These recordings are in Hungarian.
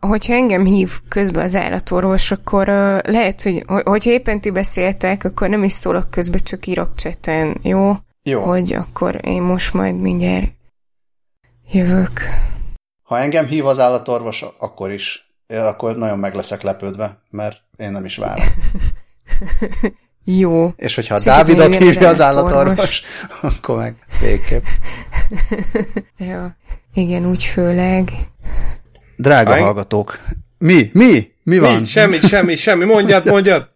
Hogyha engem hív közben az állatorvos, akkor uh, lehet, hogy hogyha éppen ti beszéltek, akkor nem is szólok közbe, csak írok cseten, jó? Jó. Hogy akkor én most majd mindjárt jövök. Ha engem hív az állatorvos, akkor is, akkor nagyon meg leszek lepődve, mert én nem is várom. Jó. És hogyha a Dávidot hívja az állatorvos, akkor meg végképp. ja. Igen, úgy főleg. Drága Aj? hallgatók, mi? Mi? Mi van? Mi? Semmi, semmi, semmi. Mondjad, mondjad.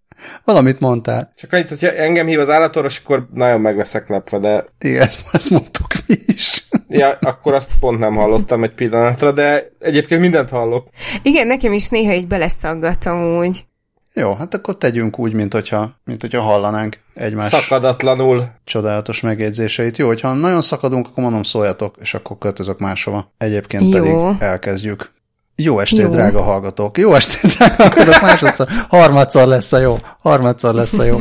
Valamit mondtál. Csak annyit, hogyha engem hív az állatorvos, akkor nagyon meg leszek lepve, de... Igen, ezt, ezt mondtuk mi is. ja, akkor azt pont nem hallottam egy pillanatra, de egyébként mindent hallok. Igen, nekem is néha így beleszaggatom úgy. Jó, hát akkor tegyünk úgy, mint hogyha, mint hogyha hallanánk egymás szakadatlanul csodálatos megjegyzéseit. Jó, hogyha nagyon szakadunk, akkor mondom szóljatok, és akkor költözök máshova. Egyébként Jó. pedig elkezdjük. Jó estét, jó. drága hallgatók! Jó estét, drága hallgatók! Másodszor, harmadszor lesz a jó. Harmadszor lesz a jó.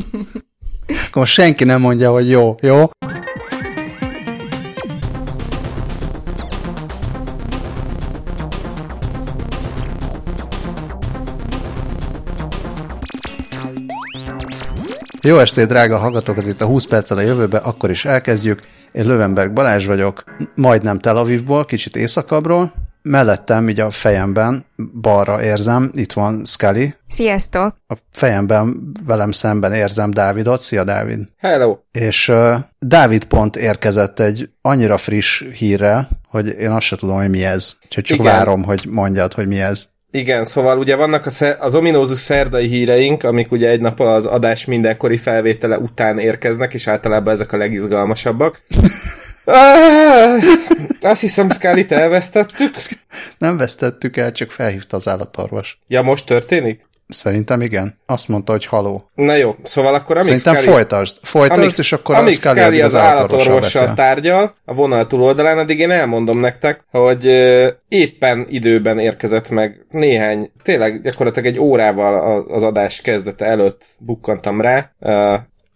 Akkor most senki nem mondja, hogy jó, jó? Jó estét, drága hallgatók, ez itt a 20 perccel a jövőbe, akkor is elkezdjük. Én Lövenberg Balázs vagyok, majdnem Tel Avivból, kicsit északabbról. Mellettem, így a fejemben, balra érzem, itt van Scully. Sziasztok! A fejemben velem szemben érzem Dávidot. Szia, Dávid! Hello! És uh, Dávid pont érkezett egy annyira friss hírrel, hogy én azt se tudom, hogy mi ez. Úgyhogy csak Igen. várom, hogy mondjad, hogy mi ez. Igen, szóval ugye vannak az ominózus szerdai híreink, amik ugye egy nap az adás mindenkori felvétele után érkeznek, és általában ezek a legizgalmasabbak. Ah, azt hiszem, Scully-t elvesztettük. Nem vesztettük el, csak felhívta az állatorvos. Ja, most történik? Szerintem igen. Azt mondta, hogy haló. Na jó, szóval akkor amíg Szerintem Scully, folytasd. Folytasd, amíg, és akkor amíg Scully, Scully az, az állatorvossal tárgyal a vonal túloldalán, addig én elmondom nektek, hogy éppen időben érkezett meg néhány, tényleg gyakorlatilag egy órával az adás kezdete előtt bukkantam rá.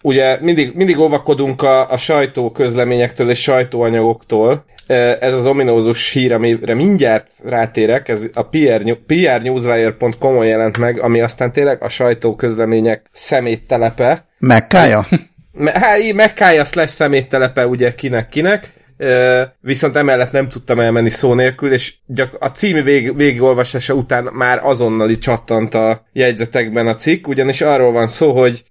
Ugye mindig, mindig óvakodunk a, a sajtó közleményektől és sajtóanyagoktól, ez az ominózus hír, amire mindjárt rátérek, ez a PR, prnewswire.com-on jelent meg, ami aztán tényleg a sajtóközlemények szeméttelepe. Megkája? Hát, megkája slash szeméttelepe, ugye kinek-kinek. Viszont emellett nem tudtam elmenni szó nélkül, és gyak a cím vég, végigolvasása után már azonnali csattant a jegyzetekben a cikk, ugyanis arról van szó, hogy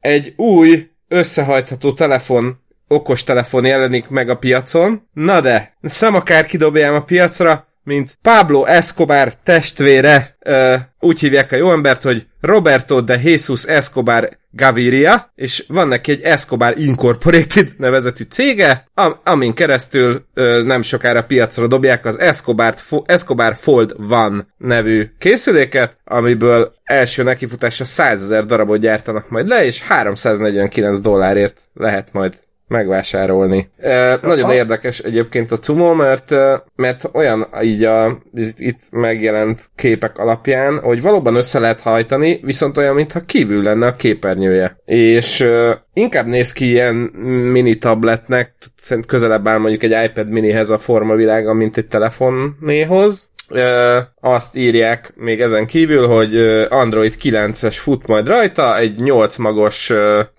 egy új összehajtható telefon okostelefon jelenik meg a piacon, na de, szem akár kidobjám a piacra, mint Pablo Escobar testvére, úgy hívják a jó embert, hogy Roberto de Jesus Escobar Gaviria, és van neki egy Escobar Incorporated nevezetű cége, am- amin keresztül nem sokára piacra dobják az Escobar, Escobar Fold One nevű készüléket, amiből első nekifutásra 100 ezer darabot gyártanak majd le, és 349 dollárért lehet majd megvásárolni. E, nagyon érdekes egyébként a Cumo, mert, mert olyan így a itt megjelent képek alapján, hogy valóban össze lehet hajtani, viszont olyan, mintha kívül lenne a képernyője. És e, inkább néz ki ilyen mini tabletnek, szerint közelebb áll mondjuk egy iPad minihez a formavilága, mint egy telefonnéhoz, Ö, azt írják még ezen kívül, hogy Android 9-es fut majd rajta, egy 8 magos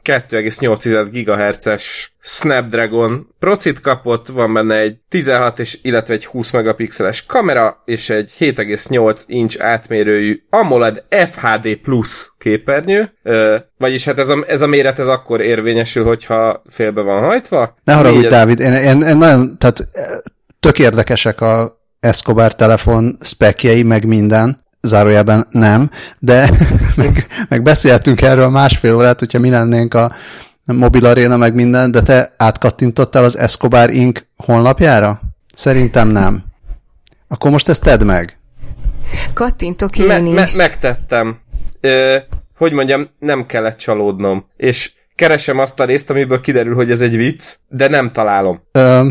2,8 GHz-es Snapdragon procit kapott, van benne egy 16 és illetve egy 20 megapixeles kamera, és egy 7,8 inch átmérőjű AMOLED FHD Plus képernyő, ö, vagyis hát ez a, ez a méret ez akkor érvényesül, hogyha félbe van hajtva. Ne haragudj, Dávid, én, én, én nagyon, tehát tök érdekesek a Escobar telefon spekjei, meg minden, zárójában nem, de meg, meg beszéltünk erről másfél órát, hogyha mi lennénk a mobil aréna, meg minden, de te átkattintottál az Escobar Inc. honlapjára? Szerintem nem. Akkor most ezt tedd meg. Kattintok én me- me- is. Megtettem. Ö, hogy mondjam, nem kellett csalódnom. És keresem azt a részt, amiből kiderül, hogy ez egy vicc, de nem találom. Ö,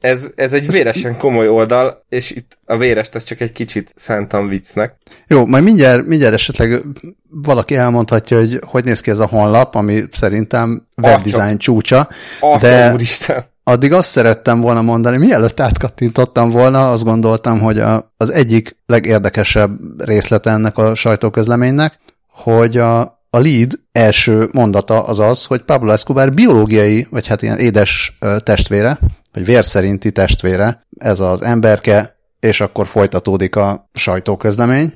ez, ez egy véresen komoly oldal, és itt a vérest ez csak egy kicsit szántam viccnek. Jó, majd mindjárt, mindjárt esetleg valaki elmondhatja, hogy hogy néz ki ez a honlap, ami szerintem webdesign csúcsa. Atya de, úristen. addig azt szerettem volna mondani, mielőtt átkattintottam volna, azt gondoltam, hogy a, az egyik legérdekesebb részlete ennek a sajtóközleménynek, hogy a, a lead első mondata az az, hogy Pablo Escobar biológiai, vagy hát ilyen édes testvére, vagy vérszerinti testvére, ez az emberke, és akkor folytatódik a sajtóközlemény,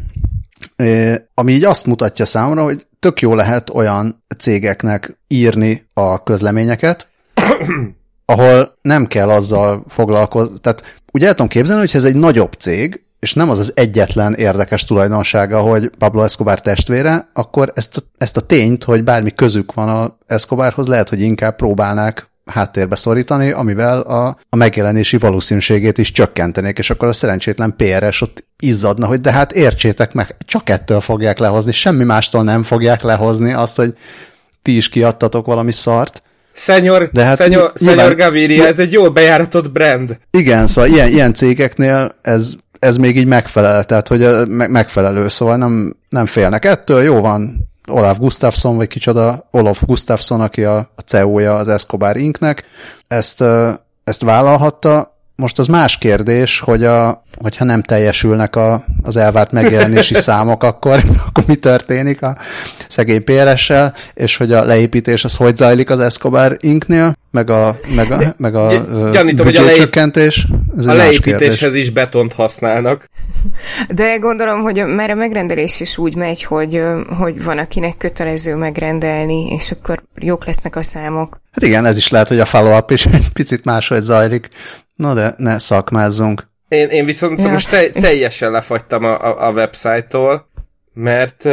ami így azt mutatja számomra, hogy tök jó lehet olyan cégeknek írni a közleményeket, ahol nem kell azzal foglalkozni. Tehát ugye el tudom képzelni, hogy ez egy nagyobb cég, és nem az az egyetlen érdekes tulajdonsága, hogy Pablo Escobar testvére, akkor ezt a, ezt a tényt, hogy bármi közük van a Escobarhoz, lehet, hogy inkább próbálnák háttérbe szorítani, amivel a, a megjelenési valószínűségét is csökkentenék, és akkor a szerencsétlen PRS ott izzadna, hogy de hát értsétek meg, csak ettől fogják lehozni, semmi mástól nem fogják lehozni azt, hogy ti is kiadtatok valami szart. Szenyor, De hát szenyor, szenyor Gaviria, ez egy jól bejáratott brand. Igen, szóval ilyen, ilyen cégeknél ez, ez még így megfelel, tehát hogy megfelelő, szóval nem, nem félnek ettől, jó van, Olaf Gustafsson, vagy kicsoda Olaf Gustafsson, aki a, a CEO-ja az Escobar Inknek, ezt, ezt vállalhatta, most az más kérdés, hogy a, hogyha nem teljesülnek a, az elvárt megjelenési számok, akkor, akkor mi történik a szegény PRS-sel, és hogy a leépítés az hogy zajlik az Escobar Inknél, meg a, meg a, De, meg a gyanítom, hogy a leép... Ez a leépítéshez is betont használnak. De gondolom, hogy már a megrendelés is úgy megy, hogy, hogy van, akinek kötelező megrendelni, és akkor jók lesznek a számok. Hát igen, ez is lehet, hogy a follow-up is egy picit máshogy zajlik. Na de ne szakmázzunk. Én, én viszont ja. most te, teljesen lefagytam a, a, a websájtól, mert,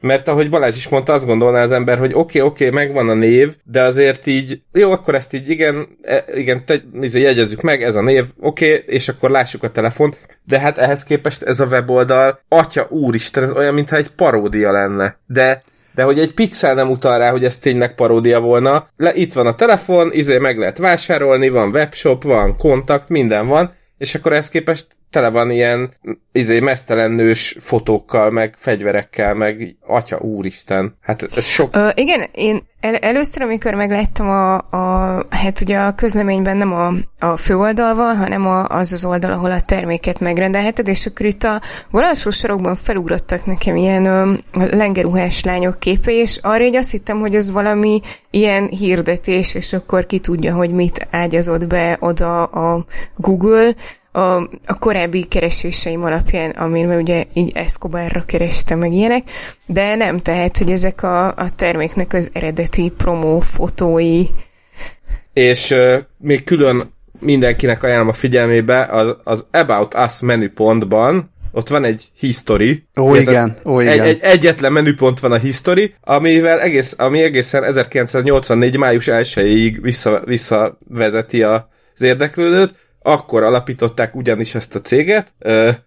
mert ahogy Balázs is mondta, azt gondolná az ember, hogy oké, okay, oké, okay, megvan a név, de azért így, jó, akkor ezt így igen, e, igen, te, izé, jegyezzük meg, ez a név, oké, okay, és akkor lássuk a telefont, de hát ehhez képest ez a weboldal, atya úristen, ez olyan, mintha egy paródia lenne. De de hogy egy pixel nem utal rá, hogy ez tényleg paródia volna. Le, itt van a telefon, izé meg lehet vásárolni, van webshop, van kontakt, minden van, és akkor ezt képest tele van ilyen izé, mesztelennős fotókkal, meg fegyverekkel, meg atya úristen. Hát ez sok... Ö, igen, én el, először, amikor megláttam a, a, hát ugye a közleményben nem a, a főoldal van, hanem a, az az oldal, ahol a terméket megrendelheted, és akkor itt a vonalsó sorokban felugrottak nekem ilyen ö, lengeruhás lányok képe, és arra így azt hittem, hogy ez valami ilyen hirdetés, és akkor ki tudja, hogy mit ágyazott be oda a Google, a, a korábbi kereséseim alapján, amin ugye így Escobarra kerestem meg ilyenek, de nem tehát, hogy ezek a, a terméknek az eredeti promó fotói. És uh, még külön mindenkinek ajánlom a figyelmébe az, az About Us menüpontban, ott van egy history. Ó, igen, ó, igen. Egy, egy, egyetlen menüpont van a history, amivel egész, ami egészen 1984. május 1-ig vissza, visszavezeti a, az érdeklődőt, akkor alapították ugyanis ezt a céget,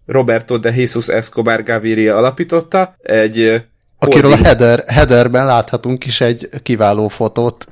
Roberto de Jesus Escobar Gaviria alapította, egy Akiről a header, headerben láthatunk is egy kiváló fotót.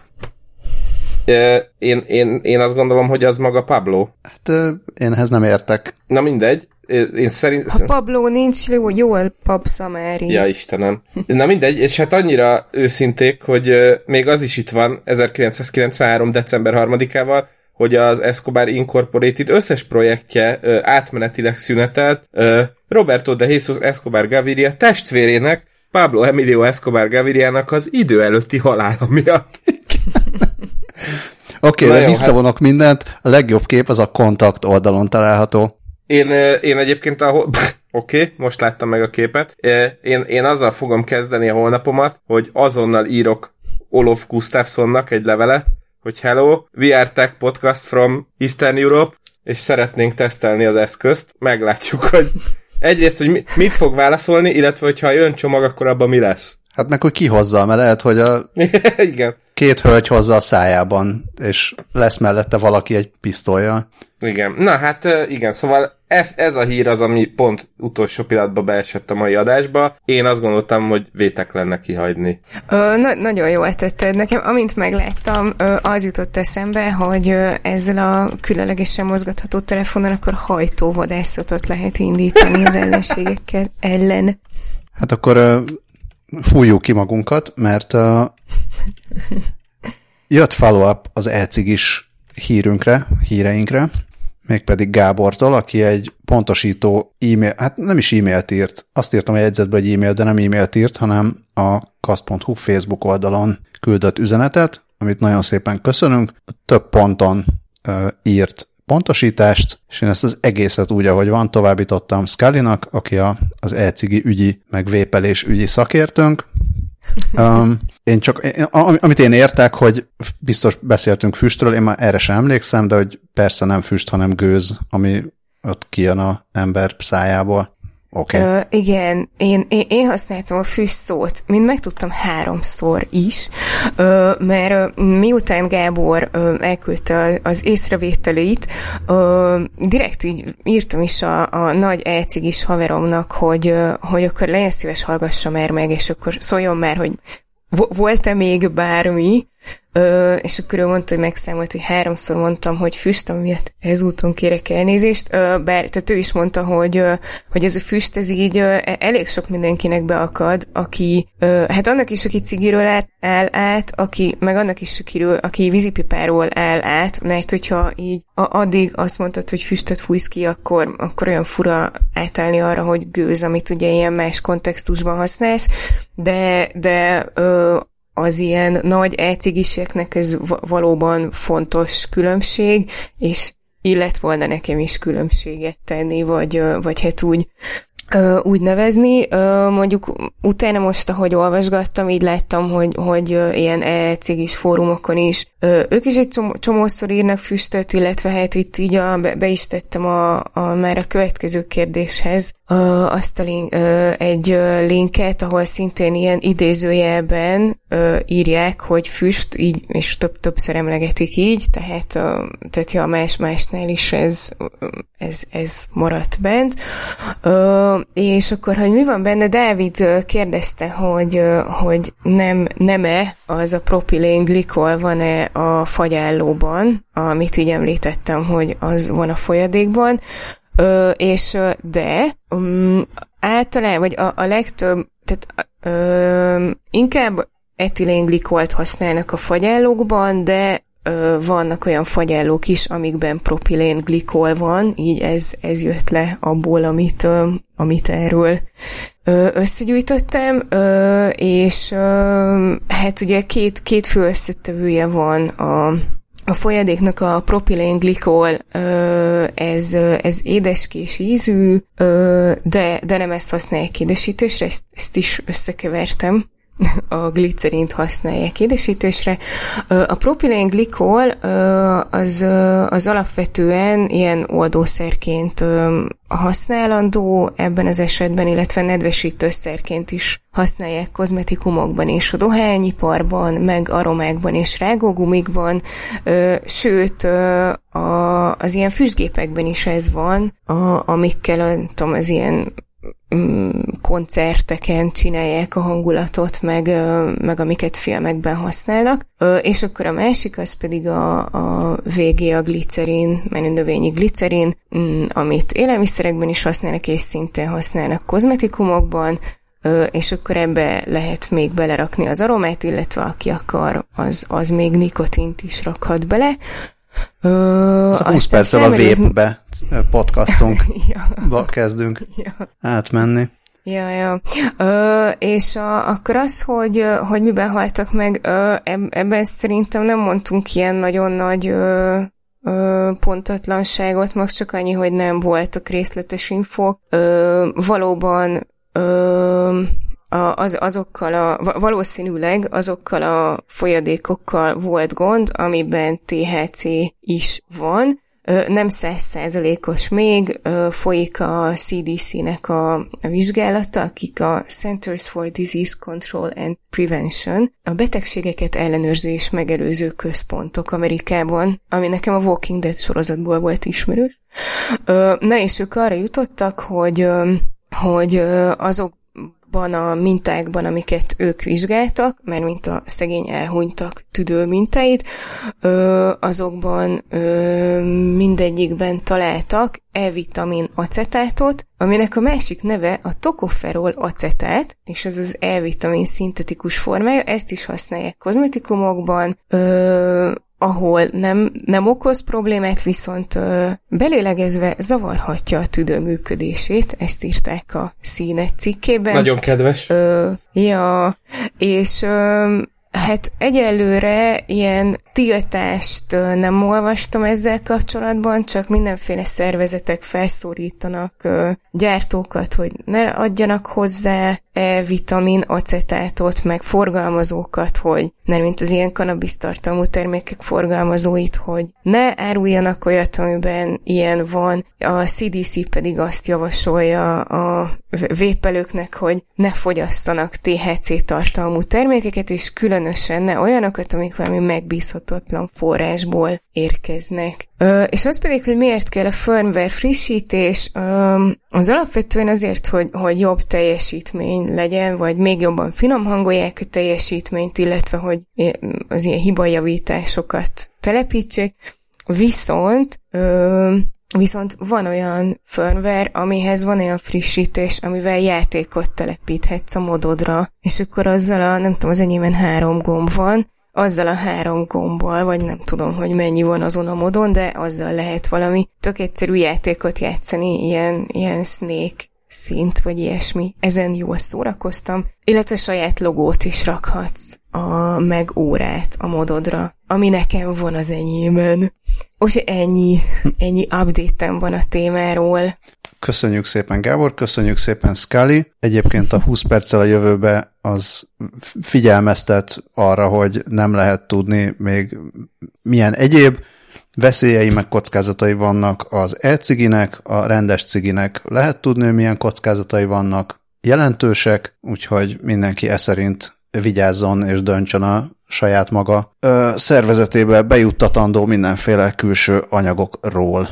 Én, én, én azt gondolom, hogy az maga Pablo. Hát én ehhez nem értek. Na mindegy. Én szerint... Ha Pablo nincs jó, jól Pap Samári. Ja, Istenem. Na mindegy, és hát annyira őszinték, hogy még az is itt van 1993. december 3-ával, hogy az Escobar Incorporated összes projektje ö, átmenetileg szünetelt ö, Roberto de Jesus Escobar Gaviria testvérének, Pablo Emilio Escobar Gaviriának az idő előtti halála miatt. Oké, okay, de visszavonok hát... mindent. A legjobb kép az a kontakt oldalon található. Én, én egyébként ahol... Oké, okay, most láttam meg a képet. Én, én azzal fogom kezdeni a holnapomat, hogy azonnal írok Olof Gustafssonnak egy levelet, hogy hello, we are tech podcast from Eastern Europe, és szeretnénk tesztelni az eszközt. Meglátjuk, hogy egyrészt, hogy mit fog válaszolni, illetve, hogyha jön csomag, akkor abban mi lesz. Hát meg, hogy ki hozza, mert lehet, hogy a Igen. két hölgy hozza a szájában, és lesz mellette valaki egy pisztolya. Igen. Na hát igen, szóval ez, ez a hír az, ami pont utolsó pillanatban beesett a mai adásba. Én azt gondoltam, hogy vétek lenne kihagyni. Ö, na- nagyon jó tetted. Nekem, amint megláttam, ö, az jutott eszembe, hogy ö, ezzel a különlegesen mozgatható telefonon akkor hajtóvadászatot lehet indítani az ellenségekkel ellen. Hát akkor ö, fújjuk ki magunkat, mert ö, jött follow-up az e is hírünkre, híreinkre, mégpedig Gábortól, aki egy pontosító e-mail, hát nem is e-mailt írt, azt írtam a jegyzetbe, hogy e-mail, de nem e-mailt írt, hanem a kasz.hu Facebook oldalon küldött üzenetet, amit nagyon szépen köszönünk. Több ponton uh, írt pontosítást, és én ezt az egészet úgy, ahogy van, továbbítottam Scully-nak, aki a, az e-cigi ügyi, meg vépelés ügyi szakértőnk. Um, én csak, amit én értek, hogy biztos beszéltünk füstről, én már erre sem emlékszem, de hogy persze nem füst, hanem gőz, ami ott kijön a ember szájából. Okay. Uh, igen, én, én, én használtam a füst szót, mint megtudtam háromszor is, uh, mert uh, miután Gábor uh, elküldte az észrevételeit, uh, direkt így írtam is a, a nagy elcigis haveromnak, hogy, uh, hogy akkor legyen szíves, hallgassa már meg, és akkor szóljon már, hogy volt-e még bármi, Ö, és akkor ő mondta, hogy megszámolt, hogy háromszor mondtam, hogy füst, miatt ezúton kérek elnézést, ö, bár, tehát ő is mondta, hogy, ö, hogy ez a füst, ez így ö, e, elég sok mindenkinek beakad, aki, ö, hát annak is, aki cigiről áll, áll át, aki, meg annak is, akiről, aki vízipipáról áll át, mert hogyha így a, addig azt mondtad, hogy füstöt fújsz ki, akkor, akkor olyan fura átállni arra, hogy gőz, amit ugye ilyen más kontextusban használsz, de, de ö, az ilyen nagy e-cigiseknek ez valóban fontos különbség, és illet volna nekem is különbséget tenni, vagy, vagy hát úgy úgy nevezni. Mondjuk utána most, ahogy olvasgattam, így láttam, hogy, hogy ilyen e-cégis fórumokon is ők is egy csomó, csomószor írnak füstöt, illetve hát itt így a, be, be is tettem a, a, már a következő kérdéshez azt a link, egy linket, ahol szintén ilyen idézőjelben írják, hogy füst, így, és több, többször emlegetik így, tehát, ö, tehát ja, más-másnál is ez, ez, ez maradt bent. És akkor, hogy mi van benne, Dávid kérdezte, hogy, hogy nem, nem-e az a propilén glikol van-e a fagyállóban, amit így említettem, hogy az van a folyadékban, és de um, általában, vagy a, a legtöbb, tehát inkább etilénglikolt használnak a fagyállókban, de vannak olyan fagyállók is, amikben propilén glikol van, így ez, ez jött le abból, amit, amit erről összegyűjtöttem, és hát ugye két, két fő összetevője van a a folyadéknak a propilén glikol, ez, ez édeskés ízű, de, de nem ezt használják édesítésre, ezt, ezt is összekevertem a glicerint használják édesítésre. A propilén glikol az, az alapvetően ilyen oldószerként használandó ebben az esetben, illetve nedvesítőszerként is használják kozmetikumokban és a dohányiparban, meg aromákban és rágógumikban, sőt, az ilyen füstgépekben is ez van, amikkel, nem tudom, az ilyen koncerteken csinálják a hangulatot, meg, meg amiket filmekben használnak. És akkor a másik az pedig a, a végé a glicerin, menőnövényi glicerin, mm, amit élelmiszerekben is használnak, és szintén használnak kozmetikumokban, és akkor ebbe lehet még belerakni az aromát, illetve aki akar, az, az még nikotint is rakhat bele. Ö, 20 perccel a Vépbe ez... podcastunk ja. kezdünk ja. átmenni. Ja, ja. Ö, és a, akkor az, hogy, hogy miben haltak meg, ö, ebben szerintem nem mondtunk ilyen nagyon nagy ö, ö, pontatlanságot, most csak annyi, hogy nem voltak részletes infok. Ö, valóban ö, az, azokkal a, valószínűleg azokkal a folyadékokkal volt gond, amiben THC is van, nem százszázalékos még, folyik a CDC-nek a, vizsgálata, akik a Centers for Disease Control and Prevention, a betegségeket ellenőrző és megelőző központok Amerikában, ami nekem a Walking Dead sorozatból volt ismerős. Na és ők arra jutottak, hogy hogy azok azokban a mintákban, amiket ők vizsgáltak, mert mint a szegény elhunytak tüdő mintáit, azokban mindegyikben találtak E-vitamin acetátot, aminek a másik neve a tokoferol acetát, és ez az E-vitamin szintetikus formája, ezt is használják kozmetikumokban, ahol nem, nem okoz problémát, viszont ö, belélegezve zavarhatja a tüdő működését, ezt írták a színek cikkében. Nagyon kedves. Ö, ja, és ö, Hát egyelőre ilyen tiltást nem olvastam ezzel kapcsolatban, csak mindenféle szervezetek felszólítanak gyártókat, hogy ne adjanak hozzá E-vitamin acetátot, meg forgalmazókat, hogy nem mint az ilyen kanabisztartalmú termékek forgalmazóit, hogy ne áruljanak olyat, amiben ilyen van. A CDC pedig azt javasolja a vépelőknek, hogy ne fogyasszanak THC tartalmú termékeket, és különösen ne olyanokat, amik valami megbízhatatlan forrásból érkeznek. Ö, és az pedig, hogy miért kell a firmware frissítés, ö, az alapvetően azért, hogy, hogy jobb teljesítmény legyen, vagy még jobban finom hangolják a teljesítményt, illetve hogy az ilyen hibajavításokat telepítsék. Viszont Viszont van olyan firmware, amihez van olyan frissítés, amivel játékot telepíthetsz a mododra, és akkor azzal a, nem tudom, az enyémben három gomb van, azzal a három gombbal, vagy nem tudom, hogy mennyi van azon a modon, de azzal lehet valami tök egyszerű játékot játszani, ilyen, ilyen Snake szint, vagy ilyesmi. Ezen jól szórakoztam. Illetve saját logót is rakhatsz, a, meg órát a mododra, ami nekem van az enyémen. Úgyhogy ennyi, ennyi update van a témáról. Köszönjük szépen Gábor, köszönjük szépen Scully. Egyébként a 20 perccel a jövőbe az figyelmeztet arra, hogy nem lehet tudni még milyen egyéb veszélyei meg kockázatai vannak az e-ciginek, a rendes ciginek lehet tudni, hogy milyen kockázatai vannak, jelentősek, úgyhogy mindenki e szerint vigyázzon és döntsön a saját maga ö, szervezetébe bejuttatandó mindenféle külső anyagokról.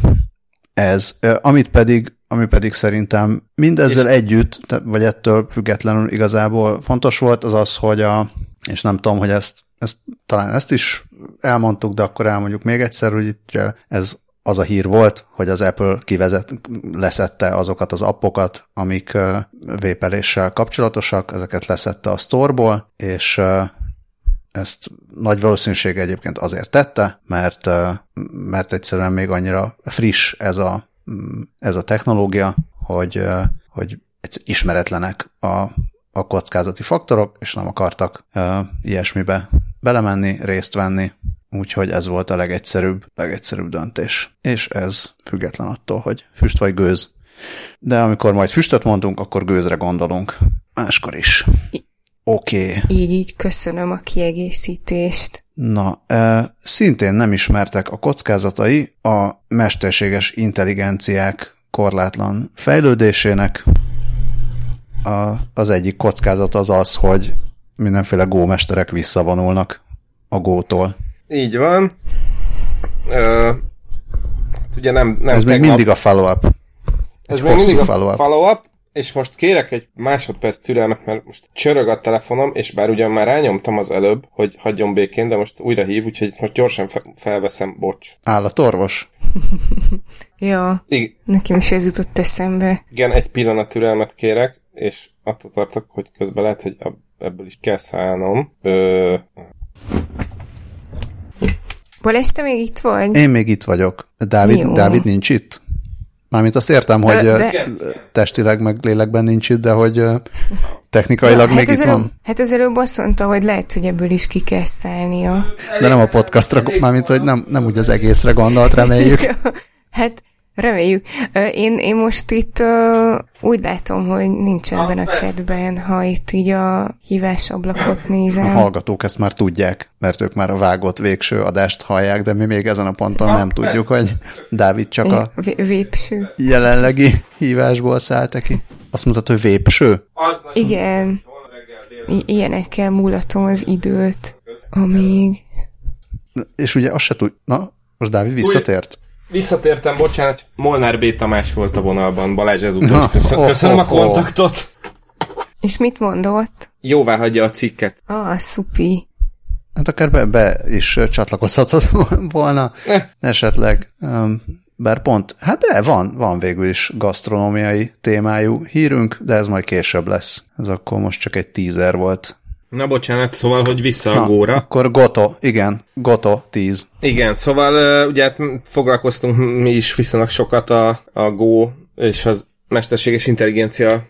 Ez, ö, amit pedig ami pedig szerintem mindezzel és... együtt, vagy ettől függetlenül igazából fontos volt, az az, hogy a, és nem tudom, hogy ezt, ezt talán ezt is elmondtuk, de akkor elmondjuk még egyszer, hogy itt ez az a hír volt, hogy az Apple kivezet, leszette azokat az appokat, amik vépeléssel kapcsolatosak, ezeket leszette a storeból, és ezt nagy valószínűség egyébként azért tette, mert, mert egyszerűen még annyira friss ez a, ez a technológia, hogy, hogy ismeretlenek a, a kockázati faktorok, és nem akartak ilyesmibe belemenni, részt venni, úgyhogy ez volt a legegyszerűbb, legegyszerűbb döntés. És ez független attól, hogy füst vagy gőz. De amikor majd füstöt mondunk, akkor gőzre gondolunk. Máskor is. Oké. Okay. Így, így köszönöm a kiegészítést. Na, e, szintén nem ismertek a kockázatai a mesterséges intelligenciák korlátlan fejlődésének. A, az egyik kockázat az az, hogy mindenféle gómesterek visszavonulnak a gótól. Így van. Ö, ugye nem, nem Ez tegnap... még mindig a follow-up. Ez még mindig a follow-up. follow-up, és most kérek egy másodperc türelmet, mert most csörög a telefonom, és bár ugyan már rányomtam az előbb, hogy hagyjon békén, de most újra hív, úgyhogy ezt most gyorsan fe- felveszem, bocs. Állatorvos? ja, Igen. nekem is ez jutott eszembe. Igen, egy pillanat türelmet kérek, és attól tartok, hogy közben lehet, hogy ebből is kell szállnom. Ö... Balázs, te még itt vagy? Én még itt vagyok. Dávid, Dávid nincs itt? Mármint azt értem, hogy de... testileg meg lélekben nincs itt, de hogy technikailag ja, még hát itt előbb, van. Hát az előbb azt mondta, hogy lehet, hogy ebből is ki kell szállnia. De nem a podcastra, mármint, hogy nem, nem úgy az egészre gondolt, reméljük. hát Reméljük. Én, én most itt úgy látom, hogy nincs ebben a chatben, ha itt így a hívásablakot nézem. A hallgatók ezt már tudják, mert ők már a vágott végső adást hallják, de mi még ezen a ponton nem tudjuk, hogy Dávid csak a vépső. jelenlegi hívásból szállt ki. Azt mondtad, hogy vépső? Igen. I- ilyenekkel múlatom az időt, amíg... És ugye azt se tud... Na, most Dávid visszatért? Visszatértem, bocsánat, Molnár B. Tamás volt a vonalban, Balázs ezúttal köszön, köszönöm a kontaktot. És mit mondott? Jóvá hagyja a cikket. Ah, szupi. Hát akár be, be is csatlakozhatott volna eh. esetleg. Um, bár pont, hát de van, van végül is gasztronómiai témájú hírünk, de ez majd később lesz. Ez akkor most csak egy teaser volt Na bocsánat, szóval, hogy vissza a Na, góra. Akkor Goto, igen, Goto 10. Igen, szóval ugye hát foglalkoztunk mi is viszonylag sokat a, a Go és az mesterséges intelligencia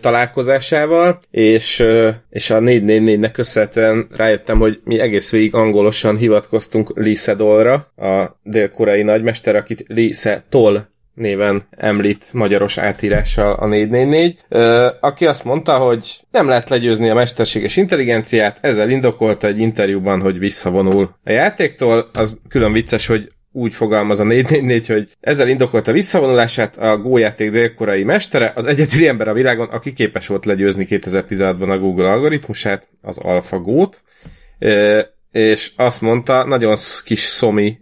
találkozásával, és, és a 444-nek köszönhetően rájöttem, hogy mi egész végig angolosan hivatkoztunk Lee Sedolra, a dél-koreai nagymester, akit Lee Sedol néven említ magyaros átírással a 444, aki azt mondta, hogy nem lehet legyőzni a mesterséges intelligenciát, ezzel indokolta egy interjúban, hogy visszavonul a játéktól. Az külön vicces, hogy úgy fogalmaz a 444, hogy ezzel indokolta visszavonulását a Go játék délkorai mestere, az egyedüli ember a világon, aki képes volt legyőzni 2016-ban a Google algoritmusát, az AlphaGo-t és azt mondta, nagyon kis szomi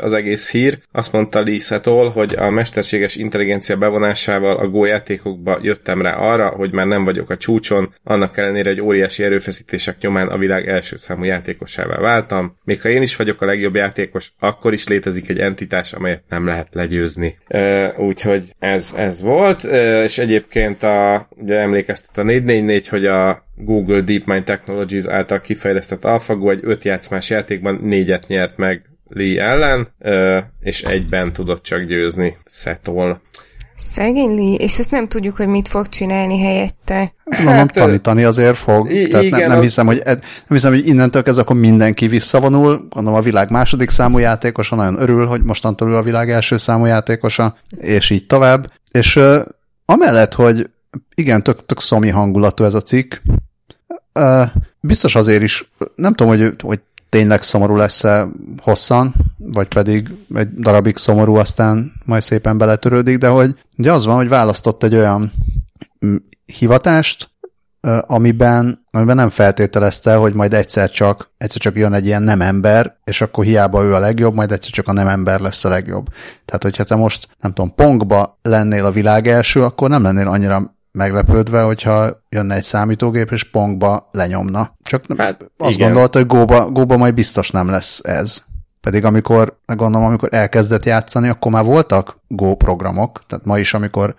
az egész hír, azt mondta Lisa-tól, hogy a mesterséges intelligencia bevonásával a Go játékokba jöttem rá arra, hogy már nem vagyok a csúcson, annak ellenére, hogy óriási erőfeszítések nyomán a világ első számú játékosává váltam. Még ha én is vagyok a legjobb játékos, akkor is létezik egy entitás, amelyet nem lehet legyőzni. Úgyhogy ez, ez volt, és egyébként a, ugye emlékeztet a 444, hogy a Google DeepMind Technologies által kifejlesztett AlphaGo egy öt játszmás játékban négyet nyert meg Lee ellen, és egyben tudott csak győzni Setol. Szegény Lee, és ezt nem tudjuk, hogy mit fog csinálni helyette. Mondom, hát, tanítani azért fog. I- Tehát igen, nem, nem, hiszem, hogy, nem hiszem, hogy innentől kezdve akkor mindenki visszavonul. Gondolom a világ második számú játékosa nagyon örül, hogy mostantól a világ első számú játékosa, és így tovább. És uh, amellett, hogy igen, tök, tök szomi hangulatú ez a cikk, biztos azért is, nem tudom, hogy, hogy tényleg szomorú lesz-e hosszan, vagy pedig egy darabig szomorú, aztán majd szépen beletörődik, de hogy ugye az van, hogy választott egy olyan mm, hivatást, amiben, amiben nem feltételezte, hogy majd egyszer csak, egyszer csak jön egy ilyen nem ember, és akkor hiába ő a legjobb, majd egyszer csak a nem ember lesz a legjobb. Tehát, hogyha te most, nem tudom, Pongba lennél a világ első, akkor nem lennél annyira meglepődve, hogyha jönne egy számítógép, és Pongba lenyomna. Csak hát, azt igen. gondolta, hogy Góba, Góba majd biztos nem lesz ez. Pedig amikor, gondolom, amikor elkezdett játszani, akkor már voltak Go programok, tehát ma is, amikor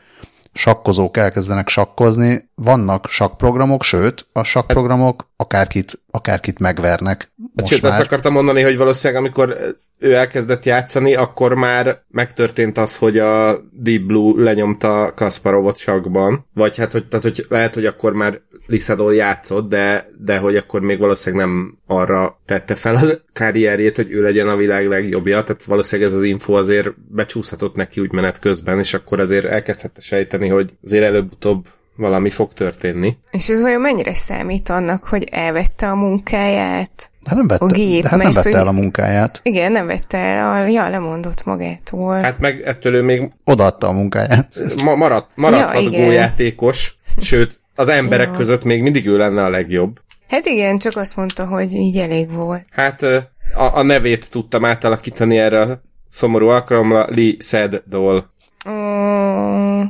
sakkozók elkezdenek sakkozni, vannak sakprogramok, sőt, a sakprogramok akárkit, akárkit megvernek. Most Sőt, már. azt akartam mondani, hogy valószínűleg amikor ő elkezdett játszani, akkor már megtörtént az, hogy a Deep Blue lenyomta Kasparovot sakban, vagy hát, hogy, tehát, hogy lehet, hogy akkor már Lisadol játszott, de, de hogy akkor még valószínűleg nem arra tette fel az karrierjét, hogy ő legyen a világ legjobbja, tehát valószínűleg ez az info azért becsúszhatott neki úgy menet közben, és akkor azért elkezdhette sejteni, hogy azért előbb-utóbb valami fog történni. És ez vajon mennyire számít annak, hogy elvette a munkáját? De nem vette, a gép, de hát nem vette hogy, el a munkáját. Igen, nem vette el, a, ja, lemondott magától. Hát meg ettől ő még... Odaadta a munkáját. Ma, maradt, maradhat ja, játékos, sőt, az emberek ja. között még mindig ő lenne a legjobb. Hát igen, csak azt mondta, hogy így elég volt. Hát a, a nevét tudtam átalakítani erre a szomorú alkalomra, Lee Sedol. Mm.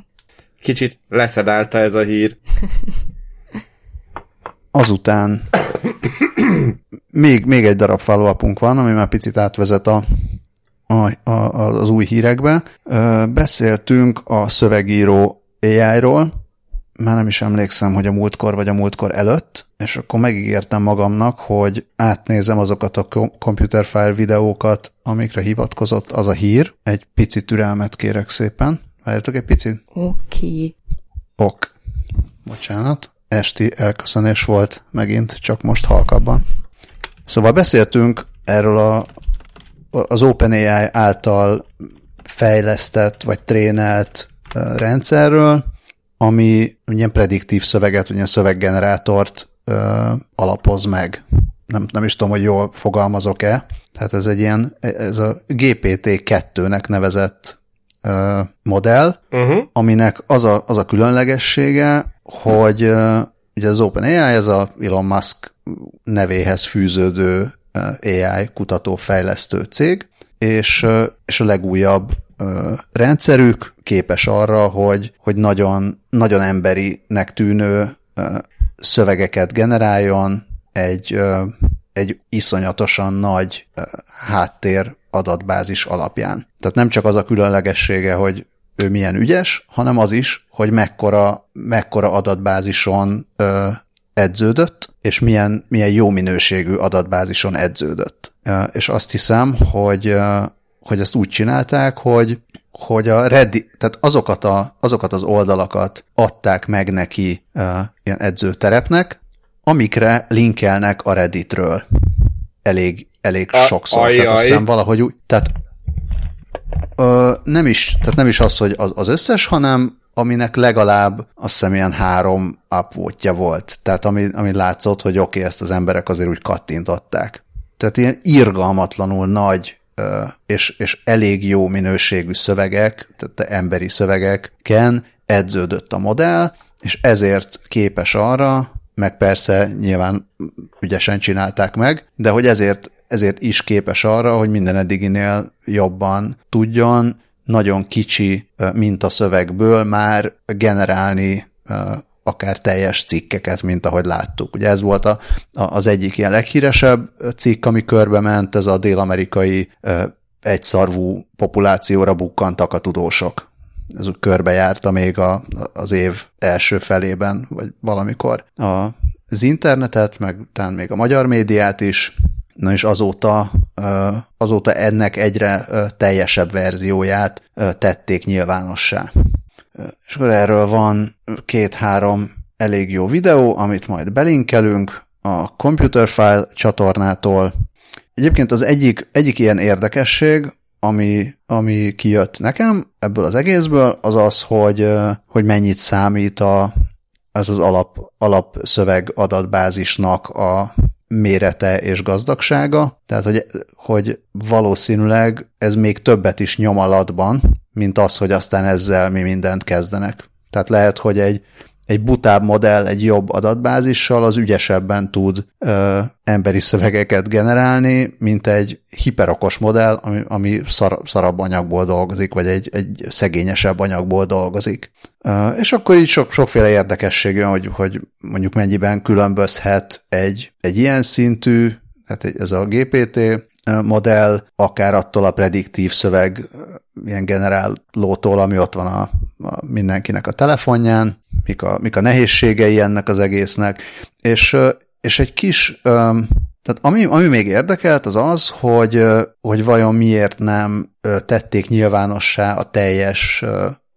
Kicsit leszedálta ez a hír. Azután még, még egy darab follow van, ami már picit átvezet a, a, a, az új hírekbe. Beszéltünk a szövegíró AI-ról, már nem is emlékszem, hogy a múltkor vagy a múltkor előtt, és akkor megígértem magamnak, hogy átnézem azokat a computer file videókat, amikre hivatkozott az a hír. Egy pici türelmet kérek szépen. Várjatok egy picit? Oké. Okay. Ok. Bocsánat. Esti elköszönés volt megint, csak most halkabban. Szóval beszéltünk erről a, az OpenAI által fejlesztett vagy trénelt rendszerről, ami ilyen prediktív szöveget, vagy ilyen szöveggenerátort ö, alapoz meg. Nem, nem is tudom, hogy jól fogalmazok-e. Tehát ez egy ilyen, ez a GPT-2-nek nevezett ö, modell, uh-huh. aminek az a, az a különlegessége, hogy ö, ugye az OpenAI, ez a Elon Musk nevéhez fűződő AI kutató-fejlesztő cég, és, és a legújabb rendszerük képes arra, hogy, hogy nagyon, nagyon emberinek tűnő szövegeket generáljon egy, egy iszonyatosan nagy háttér adatbázis alapján. Tehát nem csak az a különlegessége, hogy ő milyen ügyes, hanem az is, hogy mekkora, mekkora adatbázison ö, edződött, és milyen, milyen jó minőségű adatbázison edződött. És azt hiszem, hogy, hogy ezt úgy csinálták, hogy hogy a Reddit, tehát azokat, a, azokat az oldalakat adták meg neki uh, ilyen edzőterepnek, amikre linkelnek a Redditről. Elég, elég a, sokszor. Ajaj. Tehát azt hiszem valahogy úgy, tehát ö, nem is, tehát nem is az, hogy az, az összes, hanem aminek legalább azt hiszem ilyen három upvote volt. Tehát ami, ami látszott, hogy oké, okay, ezt az emberek azért úgy kattintották. Tehát ilyen irgalmatlanul nagy és, és elég jó minőségű szövegek, tehát emberi szövegeken edződött a modell, és ezért képes arra, meg persze nyilván ügyesen csinálták meg, de hogy ezért, ezért is képes arra, hogy minden eddiginél jobban tudjon nagyon kicsi mint a szövegből már generálni akár teljes cikkeket, mint ahogy láttuk. Ugye ez volt a, az egyik ilyen leghíresebb cikk, ami körbe ment, ez a dél-amerikai egyszarvú populációra bukkantak a tudósok. Ez úgy körbejárta még a, az év első felében, vagy valamikor. A, az internetet, meg talán még a magyar médiát is, na és azóta, azóta ennek egyre teljesebb verzióját tették nyilvánossá. És akkor erről van két-három elég jó videó, amit majd belinkelünk a Computer File csatornától. Egyébként az egyik, egyik ilyen érdekesség, ami, ami kijött nekem ebből az egészből, az az, hogy, hogy mennyit számít a, ez az alap, alapszöveg adatbázisnak a mérete és gazdagsága, tehát hogy, hogy valószínűleg ez még többet is nyom alatban, mint az, hogy aztán ezzel mi mindent kezdenek. Tehát lehet, hogy egy, egy butább modell egy jobb adatbázissal az ügyesebben tud ö, emberi szövegeket generálni, mint egy hiperokos modell, ami, ami szar, szarabb anyagból dolgozik, vagy egy, egy szegényesebb anyagból dolgozik. Ö, és akkor így sok, sokféle érdekesség van, hogy, hogy mondjuk mennyiben különbözhet egy, egy ilyen szintű, hát ez a GPT modell, akár attól a prediktív szöveg ilyen generálótól, ami ott van a, mindenkinek a telefonján, mik a, mik a nehézségei ennek az egésznek, és, és egy kis, tehát ami, ami még érdekelt, az az, hogy, hogy vajon miért nem tették nyilvánossá a teljes,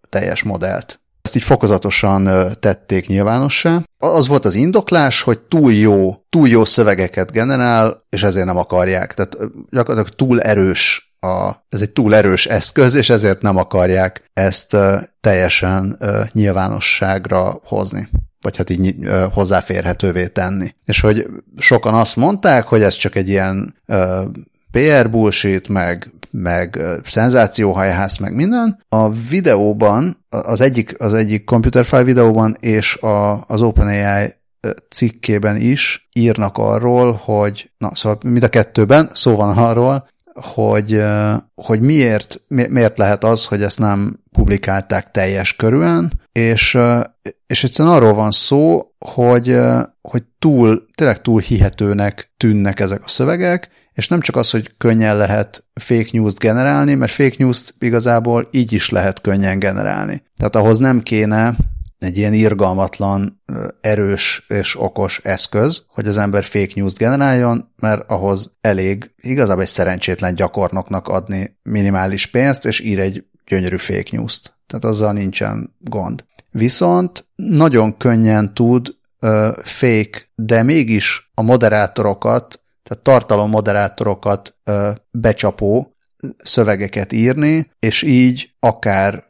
teljes modellt. Ezt így fokozatosan tették nyilvánossá. Az volt az indoklás, hogy túl jó, túl jó szövegeket generál, és ezért nem akarják. Tehát gyakorlatilag túl erős a, ez egy túl erős eszköz, és ezért nem akarják ezt teljesen nyilvánosságra hozni vagy hát így hozzáférhetővé tenni. És hogy sokan azt mondták, hogy ez csak egy ilyen PR bullshit, meg, meg szenzációhajház, meg minden. A videóban, az egyik, az egyik computer file videóban és a, az OpenAI cikkében is írnak arról, hogy, na szóval mind a kettőben szó van arról, hogy, hogy miért, miért lehet az, hogy ezt nem publikálták teljes körülön, és, és egyszerűen arról van szó, hogy, hogy túl, tényleg túl hihetőnek tűnnek ezek a szövegek, és nem csak az, hogy könnyen lehet fake news-t generálni, mert fake news-t igazából így is lehet könnyen generálni. Tehát ahhoz nem kéne egy ilyen irgalmatlan, erős és okos eszköz, hogy az ember fake news generáljon, mert ahhoz elég igazából egy szerencsétlen gyakornoknak adni minimális pénzt, és ír egy gyönyörű fake news-t. Tehát azzal nincsen gond. Viszont nagyon könnyen tud uh, fake, de mégis a moderátorokat, tehát tartalommoderátorokat uh, becsapó szövegeket írni, és így akár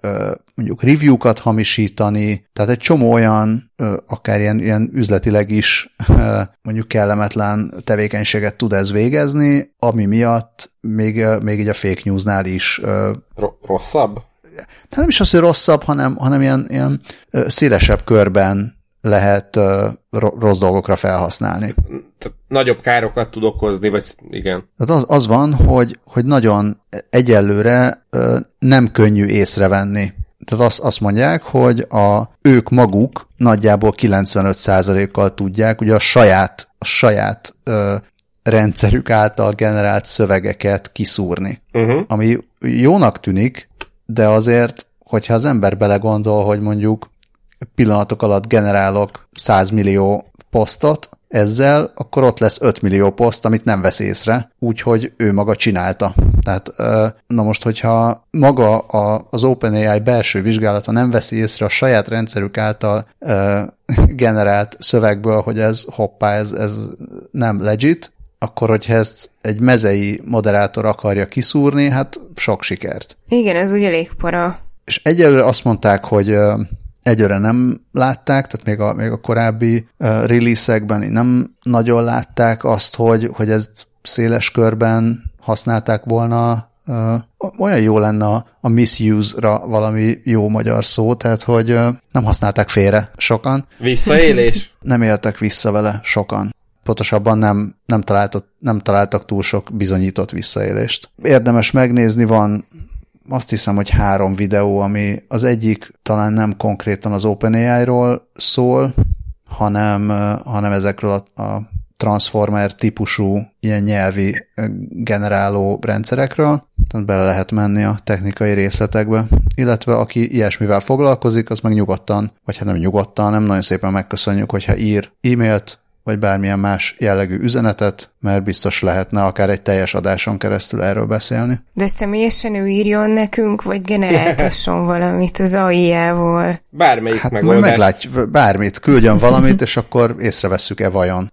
mondjuk review-kat hamisítani, tehát egy csomó olyan, akár ilyen, ilyen üzletileg is mondjuk kellemetlen tevékenységet tud ez végezni, ami miatt még, még így a fake newsnál is rosszabb? Hát nem is az, hogy rosszabb, hanem, hanem ilyen, ilyen szélesebb körben lehet rossz dolgokra felhasználni. Tehát nagyobb károkat tud okozni, vagy igen. Tehát az, az van, hogy, hogy nagyon egyelőre nem könnyű észrevenni. Tehát azt, azt mondják, hogy a, ők maguk nagyjából 95%-kal tudják ugye a saját, a saját ö, rendszerük által generált szövegeket kiszúrni. Uh-huh. Ami jónak tűnik, de azért, hogyha az ember belegondol, hogy mondjuk pillanatok alatt generálok 100 millió posztot ezzel, akkor ott lesz 5 millió poszt, amit nem vesz észre, úgyhogy ő maga csinálta. Tehát, na most, hogyha maga az OpenAI belső vizsgálata nem veszi észre a saját rendszerük által generált szövegből, hogy ez hoppá, ez, ez nem legit, akkor, hogyha ezt egy mezei moderátor akarja kiszúrni, hát sok sikert. Igen, ez ugye elég para. És egyelőre azt mondták, hogy egyre nem látták, tehát még a, még a korábbi uh, release-ekben nem nagyon látták azt, hogy, hogy ezt széles körben használták volna. Uh, olyan jó lenne a, a misuse-ra valami jó magyar szó, tehát hogy uh, nem használták félre sokan. Visszaélés? nem éltek vissza vele sokan pontosabban nem, nem, találtak, nem találtak túl sok bizonyított visszaélést. Érdemes megnézni, van azt hiszem, hogy három videó, ami az egyik talán nem konkrétan az OpenAI-ról szól, hanem, hanem ezekről a, a transformer típusú ilyen nyelvi generáló rendszerekről, tehát bele lehet menni a technikai részletekbe, illetve aki ilyesmivel foglalkozik, az meg nyugodtan, vagy hát nem nyugodtan, nem nagyon szépen megköszönjük, hogyha ír e-mailt, vagy bármilyen más jellegű üzenetet, mert biztos lehetne akár egy teljes adáson keresztül erről beszélni. De személyesen ő írjon nekünk, vagy generáltasson valamit az AI-jával. Bármelyik hát megoldást. meglátj, bármit, küldjön valamit, és akkor észrevesszük-e vajon.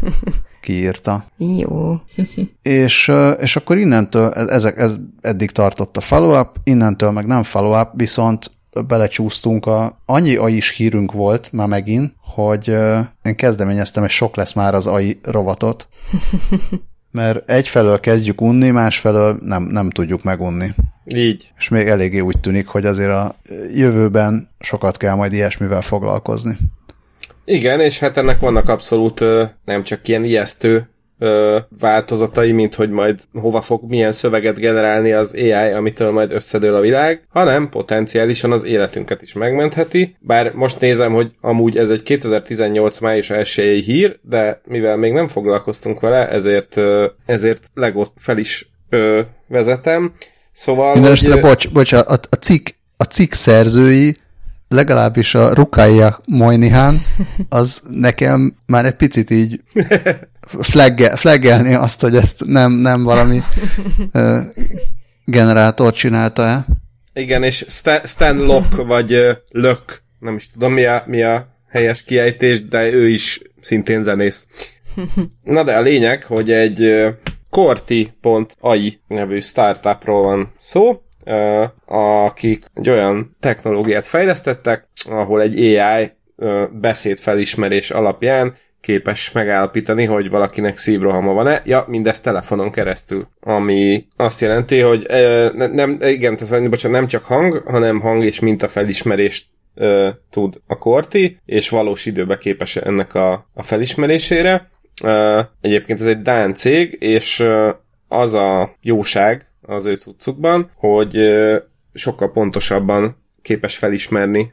Kiírta. Jó. és, és akkor innentől, ezek, ez eddig tartott a follow-up, innentől meg nem follow-up, viszont belecsúsztunk, a, annyi AI is hírünk volt már megint, hogy én kezdeményeztem, és sok lesz már az AI rovatot, mert egyfelől kezdjük unni, másfelől nem, nem tudjuk megunni. Így. És még eléggé úgy tűnik, hogy azért a jövőben sokat kell majd ilyesmivel foglalkozni. Igen, és hát ennek vannak abszolút nem csak ilyen ijesztő ö, változatai, mint hogy majd hova fog milyen szöveget generálni az AI, amitől majd összedől a világ, hanem potenciálisan az életünket is megmentheti. Bár most nézem, hogy amúgy ez egy 2018 május 1 hír, de mivel még nem foglalkoztunk vele, ezért, ö, ezért legot fel is ö, vezetem. Szóval... Mindenesetre, hogy... bocs, bocs, a, a, cikk, a cikk szerzői legalábbis a Rukája Mojnihán, az nekem már egy picit így flagge, flaggelni azt, hogy ezt nem, nem valami uh, generátor csinálta-e. Igen, és Stan Lock, vagy uh, Lök, nem is tudom mi a, mi a helyes kiejtés, de ő is szintén zenész. Na de a lényeg, hogy egy uh, Corti.ai nevű startupról van szó, akik egy olyan technológiát fejlesztettek, ahol egy AI beszédfelismerés alapján képes megállapítani, hogy valakinek szívrohama van-e. Ja, mindezt telefonon keresztül. Ami azt jelenti, hogy nem, igen, tehát, bocsánat, nem csak hang, hanem hang és mintafelismerést e, tud a korti, és valós időben képes ennek a, a felismerésére. Egyébként ez egy Dán cég, és az a jóság az ő cuccukban, hogy sokkal pontosabban képes felismerni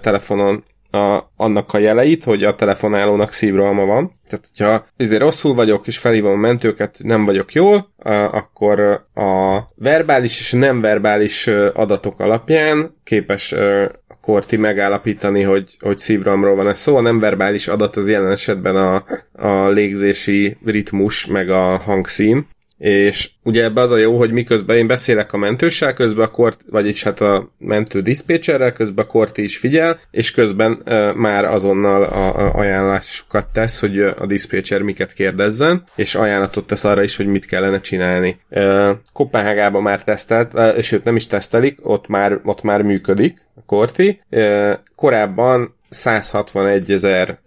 telefonon a, annak a jeleit, hogy a telefonálónak szívrohama van. Tehát, hogyha ezért rosszul vagyok, és felhívom a mentőket, nem vagyok jól, akkor a verbális és nem verbális adatok alapján képes a Korti megállapítani, hogy, hogy szívrohamról van ez szó. A nem verbális adat az jelen esetben a, a légzési ritmus, meg a hangszín, és ugye ebbe az a jó, hogy miközben én beszélek a mentőssel, közben a kort, vagyis hát a mentő diszpécserrel, közben a korti is figyel, és közben uh, már azonnal a, a ajánlásokat tesz, hogy a diszpécser miket kérdezzen, és ajánlatot tesz arra is, hogy mit kellene csinálni. Uh, Kopenhágában már tesztelt, uh, sőt nem is tesztelik, ott már, ott már működik a korti. Uh, korábban 161 ezer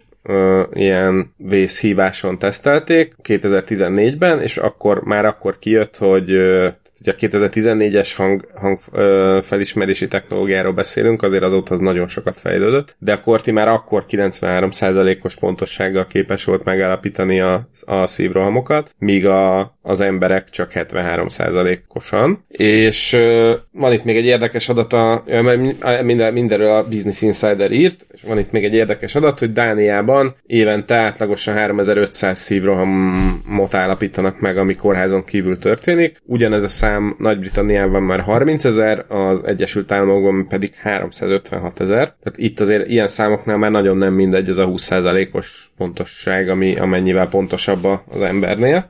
ilyen vészhíváson tesztelték 2014-ben, és akkor már akkor kijött, hogy ugye a 2014-es hang, hang ö, felismerési technológiáról beszélünk, azért azóta az nagyon sokat fejlődött, de a Korti már akkor 93%-os pontossággal képes volt megállapítani a, a szívrohamokat, míg a, az emberek csak 73%-osan. És ö, van itt még egy érdekes adat, a, minden, mindenről a Business Insider írt, és van itt még egy érdekes adat, hogy Dániában évente átlagosan 3500 szívrohamot állapítanak meg, ami kórházon kívül történik. Ugyanez a szám szám Nagy-Britanniában már 30 ezer, az Egyesült Államokban pedig 356 ezer. Tehát itt azért ilyen számoknál már nagyon nem mindegy ez a 20%-os pontosság, ami amennyivel pontosabb az embernél.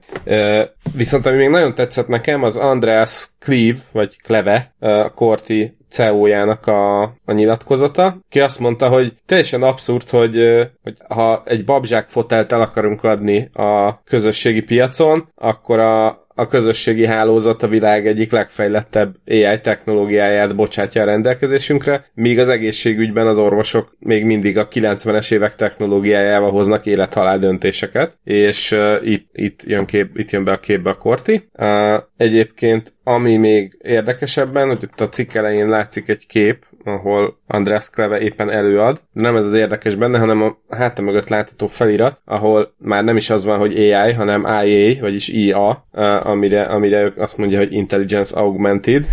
Viszont ami még nagyon tetszett nekem, az Andreas Cleve, vagy Kleve, a Korti CEO-jának a, a nyilatkozata, ki azt mondta, hogy teljesen abszurd, hogy, hogy ha egy babzsák fotelt el akarunk adni a közösségi piacon, akkor a, a közösségi hálózat a világ egyik legfejlettebb AI technológiáját bocsátja a rendelkezésünkre, míg az egészségügyben az orvosok még mindig a 90-es évek technológiájával hoznak élethalál döntéseket, és uh, itt, itt, jön kép, itt jön be a képbe a Korti. Uh, egyébként ami még érdekesebben, hogy itt a cikk elején látszik egy kép, ahol András Kleve éppen előad, de nem ez az érdekes benne, hanem a háta mögött látható felirat, ahol már nem is az van, hogy AI, hanem IA, vagyis IA, amire, amire azt mondja, hogy Intelligence Augmented,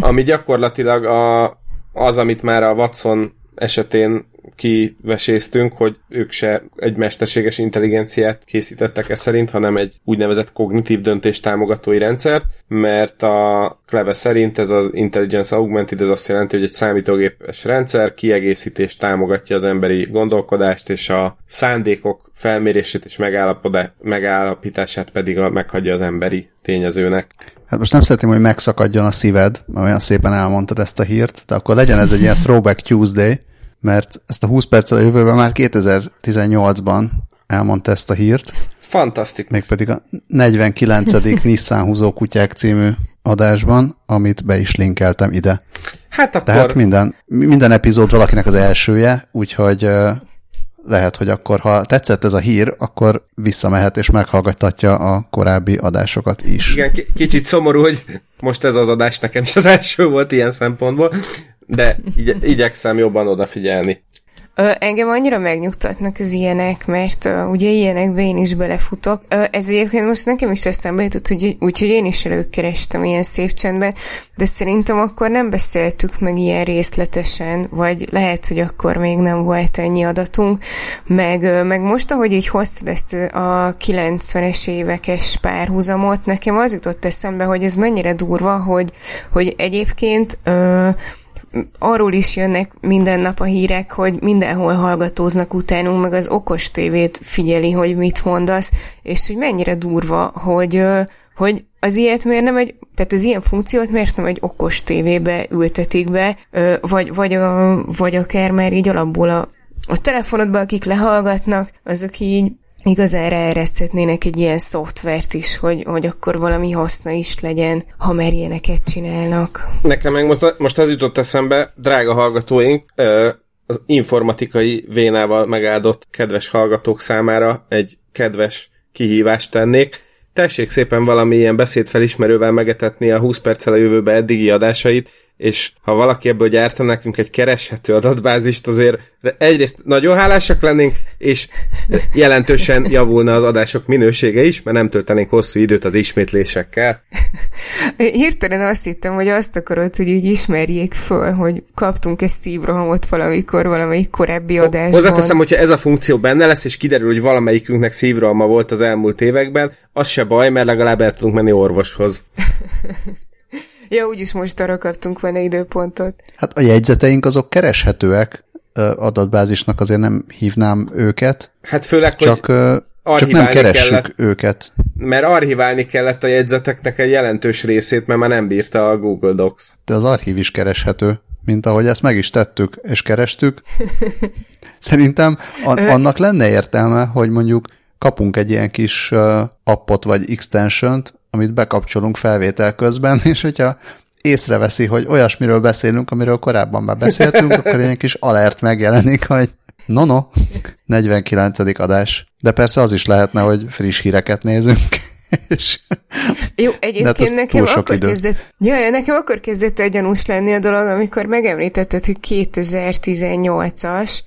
ami gyakorlatilag a, az, amit már a Watson esetén kiveséztünk, hogy ők se egy mesterséges intelligenciát készítettek e szerint, hanem egy úgynevezett kognitív döntés támogatói rendszert, mert a Kleve szerint ez az Intelligence Augmented, ez azt jelenti, hogy egy számítógépes rendszer kiegészítés támogatja az emberi gondolkodást, és a szándékok felmérését és megállapítását pedig a, meghagyja az emberi tényezőnek. Hát most nem szeretném, hogy megszakadjon a szíved, olyan szépen elmondtad ezt a hírt, de akkor legyen ez egy ilyen Throwback Tuesday, mert ezt a 20 perccel a jövőben már 2018-ban elmondta ezt a hírt. Fantasztikus. Mégpedig a 49. Nissan húzó kutyák című adásban, amit be is linkeltem ide. Hát akkor... Tehát minden, minden epizód valakinek az elsője, úgyhogy lehet, hogy akkor, ha tetszett ez a hír, akkor visszamehet és meghallgattatja a korábbi adásokat is. Igen, k- kicsit szomorú, hogy most ez az adás nekem is az első volt ilyen szempontból, de igy- igyekszem jobban odafigyelni. Engem annyira megnyugtatnak az ilyenek, mert ö, ugye ilyenekbe én is belefutok. Ö, ez egyébként most nekem is eszembe jutott, hogy, úgyhogy én is előkerestem ilyen szép csendben, de szerintem akkor nem beszéltük meg ilyen részletesen, vagy lehet, hogy akkor még nem volt ennyi adatunk, meg, ö, meg most, ahogy így hoztad ezt a 90-es évekes párhuzamot, nekem az jutott eszembe, hogy ez mennyire durva, hogy, hogy egyébként ö, arról is jönnek minden nap a hírek, hogy mindenhol hallgatóznak utánunk, meg az okos tévét figyeli, hogy mit mondasz, és hogy mennyire durva, hogy, hogy az ilyet miért nem egy, tehát az ilyen funkciót miért nem egy okos tévébe ültetik be, vagy, vagy, a, vagy akár már így alapból a, a telefonodban, akik lehallgatnak, azok így igazán ráereszthetnének egy ilyen szoftvert is, hogy, hogy akkor valami haszna is legyen, ha már ilyeneket csinálnak. Nekem meg most, most az jutott eszembe, drága hallgatóink, az informatikai vénával megáldott kedves hallgatók számára egy kedves kihívást tennék. Tessék szépen valami ilyen beszédfelismerővel megetetni a 20 perccel a jövőbe eddigi adásait, és ha valaki ebből gyárta nekünk egy kereshető adatbázist, azért egyrészt nagyon hálásak lennénk, és jelentősen javulna az adások minősége is, mert nem töltenénk hosszú időt az ismétlésekkel. Hirtelen azt hittem, hogy azt akarod, hogy így ismerjék föl, hogy kaptunk egy szívrohamot valamikor, valamelyik korábbi adásban. Hozzáteszem, hogyha ez a funkció benne lesz, és kiderül, hogy valamelyikünknek szívrohama volt az elmúlt években, az se baj, mert legalább el tudunk menni orvoshoz. Ja, úgyis most arra kaptunk volna időpontot. Hát a jegyzeteink azok kereshetőek, adatbázisnak azért nem hívnám őket. Hát főleg, csak, hogy csak nem keressük kellett, őket. Mert archiválni kellett a jegyzeteknek egy jelentős részét, mert már nem bírta a Google Docs. De az archív is kereshető, mint ahogy ezt meg is tettük, és kerestük. Szerintem annak lenne értelme, hogy mondjuk kapunk egy ilyen kis appot vagy extension amit bekapcsolunk felvétel közben, és hogyha észreveszi, hogy olyasmiről beszélünk, amiről korábban már beszéltünk, akkor egy kis alert megjelenik, hogy no, no, 49. adás. De persze az is lehetne, hogy friss híreket nézünk. És Jó, egyébként nekem akkor idő. kezdett, jaj, nekem akkor kezdett egy gyanús lenni a dolog, amikor megemlítetted, hogy 2018-as,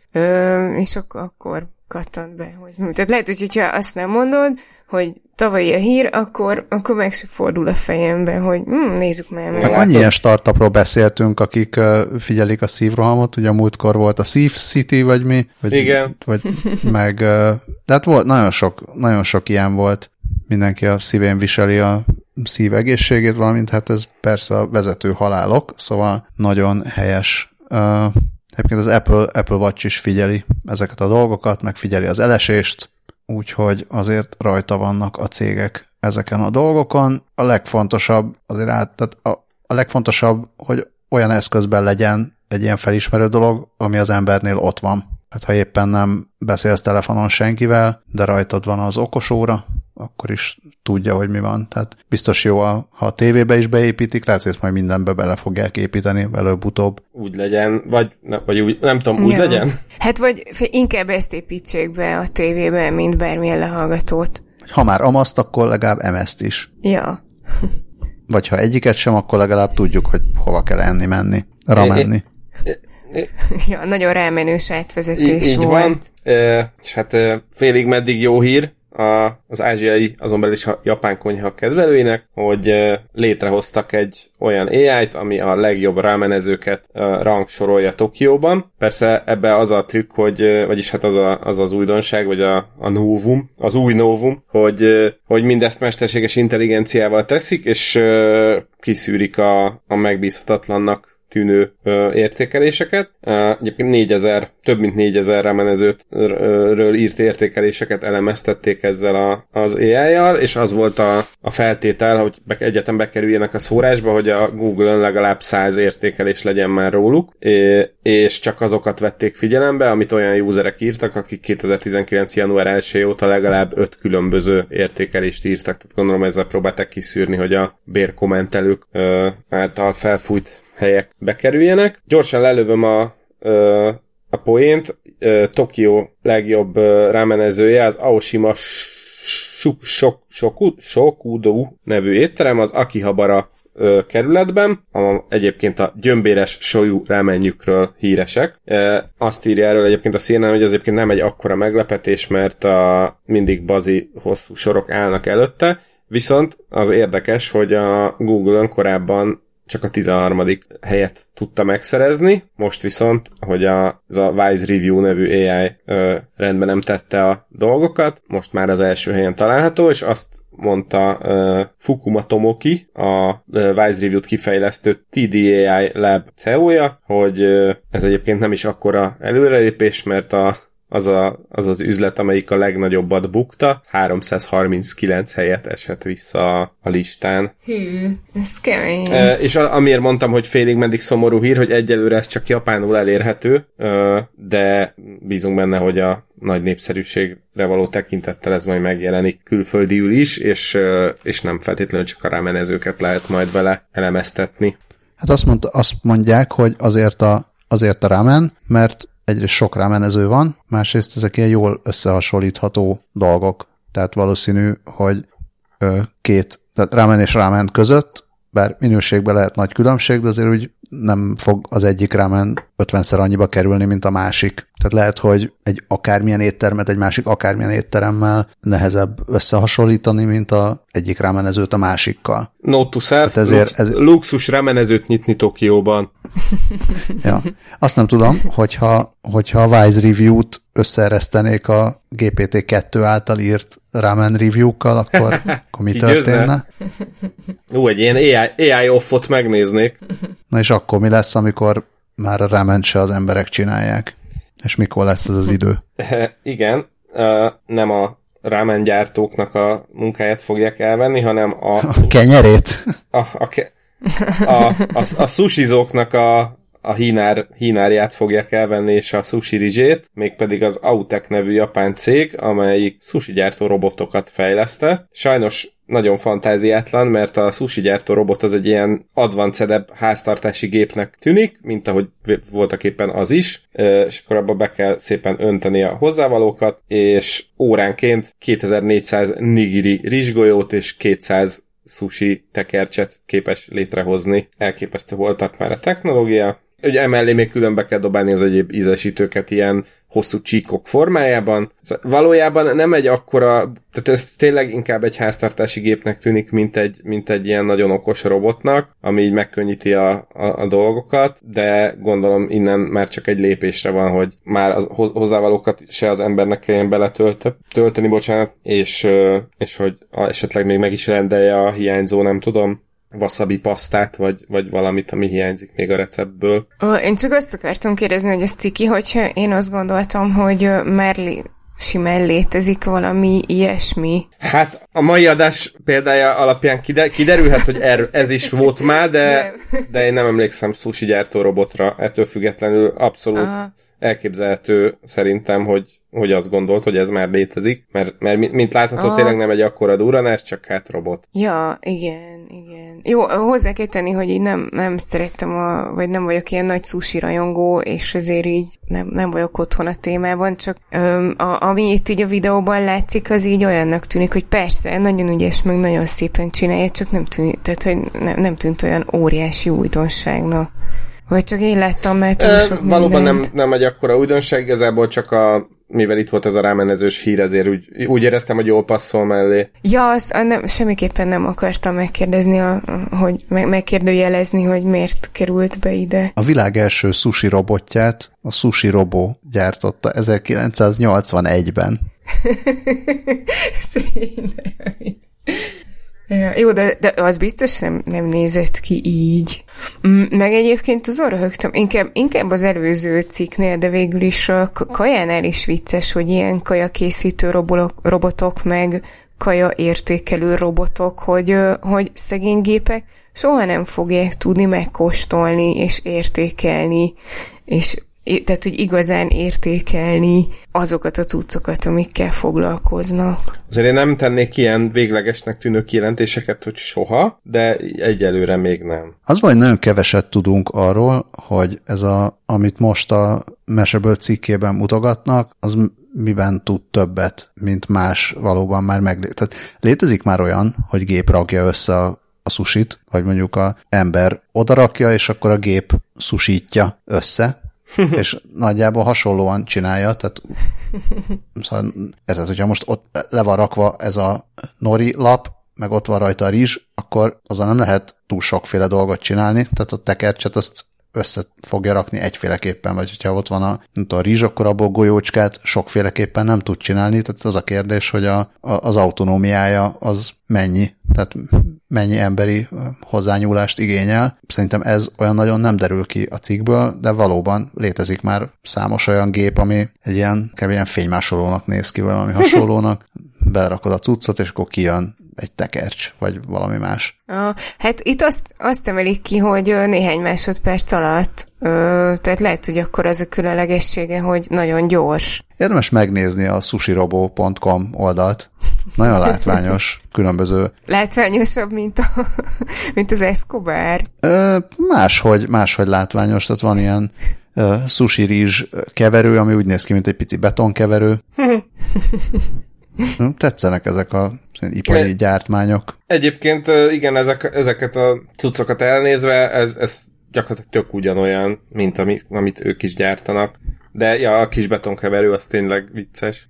és akkor, akkor kattant be. Hogy, tehát lehet, hogy hogyha azt nem mondod, hogy tavalyi a hír, akkor, akkor meg se fordul a fejembe, hogy hm, nézzük már meg. Annyi ilyen startupról beszéltünk, akik uh, figyelik a szívrohamot, ugye a múltkor volt a Szív City, vagy mi? Vagy, Igen. Vagy, meg, uh, de hát volt, nagyon sok, nagyon sok ilyen volt. Mindenki a szívén viseli a szívegészségét, valamint hát ez persze a vezető halálok, szóval nagyon helyes. Uh, egyébként az Apple, Apple Watch is figyeli ezeket a dolgokat, meg figyeli az elesést, úgyhogy azért rajta vannak a cégek ezeken a dolgokon. A legfontosabb azért át, tehát a, a legfontosabb, hogy olyan eszközben legyen egy ilyen felismerő dolog, ami az embernél ott van. Hát ha éppen nem beszélsz telefonon senkivel, de rajtad van az okosóra, akkor is tudja, hogy mi van. Tehát biztos jó, ha a tévébe is beépítik, lehet, hogy ezt majd mindenbe bele fogják építeni, előbb-utóbb. Úgy legyen, vagy, vagy úgy, nem tudom, úgy ja. legyen? Hát vagy inkább ezt építsék be a tévébe, mint bármilyen lehallgatót. Ha már amaszt, akkor legalább MS-t is. Ja. vagy ha egyiket sem, akkor legalább tudjuk, hogy hova kell enni, menni, ramenni. ja, nagyon rámenős átvezetés így, így volt. van, e, és hát e, félig meddig jó hír, a, az ázsiai, azon belül is a japán konyha kedvelőinek, hogy létrehoztak egy olyan AI-t, ami a legjobb rámenezőket rangsorolja Tokióban. Persze ebbe az a trükk, hogy, vagyis hát az a, az, az újdonság, vagy a, a novum, az új novum, hogy, hogy mindezt mesterséges intelligenciával teszik, és kiszűrik a, a megbízhatatlannak tűnő értékeléseket. Egyébként 4000, több mint 4000 remenezőtről írt értékeléseket elemeztették ezzel a, az AI-jal, és az volt a, a feltétel, hogy be, egyetem bekerüljenek a szórásba, hogy a Google-ön legalább 100 értékelés legyen már róluk, és csak azokat vették figyelembe, amit olyan userek írtak, akik 2019. január 1 óta legalább 5 különböző értékelést írtak. Tehát gondolom ezzel próbálták kiszűrni, hogy a bérkommentelők által felfújt helyek bekerüljenek. Gyorsan lelövöm a, a poént. Tokió legjobb rámenezője az Aoshima Shokudo nevű étterem, az Akihabara kerületben, a, egyébként a gyömbéres sojú rámenjükről híresek. E, azt írja erről egyébként a színen, hogy ez egyébként nem egy akkora meglepetés, mert a, mindig bazi hosszú sorok állnak előtte, viszont az érdekes, hogy a Google-ön korábban csak a 13. helyet tudta megszerezni, most viszont, hogy a, az a Wise Review nevű AI ö, rendben nem tette a dolgokat, most már az első helyen található, és azt mondta uh, Fukuma Tomoki, a uh, Wise Review-t kifejlesztő TDAI Lab CEO-ja, hogy uh, ez egyébként nem is akkora előrelépés, mert a az, a, az az üzlet, amelyik a legnagyobbat bukta, 339 helyet esett vissza a, a listán. Hű, ez kemény. E, és a, amiért mondtam, hogy félig meddig szomorú hír, hogy egyelőre ez csak japánul elérhető, e, de bízunk benne, hogy a nagy népszerűségre való tekintettel ez majd megjelenik külföldiül is, és, e, és nem feltétlenül csak a rámenezőket lehet majd vele elemeztetni. Hát azt, mond, azt mondják, hogy azért a, azért a ramen, mert egyrészt sok rámenező van, másrészt ezek ilyen jól összehasonlítható dolgok. Tehát valószínű, hogy két, tehát rámen és rámen között, bár minőségben lehet nagy különbség, de azért úgy nem fog az egyik rámen 50-szer annyiba kerülni, mint a másik. Tehát lehet, hogy egy akármilyen éttermet egy másik akármilyen étteremmel nehezebb összehasonlítani, mint a egyik rámenezőt a másikkal. Note to self, hát ezért, ez... luxus rámenezőt nyitni Tokióban. ja. Azt nem tudom, hogyha, hogyha a Wise Review-t összeeresztenék a GPT-2 által írt ramen review-kkal, akkor, akkor mi történne? Ú, egy ilyen AI, AI off-ot megnéznék. Na és akkor mi lesz, amikor már a ramen se az emberek csinálják? És mikor lesz ez az idő? Igen, nem a ramen gyártóknak a munkáját fogják elvenni, hanem a... A kenyerét? A, a, ke, a, a, a sushizóknak a, a hínár, hínárját fogják elvenni, és a sushi rizsét, mégpedig az Autek nevű japán cég, amelyik sushi gyártó robotokat fejleszte. Sajnos nagyon fantáziátlan, mert a sushi gyártó robot az egy ilyen advancedebb háztartási gépnek tűnik, mint ahogy voltak éppen az is, és akkor abba be kell szépen önteni a hozzávalókat, és óránként 2400 nigiri rizsgolyót és 200 sushi tekercset képes létrehozni. Elképesztő volt már a technológia, ugye emellé még különbe kell dobálni az egyéb ízesítőket ilyen hosszú csíkok formájában. Szóval valójában nem egy akkora, tehát ez tényleg inkább egy háztartási gépnek tűnik, mint egy, mint egy ilyen nagyon okos robotnak, ami így megkönnyíti a, a, a dolgokat, de gondolom innen már csak egy lépésre van, hogy már az hozzávalókat se az embernek kelljen beletölteni, bocsánat, és, és hogy esetleg még meg is rendelje a hiányzó, nem tudom, wasabi pasztát, vagy, vagy valamit, ami hiányzik még a receptből. Én csak azt akartam kérdezni, hogy ez ciki, hogyha én azt gondoltam, hogy Merli simán létezik valami ilyesmi. Hát a mai adás példája alapján kiderülhet, hogy er, ez is volt már, de, de én nem emlékszem sushi gyártó robotra, ettől függetlenül abszolút Aha elképzelhető szerintem, hogy, hogy azt gondolt, hogy ez már létezik, mert, mert mint látható, ah. tényleg nem egy akkora duranás, csak hát robot. Ja, igen, igen. Jó, hozzá kell tenni, hogy így nem, nem szerettem, a, vagy nem vagyok ilyen nagy sushi rajongó, és ezért így nem, nem vagyok otthon a témában, csak öm, a, ami itt így a videóban látszik, az így olyannak tűnik, hogy persze, nagyon ügyes, meg nagyon szépen csinálja, csak nem tűnik, tehát hogy nem, nem tűnt olyan óriási újdonságnak. Vagy csak én láttam, mert túl sok Valóban nem, nem egy akkora újdonság, igazából csak a mivel itt volt ez a rámenezős hír, ezért úgy, úgy éreztem, hogy jól passzol mellé. Ja, azt nem, semmiképpen nem akartam megkérdezni, a, hogy meg, megkérdőjelezni, hogy miért került be ide. A világ első sushi robotját a Sushi Robo gyártotta 1981-ben. Ja, jó, de, de az biztos nem, nem nézett ki így. Mm, meg egyébként az röhögtem, inkább, inkább az előző cikknél, de végül is a kajánál is vicces, hogy ilyen kaja készítő robotok, meg kaja értékelő robotok, hogy, hogy szegény gépek soha nem fogják tudni megkóstolni és értékelni, és tehát, hogy igazán értékelni azokat a cuccokat, amikkel foglalkoznak. Azért én nem tennék ilyen véglegesnek tűnő kijelentéseket, hogy soha, de egyelőre még nem. Az vagy nagyon keveset tudunk arról, hogy ez a, amit most a Meseből cikkében mutogatnak, az miben tud többet, mint más valóban már meg. Tehát létezik már olyan, hogy gép rakja össze a a susit, vagy mondjuk a ember odarakja, és akkor a gép susítja össze, és nagyjából hasonlóan csinálja, tehát szóval, ez, hogyha most ott le van rakva ez a nori lap, meg ott van rajta a rizs, akkor azon nem lehet túl sokféle dolgot csinálni, tehát a tekercset azt össze fogja rakni egyféleképpen, vagy hogyha ott van a, a rizs, akkor abból golyócskát sokféleképpen nem tud csinálni, tehát az a kérdés, hogy a, a, az autonómiája az mennyi, tehát mennyi emberi hozzányúlást igényel. Szerintem ez olyan nagyon nem derül ki a cikkből, de valóban létezik már számos olyan gép, ami egy ilyen, kb. ilyen fénymásolónak néz ki, valami hasonlónak, belerakod a cuccot, és akkor kijön egy tekercs, vagy valami más. Ah, hát itt azt, azt emelik ki, hogy néhány másodperc alatt, ö, tehát lehet, hogy akkor az a különlegessége, hogy nagyon gyors. Érdemes megnézni a sushirobo.com oldalt. Nagyon látványos, különböző... Látványosabb, mint, a, mint az Escobar? Ö, máshogy, máshogy látványos, tehát van ilyen ö, sushi rizs keverő, ami úgy néz ki, mint egy pici betonkeverő. Hm, tetszenek ezek a ipari gyártmányok. Egyébként igen, ezek, ezeket a cuccokat elnézve, ez, ez gyakorlatilag tök ugyanolyan, mint amit, amit ők is gyártanak. De ja, a kis betonkeverő az tényleg vicces.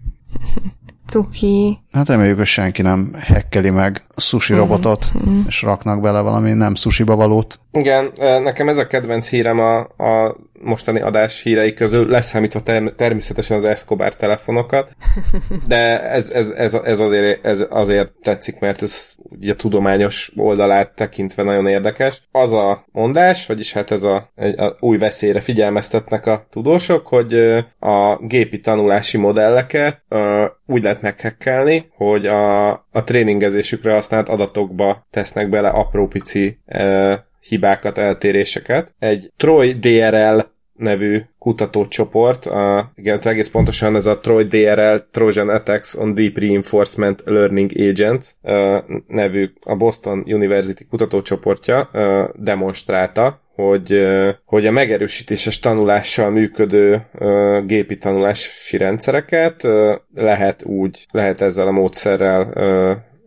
Cuki. Hát reméljük, hogy senki nem hekkeli meg a sushi robotot, mm-hmm. és raknak bele valami nem sushiba valót. Igen, nekem ez a kedvenc hírem a, a mostani adás hírei közül, leszámítva ter- természetesen az Escobar telefonokat, de ez, ez, ez, ez, azért, ez azért tetszik, mert ez ugye a tudományos oldalát tekintve nagyon érdekes. Az a mondás, vagyis hát ez a, a új veszélyre figyelmeztetnek a tudósok, hogy a gépi tanulási modelleket úgy lehet meghekkelni, hogy a, a tréningezésükre használt adatokba tesznek bele apró pici hibákat, eltéréseket. Egy Troy DRL nevű kutatócsoport, a, igen, egész pontosan ez a Troy DRL, Trojan Attacks on Deep Reinforcement Learning Agents nevű a Boston University kutatócsoportja demonstrálta, hogy, hogy a megerősítéses tanulással működő gépi tanulási rendszereket lehet úgy, lehet ezzel a módszerrel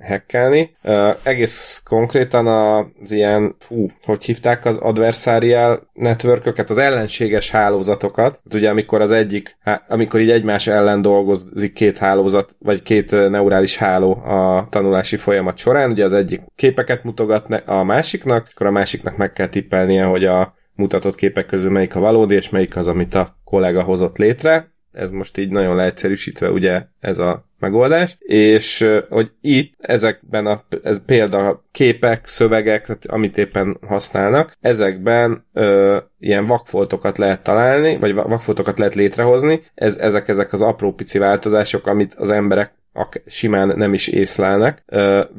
hackelni. Uh, egész konkrétan az ilyen, fú, hogy hívták az adversarial networköket, az ellenséges hálózatokat. Hát ugye amikor az egyik, amikor így egymás ellen dolgozik két hálózat, vagy két neurális háló a tanulási folyamat során, ugye az egyik képeket mutogat a másiknak, és akkor a másiknak meg kell tippelnie, hogy a mutatott képek közül melyik a valódi, és melyik az, amit a kollega hozott létre. Ez most így nagyon leegyszerűsítve ugye ez a megoldás, és hogy itt ezekben a ez példa képek, szövegek, amit éppen használnak, ezekben ö, ilyen vakfoltokat lehet találni, vagy vakfoltokat lehet létrehozni, ez, ezek, ezek az apró pici változások, amit az emberek simán nem is észlelnek,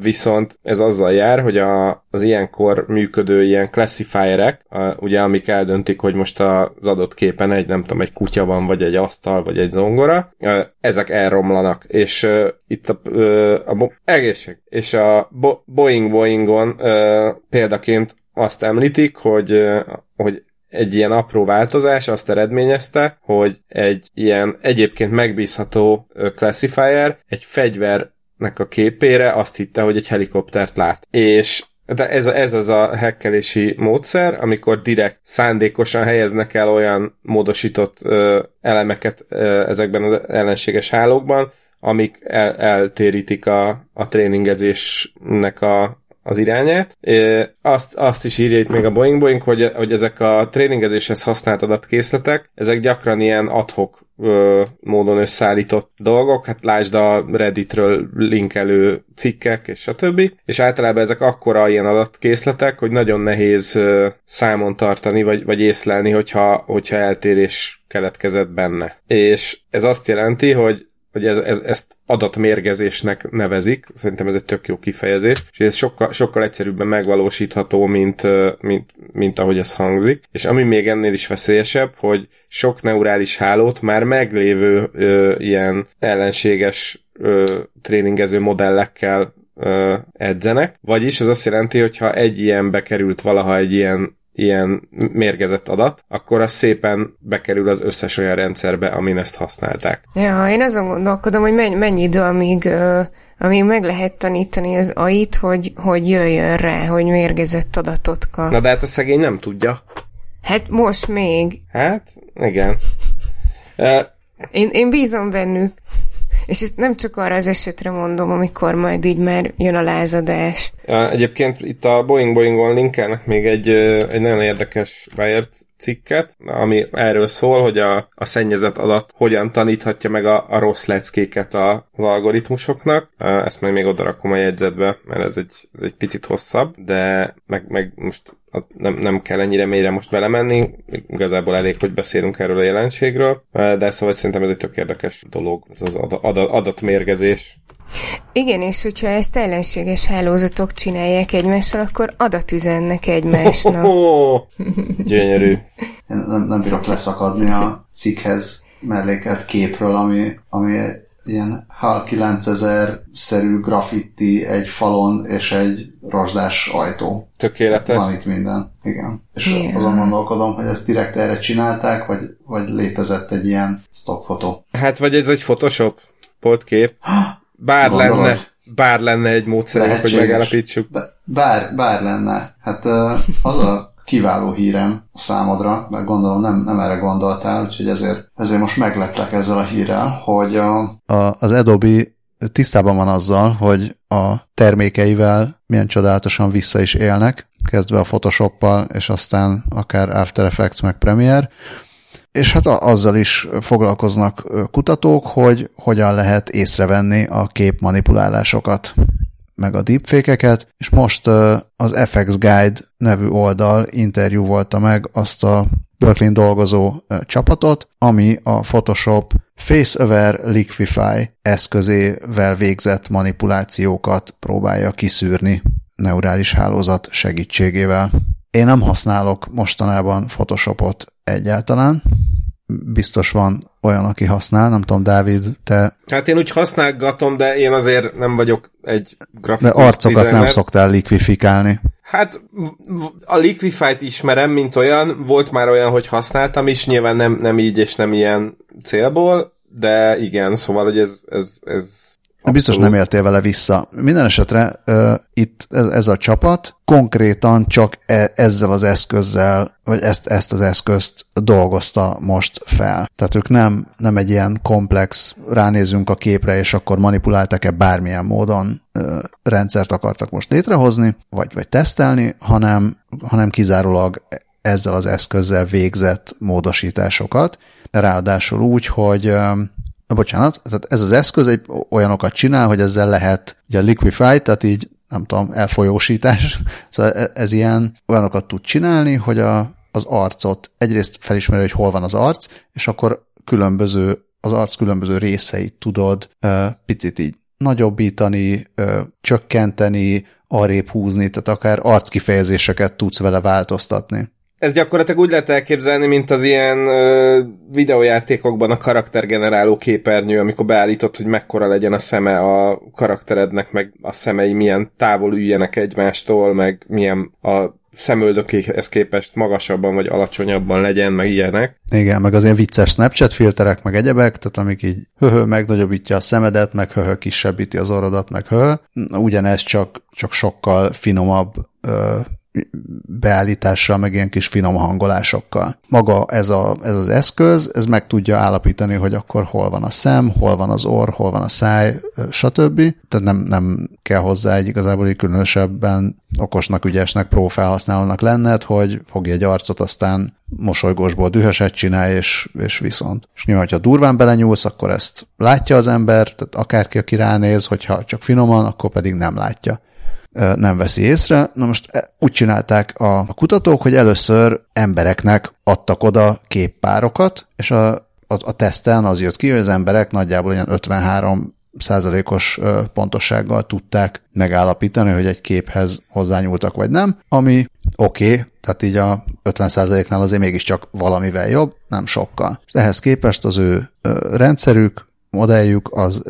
viszont ez azzal jár, hogy a, az ilyenkor működő ilyen classifierek, ugye amik eldöntik, hogy most az adott képen egy, nem tudom, egy kutya van, vagy egy asztal, vagy egy zongora, ezek elromlanak, és itt a, a, a egészség, és a Boeing Boeingon példaként azt említik, hogy, hogy egy ilyen apró változás azt eredményezte, hogy egy ilyen egyébként megbízható classifier egy fegyvernek a képére azt hitte, hogy egy helikoptert lát. És de ez, ez az a hekkelési módszer, amikor direkt szándékosan helyeznek el olyan módosított ö, elemeket ö, ezekben az ellenséges hálókban, amik el, eltérítik a, a tréningezésnek a, az irányát. Azt, azt is írja itt még a Boeing Boeing, hogy, hogy ezek a tréningezéshez használt adatkészletek, ezek gyakran ilyen adhok módon összeállított dolgok, hát lásd a Redditről linkelő cikkek, és többi, és általában ezek akkora ilyen adatkészletek, hogy nagyon nehéz ö, számon tartani, vagy, vagy észlelni, hogyha, hogyha eltérés keletkezett benne. És ez azt jelenti, hogy hogy ez, ez, ezt adatmérgezésnek nevezik, szerintem ez egy tök jó kifejezés, és ez sokkal, sokkal egyszerűbben megvalósítható, mint, mint, mint ahogy ez hangzik. És ami még ennél is veszélyesebb, hogy sok neurális hálót már meglévő ö, ilyen ellenséges ö, tréningező modellekkel ö, edzenek, vagyis az azt jelenti, hogy ha egy ilyen bekerült valaha egy ilyen ilyen mérgezett adat, akkor az szépen bekerül az összes olyan rendszerbe, amin ezt használták. Ja, én azon gondolkodom, hogy mennyi, mennyi idő, amíg, amíg meg lehet tanítani az AI-t, hogy, hogy jöjjön rá, hogy mérgezett adatot kap. Na de hát a szegény nem tudja. Hát most még. Hát, igen. Én, én bízom bennük. És ezt nem csak arra az esetre mondom, amikor majd így már jön a lázadás. Egyébként itt a Boeing Boeingon linkelnek még egy, egy nagyon érdekes Wired cikket, ami erről szól, hogy a, a szennyezett adat hogyan taníthatja meg a, a rossz leckéket a, az algoritmusoknak. Ezt majd még odarakom a jegyzetbe, mert ez egy, ez egy picit hosszabb, de meg, meg most nem, nem kell ennyire mélyre most belemenni, igazából elég, hogy beszélünk erről a jelenségről, de szóval szerintem ez egy tök érdekes dolog, ez az adat, adatmérgezés. Igen, és hogyha ezt ellenséges hálózatok csinálják egymással, akkor adat üzennek egymásnak. Oh, oh, gyönyörű. Én nem, nem bírok leszakadni a cikkhez mellékelt képről, ami, ami ilyen HAL 9000-szerű graffiti egy falon és egy rozsdás ajtó. Tökéletes. Van itt minden, igen. És yeah. azon gondolkodom, hogy ezt direkt erre csinálták, vagy, vagy létezett egy ilyen stockfotó. Hát vagy ez egy Photoshop portkép. Bár Gondolod? lenne, bár lenne egy módszer, hogy megállapítsuk. Bár, bár lenne. Hát az a kiváló hírem számodra, mert gondolom nem, nem erre gondoltál, úgyhogy ezért, ezért most megleplek ezzel a hírrel, hogy a... a az Adobe tisztában van azzal, hogy a termékeivel milyen csodálatosan vissza is élnek, kezdve a Photoshoppal, és aztán akár After Effects meg Premiere, és hát azzal is foglalkoznak kutatók, hogy hogyan lehet észrevenni a kép manipulálásokat meg a deepfake-eket, és most az FX Guide nevű oldal interjú volta meg azt a Berkeley dolgozó csapatot, ami a Photoshop Face-Over Liquify eszközével végzett manipulációkat próbálja kiszűrni neurális hálózat segítségével. Én nem használok mostanában Photoshopot egyáltalán, biztos van olyan, aki használ, nem tudom, Dávid, te... Hát én úgy használgatom, de én azért nem vagyok egy grafikus De arcokat designer. nem szoktál likvifikálni. Hát a Liquify-t ismerem, mint olyan, volt már olyan, hogy használtam is, nyilván nem, nem így és nem ilyen célból, de igen, szóval, hogy ez, ez, ez Biztos nem értél vele vissza. Minden esetre uh, itt ez, ez a csapat konkrétan csak e, ezzel az eszközzel, vagy ezt, ezt az eszközt dolgozta most fel. Tehát ők nem, nem egy ilyen komplex, ránézünk a képre, és akkor manipuláltak-e bármilyen módon uh, rendszert akartak most létrehozni, vagy, vagy tesztelni, hanem, hanem kizárólag ezzel az eszközzel végzett módosításokat, ráadásul úgy, hogy bocsánat, tehát ez az eszköz egy olyanokat csinál, hogy ezzel lehet ugye liquify, tehát így nem tudom, elfolyósítás, szóval e, ez ilyen olyanokat tud csinálni, hogy a, az arcot egyrészt felismeri, hogy hol van az arc, és akkor különböző, az arc különböző részeit tudod picit így nagyobbítani, csökkenteni, arrébb húzni, tehát akár arckifejezéseket tudsz vele változtatni. Ez gyakorlatilag úgy lehet elképzelni, mint az ilyen ö, videójátékokban a karaktergeneráló képernyő, amikor beállított, hogy mekkora legyen a szeme a karakterednek, meg a szemei milyen távol üljenek egymástól, meg milyen a szemöldökéhez képest magasabban vagy alacsonyabban legyen, meg ilyenek. Igen, meg az ilyen vicces Snapchat filterek, meg egyebek, tehát amik így höhö megnagyobbítja a szemedet, meg höhö kisebbíti az orrodat, meg höhö. Ugyanez csak, csak sokkal finomabb ö, beállítással, meg ilyen kis finom hangolásokkal. Maga ez, a, ez az eszköz, ez meg tudja állapítani, hogy akkor hol van a szem, hol van az orr, hol van a száj, stb. Tehát nem, nem kell hozzá egy igazából egy különösebben okosnak, ügyesnek, pró felhasználónak lenned, hogy fogja egy arcot, aztán mosolygósból dühöset csinál, és, és viszont. És nyilván, hogyha durván belenyúlsz, akkor ezt látja az ember, tehát akárki, aki ránéz, hogyha csak finoman, akkor pedig nem látja nem veszi észre. Na most e, úgy csinálták a kutatók, hogy először embereknek adtak oda képpárokat, és a, a, a teszten az jött ki, hogy az emberek nagyjából ilyen 53 százalékos pontossággal tudták megállapítani, hogy egy képhez hozzányúltak vagy nem, ami oké, okay, tehát így a 50 százaléknál azért mégiscsak valamivel jobb, nem sokkal. Ehhez képest az ő rendszerük, modelljük az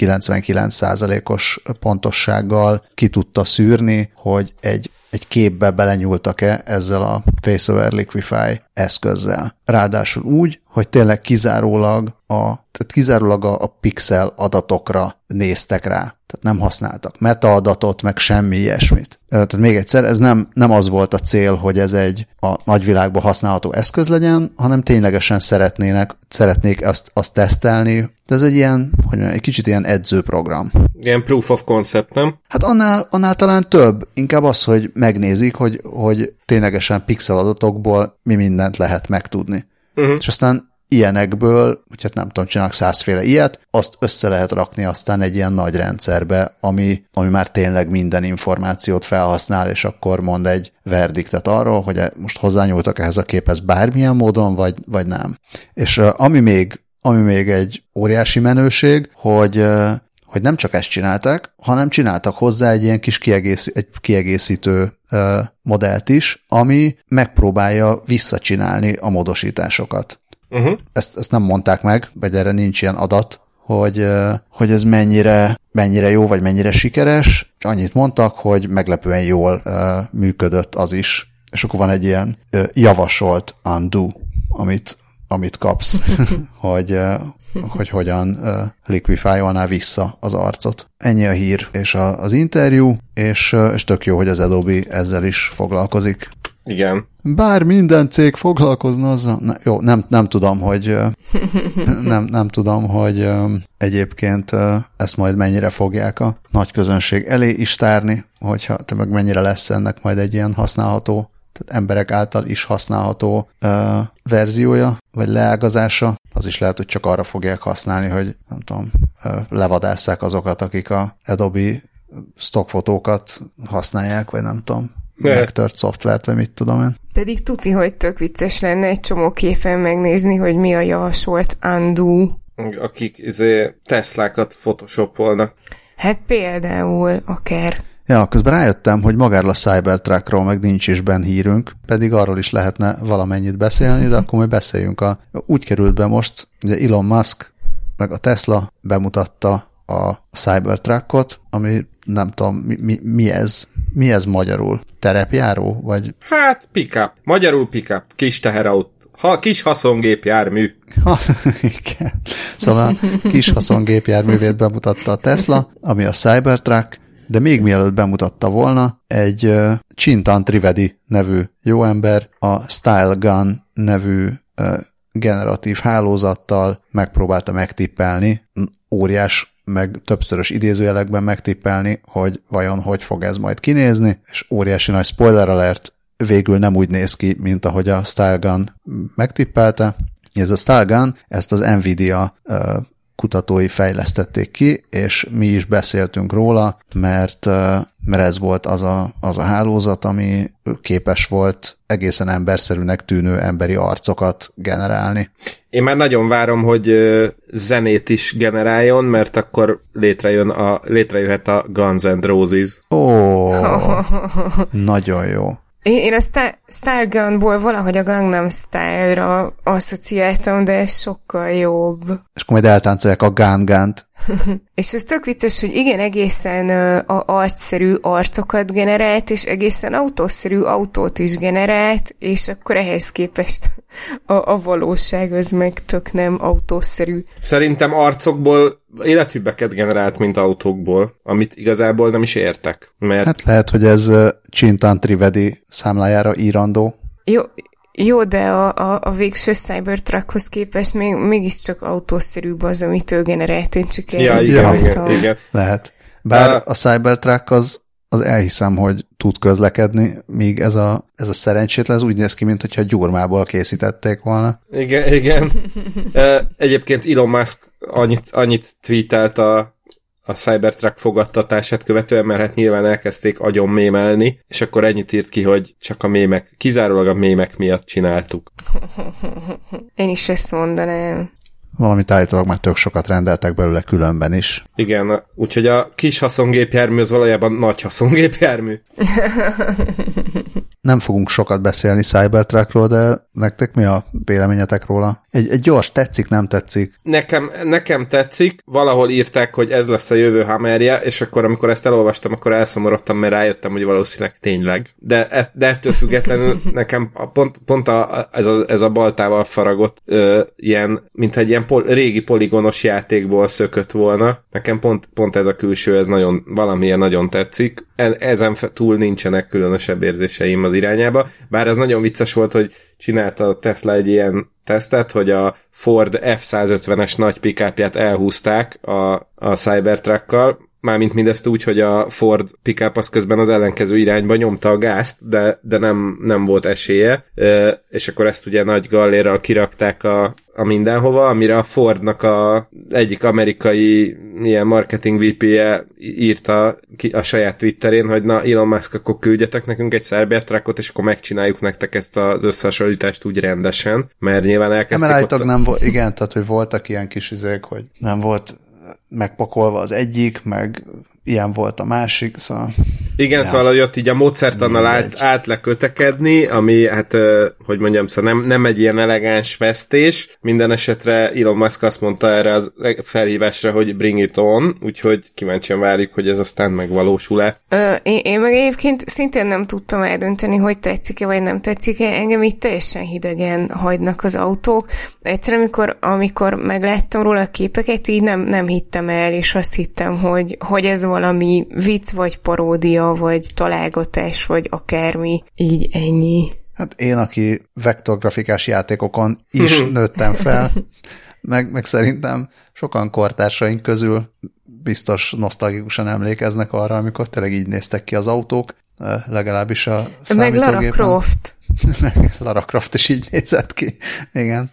99%-os pontossággal ki tudta szűrni, hogy egy, egy képbe belenyúltak-e ezzel a FaceOver Liquify eszközzel. Ráadásul úgy, hogy tényleg kizárólag a, tehát kizárólag a, a pixel adatokra néztek rá. Tehát nem használtak metaadatot, meg semmi ilyesmit. Tehát még egyszer, ez nem, nem az volt a cél, hogy ez egy a nagyvilágban használható eszköz legyen, hanem ténylegesen szeretnének, szeretnék azt, azt tesztelni. De ez egy ilyen, hogy mondjam, egy kicsit ilyen edzőprogram. Ilyen proof of concept, nem? Hát annál, annál talán több. Inkább az, hogy megnézik, hogy, hogy ténylegesen pixel adatokból mi mindent lehet megtudni. Uh-huh. És aztán ilyenekből, hogy hát nem tudom, csinálnak százféle ilyet, azt össze lehet rakni aztán egy ilyen nagy rendszerbe, ami, ami már tényleg minden információt felhasznál, és akkor mond egy verdiktet arról, hogy most hozzányúltak ehhez a képhez bármilyen módon, vagy, vagy nem. És ami még ami még egy óriási menőség, hogy hogy nem csak ezt csinálták, hanem csináltak hozzá egy ilyen kis kiegész, egy kiegészítő modellt is, ami megpróbálja visszacsinálni a módosításokat. Uh-huh. Ezt, ezt nem mondták meg, vagy erre nincs ilyen adat, hogy, hogy ez mennyire, mennyire jó, vagy mennyire sikeres. Annyit mondtak, hogy meglepően jól működött az is. És akkor van egy ilyen javasolt undo, amit, amit kapsz, hogy, hogy hogyan liquify vissza az arcot. Ennyi a hír és a, az interjú, és, és tök jó, hogy az Adobe ezzel is foglalkozik. Igen. Bár minden cég foglalkozna azzal, ne, jó, nem, nem tudom, hogy nem, nem tudom, hogy egyébként ezt majd mennyire fogják a nagy közönség elé is tárni, hogyha te meg mennyire lesz ennek majd egy ilyen használható, tehát emberek által is használható uh, verziója, vagy leágazása, az is lehet, hogy csak arra fogják használni, hogy nem tudom, levadásszák azokat, akik a Adobe stockfotókat használják, vagy nem tudom, megtört szoftvert, vagy mit tudom én. Pedig tuti, hogy tök vicces lenne egy csomó képen megnézni, hogy mi a javasolt undo. Akik izé, Teslákat photoshopolnak. Hát például akár. Ja, közben rájöttem, hogy magáról a Cybertruckról meg nincs is benne hírünk, pedig arról is lehetne valamennyit beszélni, de akkor majd beszéljünk. A, úgy került be most, ugye Elon Musk meg a Tesla bemutatta a Cybertruckot, ami nem tudom, mi, mi, mi ez? Mi ez magyarul? Terepjáró? Vagy... Hát, pickup. Magyarul pickup. Kis teherautó ha, kis haszongépjármű. Ha, igen. Szóval kis haszongépjárművét bemutatta a Tesla, ami a Cybertruck, de még mielőtt bemutatta volna, egy uh, Chintan Trivedi nevű jó ember a Style Gun nevű uh, generatív hálózattal megpróbálta megtippelni, óriás meg többszörös idézőjelekben megtippelni, hogy vajon hogy fog ez majd kinézni, és óriási nagy spoiler alert, végül nem úgy néz ki, mint ahogy a Style Gun megtippelte. Ez a Style Gun, ezt az Nvidia kutatói fejlesztették ki, és mi is beszéltünk róla, mert, mert ez volt az a, az a hálózat, ami képes volt egészen emberszerűnek tűnő emberi arcokat generálni. Én már nagyon várom, hogy zenét is generáljon, mert akkor létrejön a, létrejöhet a Guns N' Roses. Ó, nagyon jó. Én, a Star, Stargunból valahogy a Gangnam Style-ra asszociáltam, de ez sokkal jobb. És akkor majd eltáncolják a Gun Gun-t. és ez tök vicces, hogy igen, egészen a arcszerű arcokat generált, és egészen autószerű autót is generált, és akkor ehhez képest a, a valóság az meg tök nem autószerű. Szerintem arcokból élethűbbeket generált, mint autókból, amit igazából nem is értek. Mert... Hát lehet, hogy ez Csintan Trivedi számlájára írandó. Jó, jó, de a, a, a végső Cybertruckhoz képest még, mégiscsak autószerűbb az, amit ő generált, én csak ja, igen, igen, igen. Lehet. Bár a, a Cybertruck az, az elhiszem, hogy tud közlekedni, míg ez a, ez a szerencsétlen, ez úgy néz ki, mintha gyurmából készítették volna. Igen, igen. Egyébként Elon Musk annyit, annyit tweetelt a a Cybertruck fogadtatását követően, mert hát nyilván elkezdték agyon mémelni, és akkor ennyit írt ki, hogy csak a mémek, kizárólag a mémek miatt csináltuk. Én is ezt mondanám valamit állítólag már tök sokat rendeltek belőle különben is. Igen, úgyhogy a kis haszongépjármű az valójában nagy haszongépjármű. Nem fogunk sokat beszélni Cybertruckról, de nektek mi a véleményetek róla? Egy, egy gyors tetszik, nem tetszik? Nekem, nekem tetszik, valahol írták, hogy ez lesz a jövő hamerje, és akkor amikor ezt elolvastam, akkor elszomorodtam, mert rájöttem, hogy valószínűleg tényleg. De, e, de ettől függetlenül nekem a, pont, pont a, ez, a, ez a baltával faragott ö, ilyen, mint egy ilyen pol, régi poligonos játékból szökött volna. Nekem pont, pont ez a külső, ez nagyon, valamilyen nagyon tetszik. Ezen túl nincsenek különösebb érzéseim az irányába. Bár az nagyon vicces volt, hogy csinálta a Tesla egy ilyen tesztet, hogy a Ford F-150-es nagy pikápját elhúzták a, a Cybertruckkal, Mármint mindezt úgy, hogy a Ford pickup az közben az ellenkező irányba nyomta a gázt, de, de nem, nem volt esélye, és akkor ezt ugye nagy gallérral kirakták a, a mindenhova, amire a Fordnak a egyik amerikai ilyen marketing VP-je írta ki a saját Twitterén, hogy na Elon Musk, akkor küldjetek nekünk egy Cybertruckot, és akkor megcsináljuk nektek ezt az összehasonlítást úgy rendesen, mert nyilván elkezdték nem, ott... nem volt, igen, tehát hogy voltak ilyen kis izék, hogy nem volt megpakolva az egyik, meg ilyen volt a másik, szóval... Igen, ja. szóval, hogy ott így a módszertannal át, át lekötekedni, ami, hát, hogy mondjam, szóval nem, nem egy ilyen elegáns vesztés. Minden esetre Elon Musk azt mondta erre az felhívásra, hogy bring it on, úgyhogy kíváncsian várjuk, hogy ez aztán megvalósul-e. Ö, én, én meg egyébként szintén nem tudtam eldönteni, hogy tetszik-e vagy nem tetszik-e. Engem így teljesen hidegen hagynak az autók. Egyszerűen, amikor, amikor megláttam róla a képeket, így nem, nem hittem el, és azt hittem, hogy, hogy ez valami vicc, vagy paródia, vagy találgatás, vagy akármi, így ennyi. Hát én, aki vektorgrafikás játékokon is nőttem fel, meg, meg szerintem sokan kortársaink közül biztos nosztalgikusan emlékeznek arra, amikor tényleg így néztek ki az autók, legalábbis a Meg Lara Croft. Meg Lara Croft is így nézett ki. Igen.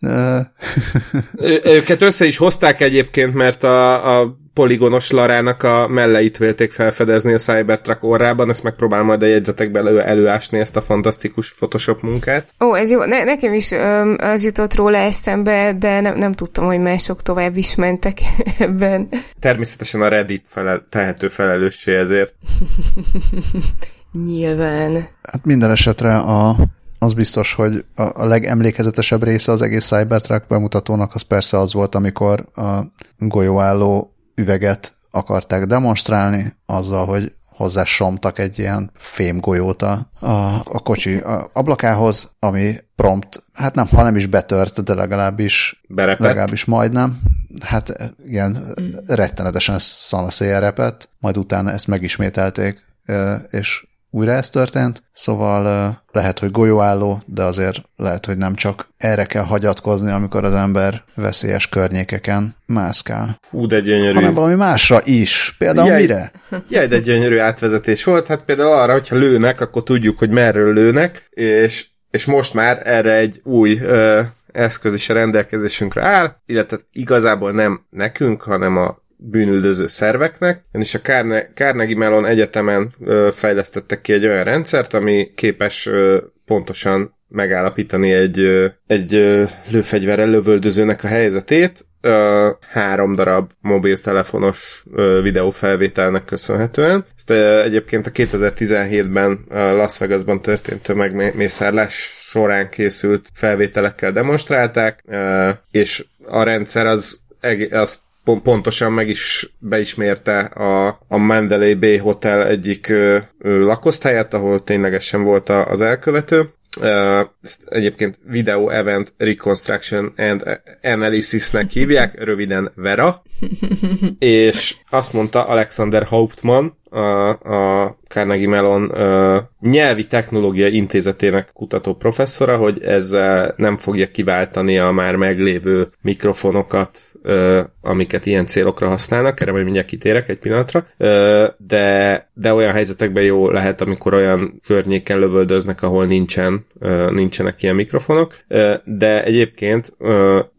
Őket össze is hozták egyébként, mert a, a poligonos Larának a melleit vélték felfedezni a Cybertruck orrában, ezt megpróbálom majd a jegyzetekben elő, előásni ezt a fantasztikus Photoshop munkát. Ó, ez jó, ne, nekem is öm, az jutott róla eszembe, de nem, nem tudtam, hogy mások tovább is mentek ebben. Természetesen a Reddit felel, tehető felelőssé ezért. Nyilván. Hát minden esetre a, az biztos, hogy a, a legemlékezetesebb része az egész Cybertruck bemutatónak az persze az volt, amikor a golyóálló üveget akarták demonstrálni, azzal, hogy hozzá somtak egy ilyen fémgolyót a, a, a kocsi a ablakához, ami prompt, hát nem, ha nem is betört, de legalábbis, Berepett. legalábbis majdnem. Hát igen, mm. rettenetesen szanaszéjel repett, majd utána ezt megismételték, és újra ez történt, szóval lehet, hogy golyóálló, de azért lehet, hogy nem csak erre kell hagyatkozni, amikor az ember veszélyes környékeken mászkál. Hú, de gyönyörű. Hanem valami másra is. Például Jaj. mire? Jaj, de gyönyörű átvezetés volt. Hát például arra, hogyha lőnek, akkor tudjuk, hogy merről lőnek, és, és most már erre egy új ö, eszköz is a rendelkezésünkre áll, illetve igazából nem nekünk, hanem a bűnüldöző szerveknek, és a Carne- Carnegie Mellon Egyetemen fejlesztettek ki egy olyan rendszert, ami képes pontosan megállapítani egy, egy lőfegyverrel lövöldözőnek a helyzetét, három darab mobiltelefonos videófelvételnek köszönhetően. Ezt egyébként a 2017-ben ö, Las Vegasban történt tömegmészárlás során készült felvételekkel demonstrálták, és a rendszer az, azt pon- pontosan meg is beismérte a, a Mandalay Bay Hotel egyik ö, ö, lakosztályát, ahol ténylegesen volt a, az elkövető. Uh, ezt egyébként Video Event Reconstruction and Analysis-nek hívják, röviden VERA, és azt mondta Alexander Hauptmann, a, a Carnegie Mellon uh, nyelvi technológia intézetének kutató professzora, hogy ezzel nem fogja kiváltani a már meglévő mikrofonokat, amiket ilyen célokra használnak, erre majd mindjárt kitérek egy pillanatra, de, de olyan helyzetekben jó lehet, amikor olyan környéken lövöldöznek, ahol nincsen, nincsenek ilyen mikrofonok, de egyébként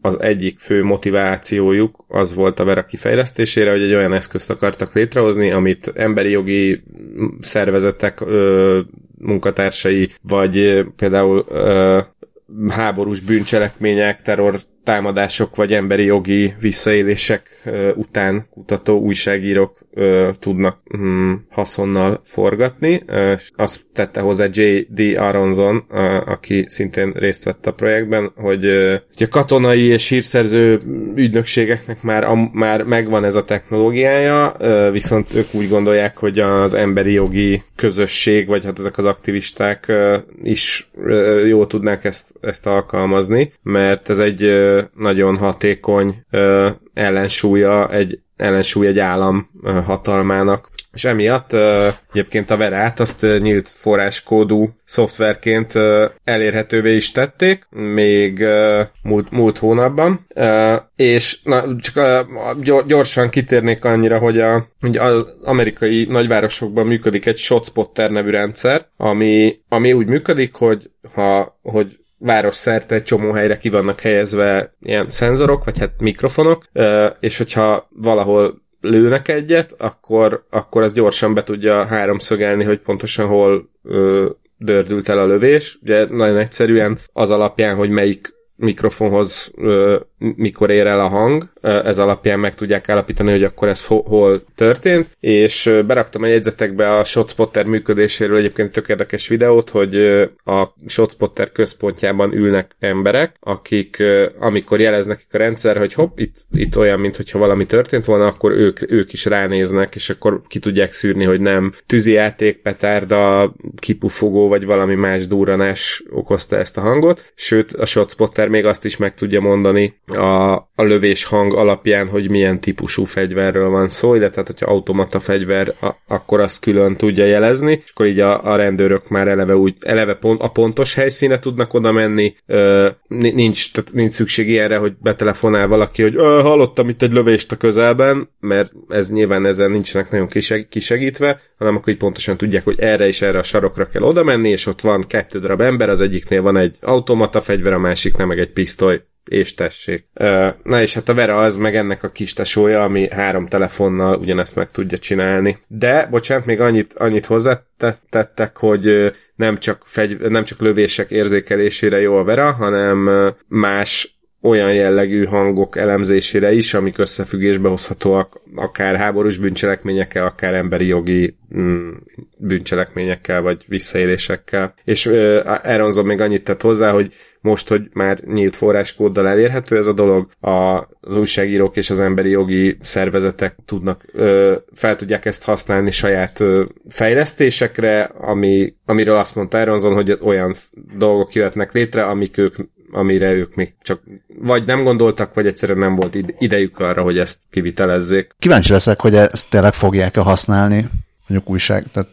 az egyik fő motivációjuk az volt a Vera kifejlesztésére, hogy egy olyan eszközt akartak létrehozni, amit emberi jogi szervezetek ö, munkatársai, vagy például háborús bűncselekmények, terror támadások vagy emberi jogi visszaélések után kutató újságírók tudnak hm, haszonnal forgatni. Azt tette hozzá J.D. Aronson, aki szintén részt vett a projektben, hogy, a katonai és hírszerző ügynökségeknek már, már megvan ez a technológiája, viszont ők úgy gondolják, hogy az emberi jogi közösség, vagy hát ezek az aktivisták is jól tudnák ezt, ezt alkalmazni, mert ez egy nagyon hatékony ellensúlya egy ellensúly egy állam hatalmának. És emiatt egyébként a verát azt nyílt forráskódú szoftverként elérhetővé is tették, még múlt, múlt hónapban. És na, csak gyorsan kitérnék annyira, hogy, a, hogy az amerikai nagyvárosokban működik egy ShotSpotter nevű rendszer, ami, ami úgy működik, hogy ha hogy város szerte csomó helyre ki vannak helyezve ilyen szenzorok, vagy hát mikrofonok, és hogyha valahol lőnek egyet, akkor, akkor az gyorsan be tudja háromszögelni, hogy pontosan hol dördült el a lövés. Ugye nagyon egyszerűen az alapján, hogy melyik mikrofonhoz mikor ér el a hang, ez alapján meg tudják állapítani, hogy akkor ez hol történt, és beraktam a jegyzetekbe a ShotSpotter működéséről egyébként tök érdekes videót, hogy a ShotSpotter központjában ülnek emberek, akik amikor jeleznek a rendszer, hogy hopp, itt, itt olyan, mintha valami történt volna, akkor ők, ők is ránéznek, és akkor ki tudják szűrni, hogy nem tűzijáték, petárda, kipufogó, vagy valami más durranás okozta ezt a hangot, sőt, a ShotSpotter még azt is meg tudja mondani a, a lövés hang alapján, hogy milyen típusú fegyverről van szó, illetve hát, hogyha automata fegyver, a, akkor azt külön tudja jelezni, és akkor így a, a rendőrök már eleve úgy, eleve pont, a pontos helyszíne tudnak oda menni, ö, nincs, tehát nincs szükség ilyenre, hogy betelefonál valaki, hogy hallottam itt egy lövést a közelben, mert ez nyilván ezzel nincsenek nagyon kiseg, kisegítve, hanem akkor így pontosan tudják, hogy erre és erre a sarokra kell oda menni, és ott van kettő darab ember, az egyiknél van egy automata fegyver, a másiknál meg egy pisztoly és tessék. Na és hát a Vera az meg ennek a kis tesója, ami három telefonnal ugyanezt meg tudja csinálni. De, bocsánat, még annyit, annyit hozzátettek, hogy nem csak, fegy, nem csak lövések érzékelésére jó a Vera, hanem más olyan jellegű hangok elemzésére is, amik összefüggésbe hozhatóak akár háborús bűncselekményekkel, akár emberi jogi mm, bűncselekményekkel, vagy visszaélésekkel. És Aronson még annyit tett hozzá, hogy most, hogy már nyílt forráskóddal elérhető ez a dolog, a, az újságírók és az emberi jogi szervezetek tudnak, ö, fel tudják ezt használni saját ö, fejlesztésekre, ami, amiről azt mondta Aronson, hogy olyan dolgok jöhetnek létre, amik ők amire ők még csak vagy nem gondoltak, vagy egyszerűen nem volt idejük arra, hogy ezt kivitelezzék. Kíváncsi leszek, hogy ezt tényleg fogják-e használni mondjuk újság, tehát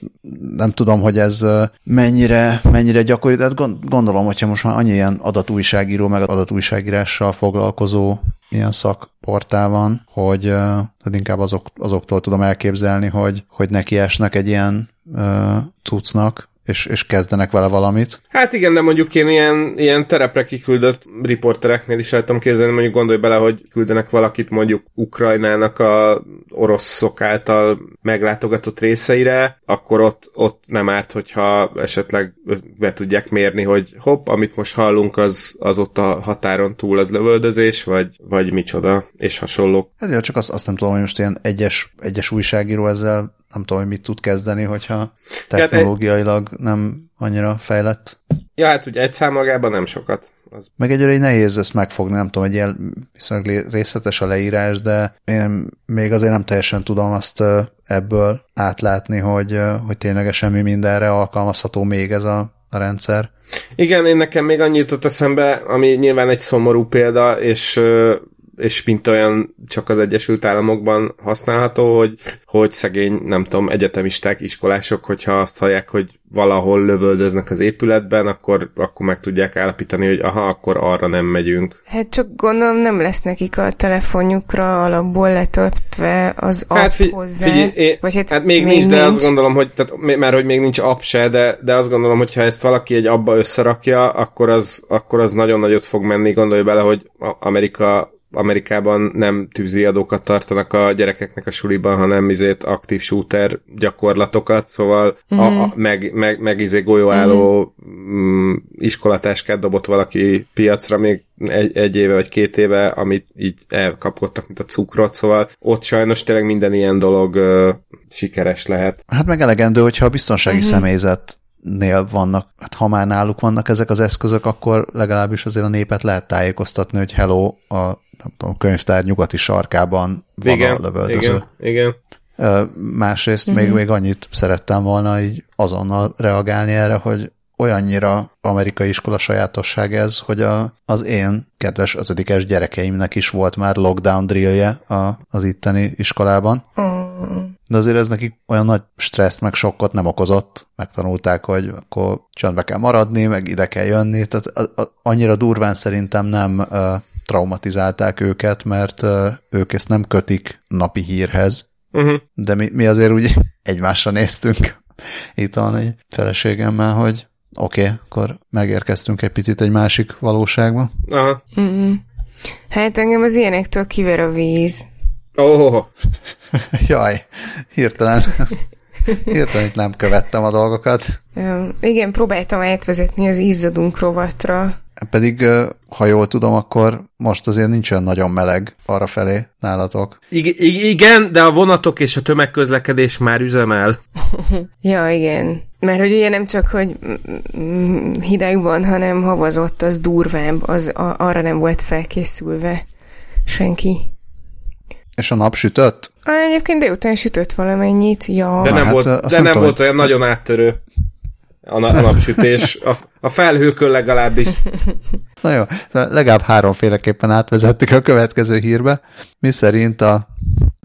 nem tudom, hogy ez mennyire, mennyire gyakori, de gondolom, hogyha most már annyi ilyen adatújságíró, meg adatújságírással foglalkozó ilyen szakportál van, hogy tehát inkább azok, azoktól tudom elképzelni, hogy, hogy neki esnek egy ilyen uh, cuccnak, és, és kezdenek vele valamit. Hát igen, de mondjuk én ilyen, ilyen terepre kiküldött riportereknél is el tudom képzelni, mondjuk gondolj bele, hogy küldenek valakit mondjuk Ukrajnának a oroszok által meglátogatott részeire, akkor ott, ott nem árt, hogyha esetleg be tudják mérni, hogy hopp, amit most hallunk, az, az ott a határon túl az lövöldözés, vagy, vagy micsoda, és hasonlók. Hát csak azt, azt nem tudom, hogy most ilyen egyes, egyes újságíró ezzel nem tudom, hogy mit tud kezdeni, hogyha technológiailag nem annyira fejlett. Ja, hát ugye egy szám magában nem sokat. Az... Meg egyre nehéz ezt megfogni, nem tudom, hogy ilyen viszonylag részletes a leírás, de én még azért nem teljesen tudom azt ebből átlátni, hogy, hogy ténylegesen mi mindenre alkalmazható még ez a, a rendszer. Igen, én nekem még annyit jutott eszembe, ami nyilván egy szomorú példa, és és mint olyan csak az Egyesült Államokban használható, hogy, hogy szegény, nem tudom, egyetemisták, iskolások, hogyha azt hallják, hogy valahol lövöldöznek az épületben, akkor, akkor meg tudják állapítani, hogy aha, akkor arra nem megyünk. Hát csak gondolom nem lesz nekik a telefonjukra alapból letöltve az app hát figy- hozzá. Figyelj, én, Vagy hát, hát még, még nincs, nincs, de azt gondolom, hogy tehát, mert hogy még nincs app se, de, de azt gondolom, hogy ha ezt valaki egy abba összerakja, akkor az, akkor az nagyon nagyot fog menni. Gondolj bele, hogy Amerika Amerikában nem tűziadókat tartanak a gyerekeknek a suliban, hanem izét aktív shooter gyakorlatokat, szóval mm-hmm. a, a, mhm. meg, meg, meg izé golyóálló mm. iskolatáskát dobott valaki piacra még egy, egy éve vagy két éve, amit így elkapkodtak, mint a cukrot, szóval ott sajnos tényleg minden ilyen dolog ö, sikeres lehet. Hát meg elegendő, hogyha a biztonsági mm-hmm. személyzet nél vannak, hát ha már náluk vannak ezek az eszközök, akkor legalábbis azért a népet lehet tájékoztatni, hogy hello, a nem tudom, könyvtár nyugati sarkában van igen, a lövöldöző. Igen, igen. Másrészt uh-huh. még, még annyit szerettem volna így azonnal reagálni erre, hogy olyannyira amerikai iskola sajátosság ez, hogy a, az én kedves ötödikes gyerekeimnek is volt már lockdown drillje a, az itteni iskolában. De azért ez nekik olyan nagy stresszt meg sokkot nem okozott. Megtanulták, hogy akkor csöndbe kell maradni, meg ide kell jönni. Tehát a, a, annyira durván szerintem nem traumatizálták őket, mert ők ezt nem kötik napi hírhez, uh-huh. de mi, mi azért úgy egymásra néztünk itt van egy feleségemmel, hogy oké, okay, akkor megérkeztünk egy picit egy másik valóságba. Aha. Mm-hmm. Hát engem az ilyenektől kiver a víz. Oh. Jaj, hirtelen, hirtelen itt nem követtem a dolgokat. Igen, próbáltam átvezetni az izzadunk rovatra. Pedig, ha jól tudom, akkor most azért nincs olyan nagyon meleg arra felé nálatok. I- igen, de a vonatok és a tömegközlekedés már üzemel. ja, igen. Mert hogy ugye nem csak, hogy hideg van, hanem havazott, az durvább, az a- arra nem volt felkészülve senki. És a nap sütött? Egyébként délután sütött valamennyit, ja. De nem, hát, volt, de nem, nem volt olyan nagyon áttörő a, na- a napsütés, a, a felhőkön legalábbis. Na jó, legalább háromféleképpen átvezettük a következő hírbe, mi szerint a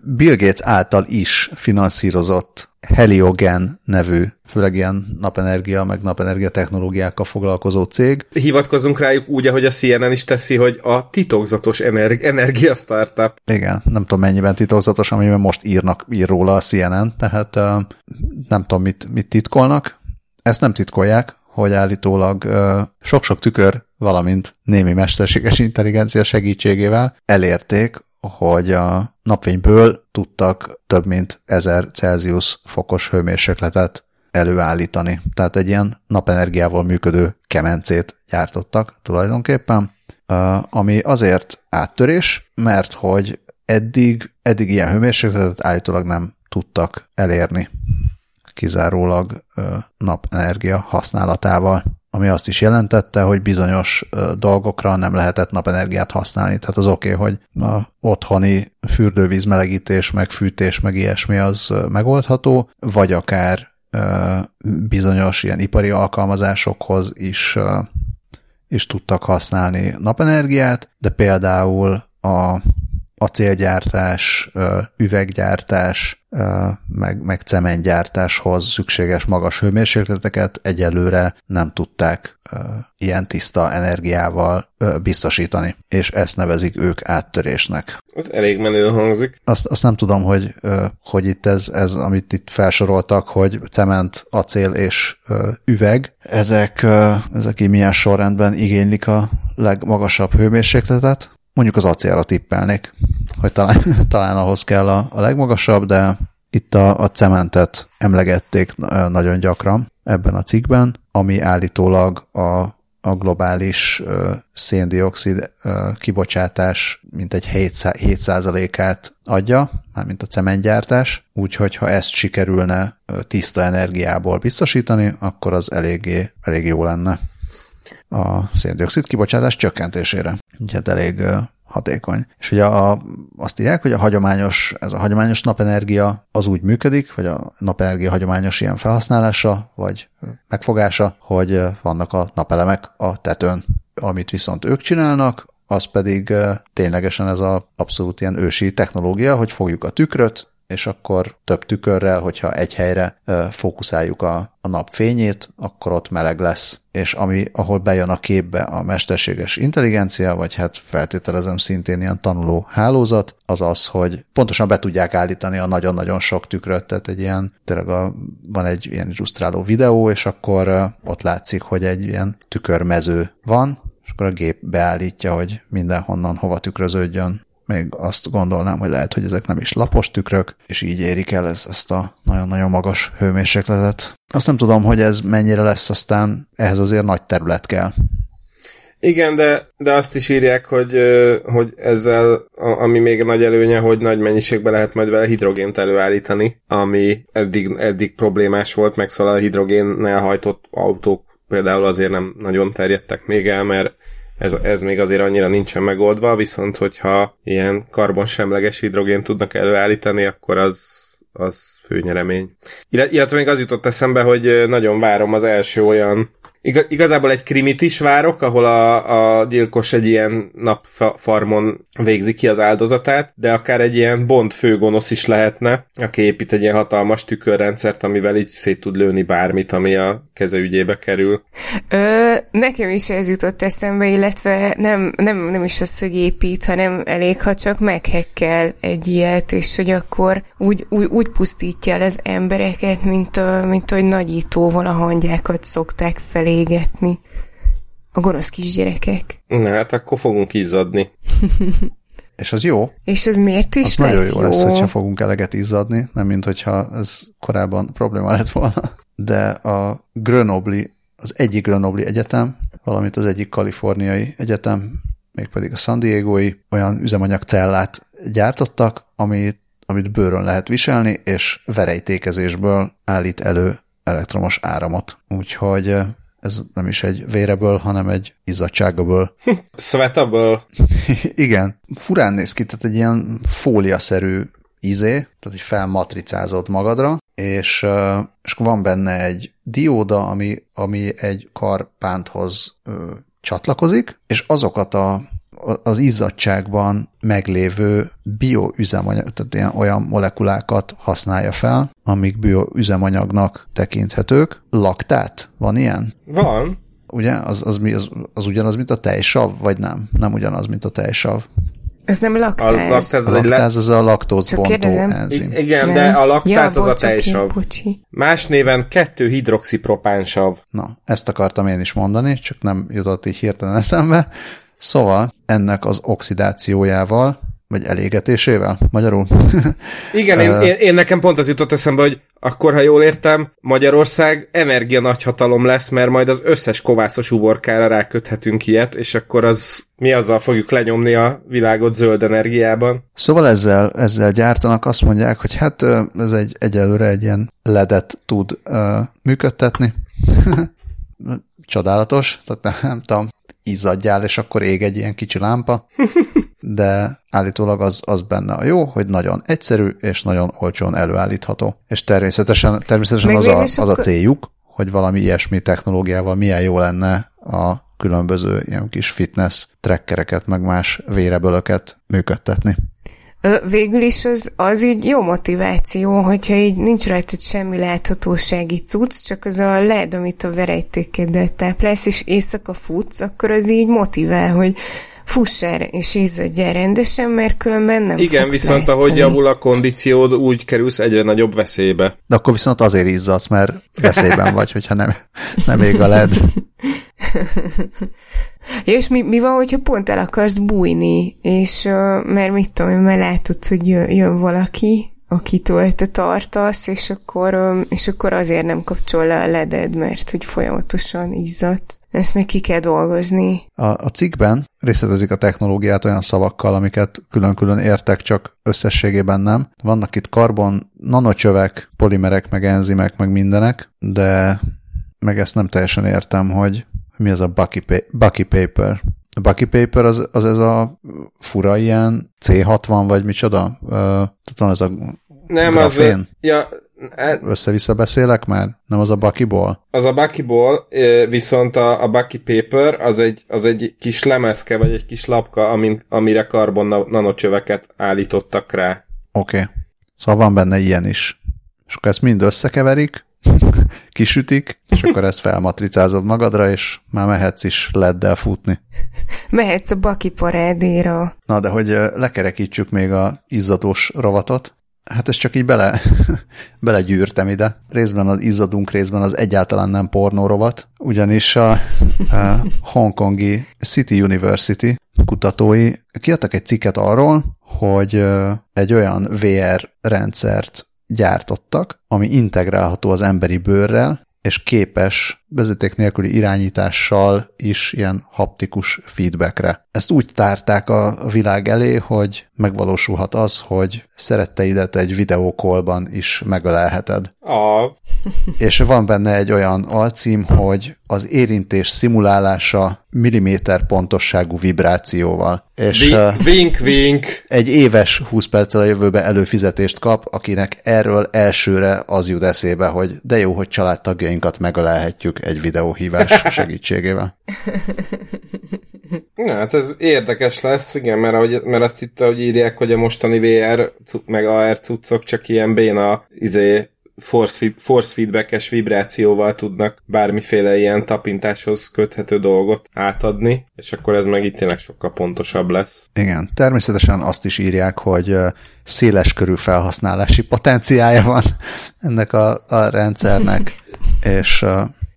Bill Gates által is finanszírozott Heliogen nevű, főleg ilyen napenergia, meg napenergia technológiákkal foglalkozó cég. Hivatkozunk rájuk úgy, ahogy a CNN is teszi, hogy a titokzatos energi- energia startup. Igen, nem tudom mennyiben titokzatos, amiben most írnak, ír róla a CNN, tehát nem tudom mit, mit titkolnak, ezt nem titkolják, hogy állítólag sok-sok tükör, valamint némi mesterséges intelligencia segítségével elérték, hogy a napfényből tudtak több mint 1000 Celsius fokos hőmérsékletet előállítani. Tehát egy ilyen napenergiával működő kemencét gyártottak tulajdonképpen, ami azért áttörés, mert hogy eddig, eddig ilyen hőmérsékletet állítólag nem tudtak elérni kizárólag napenergia használatával ami azt is jelentette, hogy bizonyos dolgokra nem lehetett napenergiát használni. Tehát az oké, okay, hogy a otthoni fürdővíz melegítés, meg fűtés, meg ilyesmi az megoldható, vagy akár bizonyos ilyen ipari alkalmazásokhoz is, is tudtak használni napenergiát, de például a acélgyártás, üveggyártás, meg, meg cementgyártáshoz szükséges magas hőmérsékleteket egyelőre nem tudták ilyen tiszta energiával biztosítani, és ezt nevezik ők áttörésnek. Az elég menő hangzik. Azt, azt nem tudom, hogy, hogy itt ez, ez, amit itt felsoroltak, hogy cement, acél és üveg, ezek, ezek így milyen sorrendben igénylik a legmagasabb hőmérsékletet. Mondjuk az acélra tippelnék, hogy talán, talán ahhoz kell a, a legmagasabb, de itt a, a cementet emlegették nagyon gyakran ebben a cikkben, ami állítólag a, a globális uh, széndiokszid uh, kibocsátás mintegy 7%-át adja, mármint a cementgyártás, úgyhogy ha ezt sikerülne uh, tiszta energiából biztosítani, akkor az eléggé, elég jó lenne a széndiokszid kibocsátás csökkentésére. Úgyhogy elég hatékony. És ugye a, azt írják, hogy a hagyományos, ez a hagyományos napenergia az úgy működik, vagy a napenergia hagyományos ilyen felhasználása, vagy megfogása, hogy vannak a napelemek a tetőn. Amit viszont ők csinálnak, az pedig ténylegesen ez a abszolút ilyen ősi technológia, hogy fogjuk a tükröt, és akkor több tükörrel, hogyha egy helyre fókuszáljuk a, a nap fényét, akkor ott meleg lesz. És ami, ahol bejön a képbe a mesterséges intelligencia, vagy hát feltételezem szintén ilyen tanuló hálózat, az az, hogy pontosan be tudják állítani a nagyon-nagyon sok tükröt, tehát egy ilyen, tényleg a, van egy ilyen illusztráló videó, és akkor ott látszik, hogy egy ilyen tükörmező van, és akkor a gép beállítja, hogy mindenhonnan hova tükröződjön még azt gondolnám, hogy lehet, hogy ezek nem is lapos tükrök, és így érik el ez, ezt a nagyon-nagyon magas hőmérsékletet. Azt nem tudom, hogy ez mennyire lesz, aztán ehhez azért nagy terület kell. Igen, de, de azt is írják, hogy, hogy ezzel, ami még nagy előnye, hogy nagy mennyiségben lehet majd vele hidrogént előállítani, ami eddig, eddig problémás volt, meg szóval a hidrogénnel hajtott autók például azért nem nagyon terjedtek még el, mert ez, ez még azért annyira nincsen megoldva, viszont hogyha ilyen karbonsemleges hidrogén tudnak előállítani, akkor az, az főnyeremény. Illetve még az jutott eszembe, hogy nagyon várom az első olyan Iga, igazából egy krimit is várok, ahol a, a gyilkos egy ilyen napfarmon végzi ki az áldozatát, de akár egy ilyen Bond főgonosz is lehetne, aki épít egy ilyen hatalmas tükörrendszert, amivel így szét tud lőni bármit, ami a keze ügyébe kerül. Ö, nekem is ez jutott eszembe, illetve nem, nem, nem is az, hogy épít, hanem elég, ha csak meghekkel egy ilyet, és hogy akkor úgy, úgy, úgy pusztítja el az embereket, mint, mint hogy nagyítóval a hangyákat szokták felé égetni. A gonosz kisgyerekek. Na hát akkor fogunk izzadni. És az jó. És ez miért is az lesz nagyon jó, jó lesz, hogyha fogunk eleget izzadni, nem mint hogyha ez korábban probléma lett volna. De a Grenoble, az egyik Grenoble egyetem, valamint az egyik kaliforniai egyetem, mégpedig a San Diego-i olyan üzemanyagcellát gyártottak, amit, amit bőrön lehet viselni, és verejtékezésből állít elő elektromos áramot. Úgyhogy ez nem is egy véreből, hanem egy izzadságaből. Sweatable. Igen. Furán néz ki, tehát egy ilyen fóliaszerű izé, tehát egy felmatricázott magadra, és, és van benne egy dióda, ami, ami egy karpánthoz ö, csatlakozik, és azokat a az izzadságban meglévő bioüzemanyag, tehát ilyen olyan molekulákat használja fel, amik bioüzemanyagnak tekinthetők. Laktát? Van ilyen? Van. Ugye? Az, az, mi, az, az ugyanaz, mint a tejsav, vagy nem? Nem ugyanaz, mint a tejsav. Ez nem laktáz. A laktáz, a laktáz az a laktóz bontó enzim. I- igen, nem. de a laktát ja, az a tejsav. Más néven kettő hidroxipropánsav. Na, ezt akartam én is mondani, csak nem jutott így hirtelen eszembe. Szóval ennek az oxidációjával, vagy elégetésével, magyarul. Igen, én, én, én nekem pont az jutott eszembe, hogy akkor, ha jól értem, Magyarország energia nagyhatalom lesz, mert majd az összes kovászos uborkára ráköthetünk ilyet, és akkor az mi azzal fogjuk lenyomni a világot zöld energiában. Szóval ezzel, ezzel gyártanak, azt mondják, hogy hát ez egy egyelőre egy ilyen ledet tud uh, működtetni. Csodálatos, tehát nem, nem tudom, izzadjál, és akkor ég egy ilyen kicsi lámpa, de állítólag az, az benne a jó, hogy nagyon egyszerű, és nagyon olcsón előállítható. És természetesen, természetesen az a, az a céljuk, hogy valami ilyesmi technológiával milyen jó lenne a különböző ilyen kis fitness trekkereket, meg más vérebölöket működtetni. Végül is az, az így jó motiváció, hogyha így nincs rajtad semmi láthatósági cucc, csak az a led, amit a verejtékeddel táplálsz, és éjszaka futsz, akkor az így motivál, hogy fuss el és izzadjál rendesen, mert különben nem Igen, viszont látszani. ahogy javul a kondíciód, úgy kerülsz egyre nagyobb veszélybe. De akkor viszont azért izzadsz, mert veszélyben vagy, hogyha nem, nem ég a led. és mi, mi van, hogyha pont el akarsz bújni, és mert mit tudom, mert látod, hogy jön, jön valaki, akitől te tartasz, és akkor, és akkor azért nem kapcsol le a leded, mert hogy folyamatosan izzadt. Ezt még ki kell dolgozni. A, a cikkben részletezik a technológiát olyan szavakkal, amiket külön-külön értek, csak összességében nem. Vannak itt karbon, nanocsövek, polimerek, meg enzimek, meg mindenek, de meg ezt nem teljesen értem, hogy mi az a Bucky, pa- Bucky Paper. A Bucky Paper az, az ez a fura ilyen C60 vagy micsoda? Uh, tehát van ez a nem, grafén. az... Ja, Össze-vissza beszélek már? Nem az a Bucky-ból? Az a Bucky-ból, viszont a, a Bucky Paper az egy, az egy kis lemezke, vagy egy kis lapka, amin, amire karbon nanocsöveket állítottak rá. Oké. Okay. Szóval van benne ilyen is. És akkor ezt mind összekeverik, kisütik, és akkor ezt felmatricázod magadra, és már mehetsz is leddel futni. Mehetsz a baki parádéra. Na, de hogy lekerekítsük még a izzadós rovatot, Hát ezt csak így bele, belegyűrtem ide. Részben az izzadunk, részben az egyáltalán nem pornórovat, ugyanis a, a hongkongi City University kutatói kiadtak egy cikket arról, hogy egy olyan VR rendszert gyártottak, ami integrálható az emberi bőrrel, és képes vezeték nélküli irányítással is ilyen haptikus feedbackre. Ezt úgy tárták a világ elé, hogy megvalósulhat az, hogy szeretteidet egy videókolban is megölelheted. A. És van benne egy olyan alcím, hogy az érintés szimulálása milliméter pontosságú vibrációval. És vink, vink. egy éves 20 perccel a jövőbe előfizetést kap, akinek erről elsőre az jut eszébe, hogy de jó, hogy családtagjainkat megölelhetjük egy videóhívás segítségével. Na, hát ez érdekes lesz, igen, mert, ahogy, mert azt itt, ahogy írják, hogy a mostani VR meg AR cuccok csak ilyen béna izé, force, force feedbackes vibrációval tudnak bármiféle ilyen tapintáshoz köthető dolgot átadni, és akkor ez meg itt tényleg sokkal pontosabb lesz. Igen, természetesen azt is írják, hogy széles körű felhasználási potenciája van ennek a, a rendszernek, és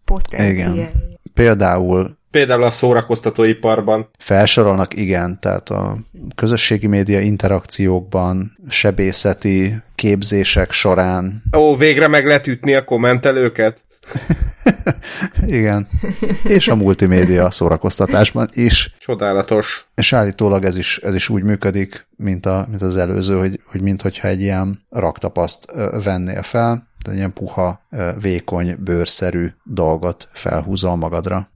Potenciál. Igen. Például Például a szórakoztatóiparban. Felsorolnak, igen, tehát a közösségi média interakciókban, sebészeti képzések során. Ó, végre meg lehet ütni a kommentelőket? Igen. És a multimédia szórakoztatásban is. Csodálatos. És állítólag ez is, ez is úgy működik, mint, a, mint az előző, hogy, hogy minthogyha egy ilyen raktapaszt vennél fel, tehát ilyen puha, vékony, bőrszerű dolgot felhúzol magadra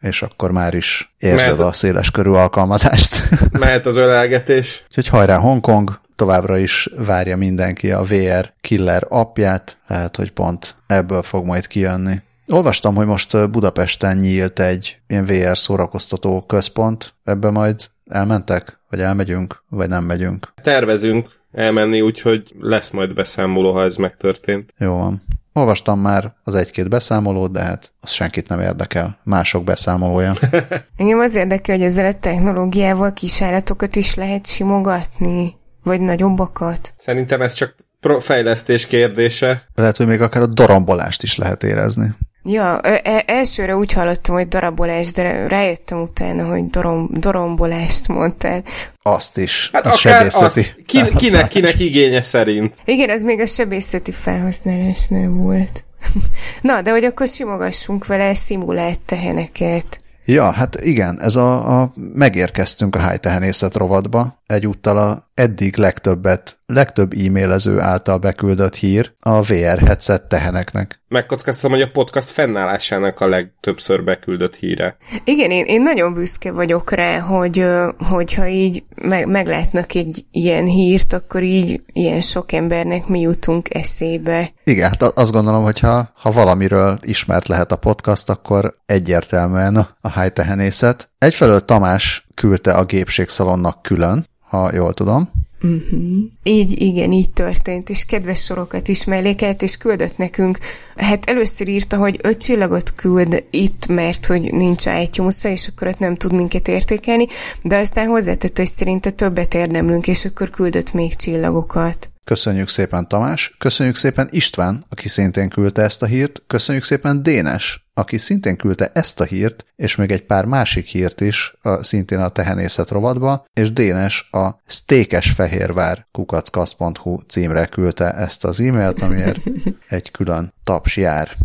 és akkor már is érzed Mehet, a széles körű alkalmazást. Mehet az ölelgetés. Úgyhogy hajrá Hongkong, továbbra is várja mindenki a VR Killer appját, lehet, hogy pont ebből fog majd kijönni. Olvastam, hogy most Budapesten nyílt egy ilyen VR szórakoztató központ, ebbe majd elmentek, vagy elmegyünk, vagy nem megyünk. Tervezünk elmenni, úgyhogy lesz majd beszámoló, ha ez megtörtént. Jó van. Olvastam már az egy-két beszámolót, de hát az senkit nem érdekel. Mások beszámolója. Engem az érdekel, hogy ezzel a technológiával kisállatokat is lehet simogatni, vagy nagyobbakat. Szerintem ez csak fejlesztés kérdése. Lehet, hogy még akár a dorombolást is lehet érezni. Ja, e- elsőre úgy hallottam, hogy darabolás, de rájöttem utána, hogy dorom, dorombolást mondtál. Azt is. Hát a akár az, ki, kinek, kinek igénye szerint. Igen, az még a sebészeti felhasználásnál volt. Na, de hogy akkor simogassunk vele szimulált teheneket. Ja, hát igen, ez a, a megérkeztünk a tehenészet rovatba, egyúttal a eddig legtöbbet, legtöbb e-mailező által beküldött hír a VR headset teheneknek. Megkockáztam, hogy a podcast fennállásának a legtöbbször beküldött híre. Igen, én, én nagyon büszke vagyok rá, hogy hogyha így meg, meglátnak egy ilyen hírt, akkor így ilyen sok embernek mi jutunk eszébe. Igen, hát azt gondolom, hogy ha, ha valamiről ismert lehet a podcast, akkor egyértelműen a, a tehenészet. Egyfelől Tamás küldte a gépségszalonnak külön, ha jól tudom. Uh-huh. Így, igen, így történt, és kedves sorokat is mellékelt, és küldött nekünk. Hát először írta, hogy öt csillagot küld itt, mert hogy nincs itunes és akkor ott nem tud minket értékelni, de aztán hozzátette, hogy szerinte többet érdemlünk, és akkor küldött még csillagokat. Köszönjük szépen Tamás, köszönjük szépen István, aki szintén küldte ezt a hírt, köszönjük szépen Dénes, aki szintén küldte ezt a hírt, és még egy pár másik hírt is, a, szintén a tehenészet rovatba, és Dénes a stékesfehérvár kukackasz.hu címre küldte ezt az e-mailt, amiért egy külön taps jár.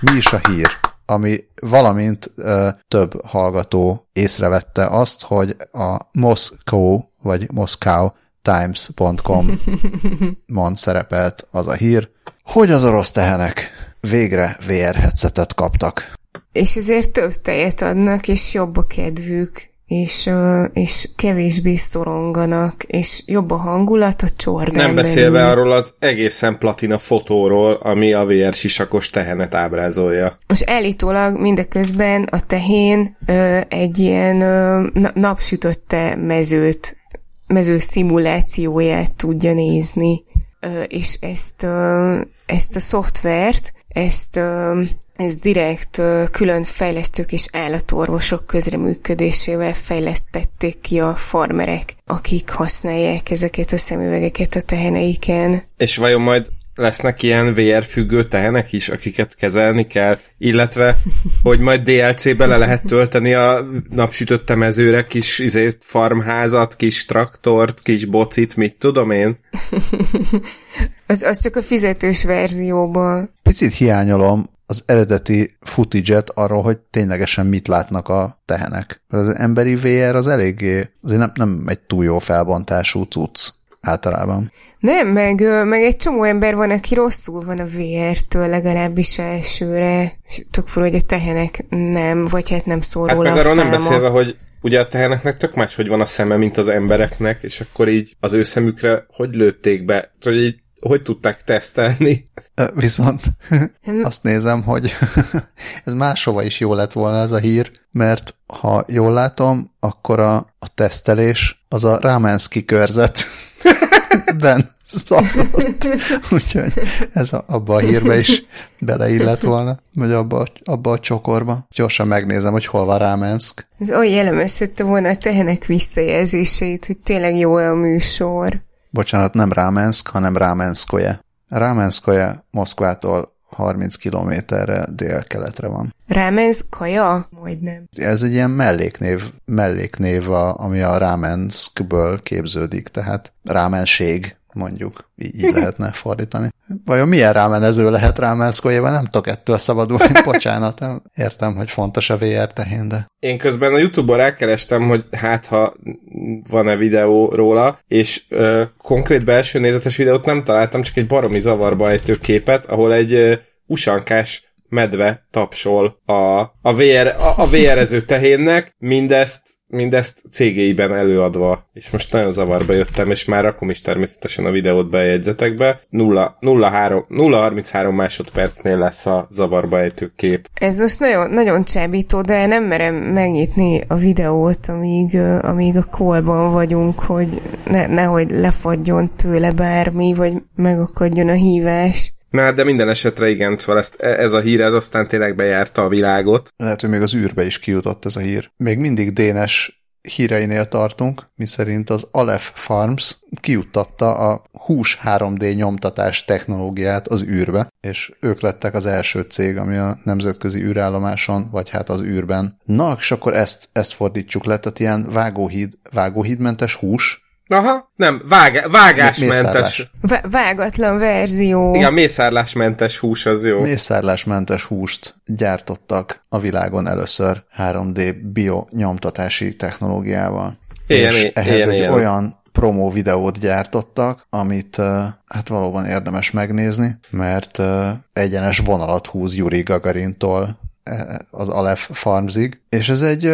Mi is a hír? ami valamint ö, több hallgató észrevette azt, hogy a Moscow, vagy Moscow times.com mond szerepelt az a hír, hogy az orosz tehenek végre VR headsetet kaptak. És ezért több tejet adnak, és jobb a kedvük, és, és kevésbé szoronganak, és jobb a hangulat a csordán Nem beszélve belül. arról az egészen platina fotóról, ami a VR sisakos tehenet ábrázolja. Most állítólag mindeközben a tehén ö, egy ilyen ö, napsütötte mezőt mező szimulációját tudja nézni, és ezt, ezt a szoftvert, ezt, ezt direkt külön fejlesztők és állatorvosok közreműködésével fejlesztették ki a farmerek, akik használják ezeket a szemüvegeket a teheneiken. És vajon majd lesznek ilyen VR függő tehenek is, akiket kezelni kell, illetve, hogy majd DLC-be le lehet tölteni a napsütötte mezőre kis izét, farmházat, kis traktort, kis bocit, mit tudom én? az, az csak a fizetős verzióban. Picit hiányolom az eredeti footage arról, hogy ténylegesen mit látnak a tehenek. Az emberi VR az eléggé, azért nem, nem egy túl jó felbontású cucc általában. Nem, meg, meg egy csomó ember van, aki rosszul van a VR-től, legalábbis elsőre. Tök fura, hogy a tehenek nem, vagy hát nem szól hát róla meg arról nem beszélve, hogy ugye a teheneknek tök más, hogy van a szeme, mint az embereknek, és akkor így az ő szemükre hogy lőtték be, hogy így hogy tudták tesztelni? Viszont azt nézem, hogy ez máshova is jó lett volna ez a hír, mert ha jól látom, akkor a, a tesztelés az a Rámenszki körzet ben szarott. Úgyhogy ez a, abba a hírbe is beleillett volna, vagy abba, abba a csokorba. Gyorsan megnézem, hogy hol van Rámenszk. Ez olyan jellemezhette volna a tehenek visszajelzéseit, hogy tényleg jó a műsor. Bocsánat, nem Rámenszk, hanem Rámenszkoje. Rámenszkoje Moszkvától 30 kilométerre dél-keletre van. Rámenszkaja? Majdnem. Ez egy ilyen melléknév, melléknév a, ami a Rámenszkből képződik, tehát rámenség mondjuk, így, így lehetne fordítani. Vajon milyen rámenező lehet rámenszkójában? Nem tudok ettől szabadulni, bocsánat. Nem értem, hogy fontos a VR tehén, de... Én közben a Youtube-on rákerestem, hogy hát ha van-e videó róla, és ö, konkrét belső nézetes videót nem találtam, csak egy baromi zavarba ejtő képet, ahol egy ö, usankás medve tapsol a, a, VR, a, a VR-ező tehénnek, mindezt mindezt cégéiben előadva, és most nagyon zavarba jöttem, és már rakom is természetesen a videót bejegyzetekbe. 0-33 másodpercnél lesz a zavarba ejtő kép. Ez most nagyon, nagyon csábító, de nem merem megnyitni a videót, amíg, amíg a kolban vagyunk, hogy ne, nehogy lefagyjon tőle bármi, vagy megakadjon a hívás. Na, de minden esetre igen, szóval ezt, e, ez a hír, ez aztán tényleg bejárta a világot. Lehet, hogy még az űrbe is kijutott ez a hír. Még mindig Dénes híreinél tartunk, miszerint az Aleph Farms kiuttatta a hús 3D nyomtatás technológiát az űrbe, és ők lettek az első cég, ami a nemzetközi űrállomáson, vagy hát az űrben. Na, és akkor ezt, ezt fordítsuk le, tehát ilyen vágóhíd, vágóhídmentes hús, Aha, nem, vág, vágásmentes. V- vágatlan verzió. Igen, mészárlásmentes hús az jó. Mészárlásmentes húst gyártottak a világon először 3D bio nyomtatási technológiával. Ilyen, és ehhez ilyen, egy ilyen. olyan promó videót gyártottak, amit hát valóban érdemes megnézni, mert egyenes vonalat húz Yuri Gagarintól uh, az Aleph Farmsig, és ez egy,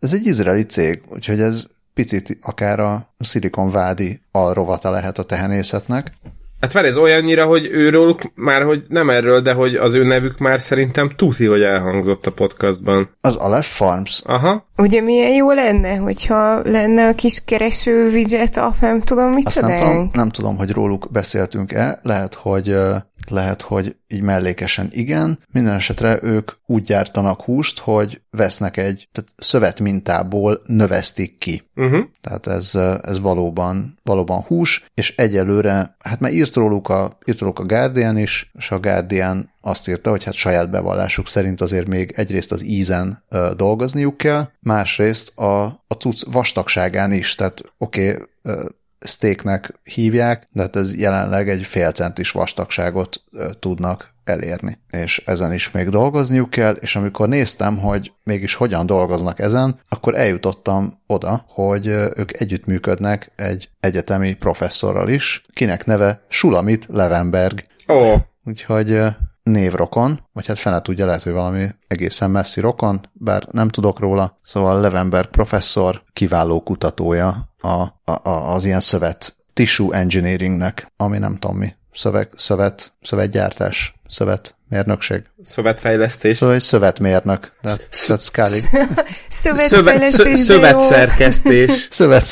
ez egy izraeli cég, úgyhogy ez picit akár a Silicon Vádi alrovata lehet a tehenészetnek. Hát várj, ez olyannyira, hogy őróluk már, hogy nem erről, de hogy az ő nevük már szerintem tuti, hogy elhangzott a podcastban. Az Aleph Farms. Aha. Ugye milyen jó lenne, hogyha lenne a kis kereső widget app, nem tudom Azt nem tudom, nem tudom, hogy róluk beszéltünk-e, lehet, hogy lehet, hogy így mellékesen igen. Minden esetre ők úgy gyártanak húst, hogy vesznek egy tehát szövet mintából növesztik ki. Uh-huh. Tehát ez, ez valóban, valóban hús, és egyelőre, hát már írt róluk, a, írt róluk a Guardian is, és a Guardian azt írta, hogy hát saját bevallásuk szerint azért még egyrészt az ízen ö, dolgozniuk kell, másrészt a, a cucc vastagságán is, tehát oké, okay, steaknek hívják, de hát ez jelenleg egy fél centis vastagságot tudnak elérni. És ezen is még dolgozniuk kell, és amikor néztem, hogy mégis hogyan dolgoznak ezen, akkor eljutottam oda, hogy ők együttműködnek egy egyetemi professzorral is, kinek neve Sulamit Levenberg. Ó, oh. Úgyhogy névrokon, vagy hát fene tudja, lehet, hogy valami egészen messzi rokon, bár nem tudok róla. Szóval Levenberg professzor kiváló kutatója a, a, a, az ilyen szövet tissue engineeringnek, ami nem tudom mi, szövet, szövet, szövetgyártás, szövetmérnökség. szövetfejlesztés. Szóval egy szövetmérnök. Kali. Szövet, szö, Szövetfejlesztés, de szövetszerkesztés. Szövet,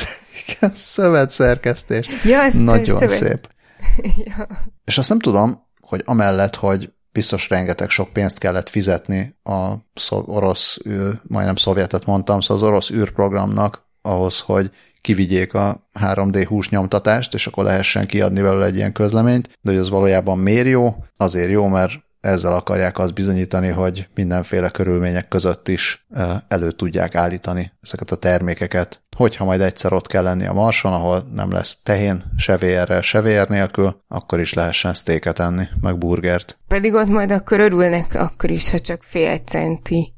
igen, szövetszerkesztés. Ja, ezt Nagyon szövet- szép. Ja. És azt nem tudom, hogy amellett, hogy biztos rengeteg sok pénzt kellett fizetni a orosz, majdnem szovjetet mondtam, szóval az orosz űrprogramnak ahhoz, hogy kivigyék a 3D húsnyomtatást, és akkor lehessen kiadni belőle egy ilyen közleményt, de hogy az valójában miért jó? Azért jó, mert ezzel akarják azt bizonyítani, hogy mindenféle körülmények között is elő tudják állítani ezeket a termékeket. Hogyha majd egyszer ott kell lenni a marson, ahol nem lesz tehén, se VR-rel, se VR nélkül, akkor is lehessen sztéket enni, meg burgert. Pedig ott majd akkor örülnek, akkor is, ha csak fél centi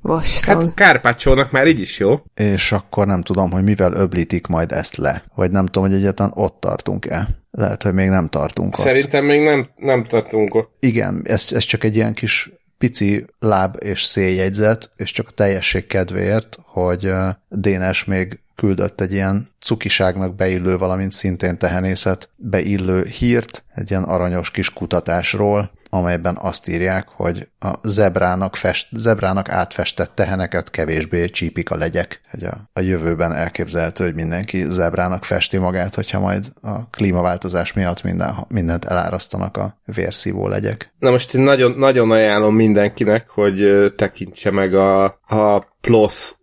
vastag. Hát Kárpácsónak már így is jó. és akkor nem tudom, hogy mivel öblítik majd ezt le. Vagy nem tudom, hogy egyáltalán ott tartunk-e. Lehet, hogy még nem tartunk ott. Szerintem még nem, nem tartunk ott. Igen, ez, ez csak egy ilyen kis pici láb és széljegyzet, és csak a teljesség kedvéért, hogy Dénes még küldött egy ilyen cukiságnak beillő, valamint szintén tehenészet beillő hírt, egy ilyen aranyos kis kutatásról, amelyben azt írják, hogy a zebrának, fest, zebrának átfestett teheneket kevésbé csípik a legyek. Hogy a, a jövőben elképzelhető, hogy mindenki zebrának festi magát, hogyha majd a klímaváltozás miatt minden, mindent elárasztanak a vérszívó legyek. Na most én nagyon, nagyon ajánlom mindenkinek, hogy tekintse meg a, a PLOS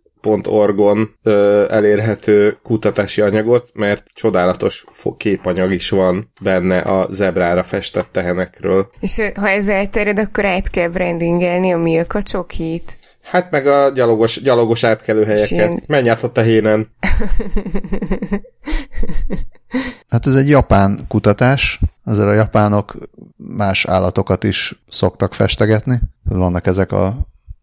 orgon elérhető kutatási anyagot, mert csodálatos képanyag is van benne a zebrára festett tehenekről. És ha ez elterjed, akkor át kell brandingelni a Milka csokit. Hát meg a gyalogos, gyalogos átkelő És helyeket. ilyen- Menj át a tehénen. Hát ez egy japán kutatás, azért a japánok más állatokat is szoktak festegetni. Vannak ezek a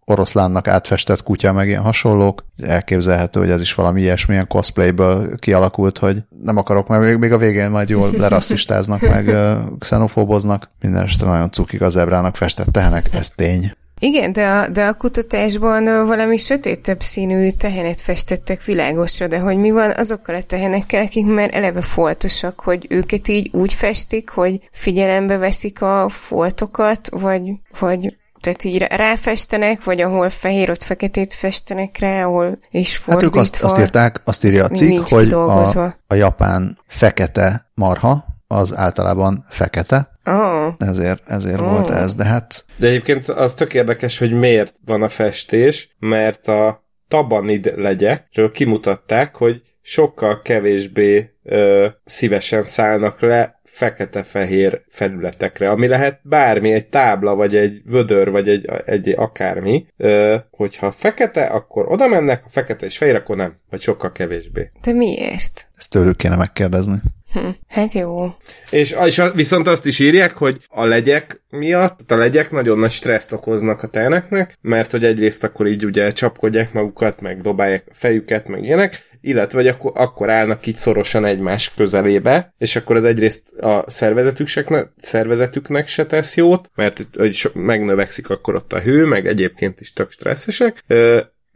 oroszlánnak átfestett kutya, meg ilyen hasonlók. Elképzelhető, hogy ez is valami ilyesmilyen cosplayből kialakult, hogy nem akarok, mert még, még a végén majd jól lerasszistáznak, meg xenofóboznak. Minden este nagyon cukik a zebrának festett tehenek, ez tény. Igen, de a, de a kutatásban valami sötétebb színű tehenet festettek világosra, de hogy mi van azokkal a tehenekkel, akik már eleve foltosak, hogy őket így úgy festik, hogy figyelembe veszik a foltokat, vagy, vagy tehát így rá- ráfestenek, vagy ahol fehér, ott feketét festenek rá, ahol és Hát fordítva. ők azt, azt írták, azt írja a cikk, hogy a, a japán fekete marha, az általában fekete, Oh, ezért, ezért Ó. volt ez, de hát De egyébként az tök érdekes, hogy miért van a festés, mert a tabanid legyekről kimutatták, hogy sokkal kevésbé ö, szívesen szállnak le fekete-fehér felületekre, ami lehet bármi, egy tábla, vagy egy vödör, vagy egy, egy akármi. Ö, hogyha fekete, akkor oda mennek, ha fekete és fehér, akkor nem, vagy sokkal kevésbé. De miért? Ezt tőlük kéne megkérdezni. Hm, hát jó. És, és viszont azt is írják, hogy a legyek miatt, a legyek nagyon nagy stresszt okoznak a teneknek, mert hogy egyrészt akkor így ugye csapkodják magukat, meg dobálják a fejüket, meg ilyenek, illetve vagy akkor, akkor állnak így szorosan egymás közelébe, és akkor az egyrészt a szervezetüknek, szervezetüknek se tesz jót, mert hogy so, megnövekszik akkor ott a hő, meg egyébként is tök stresszesek,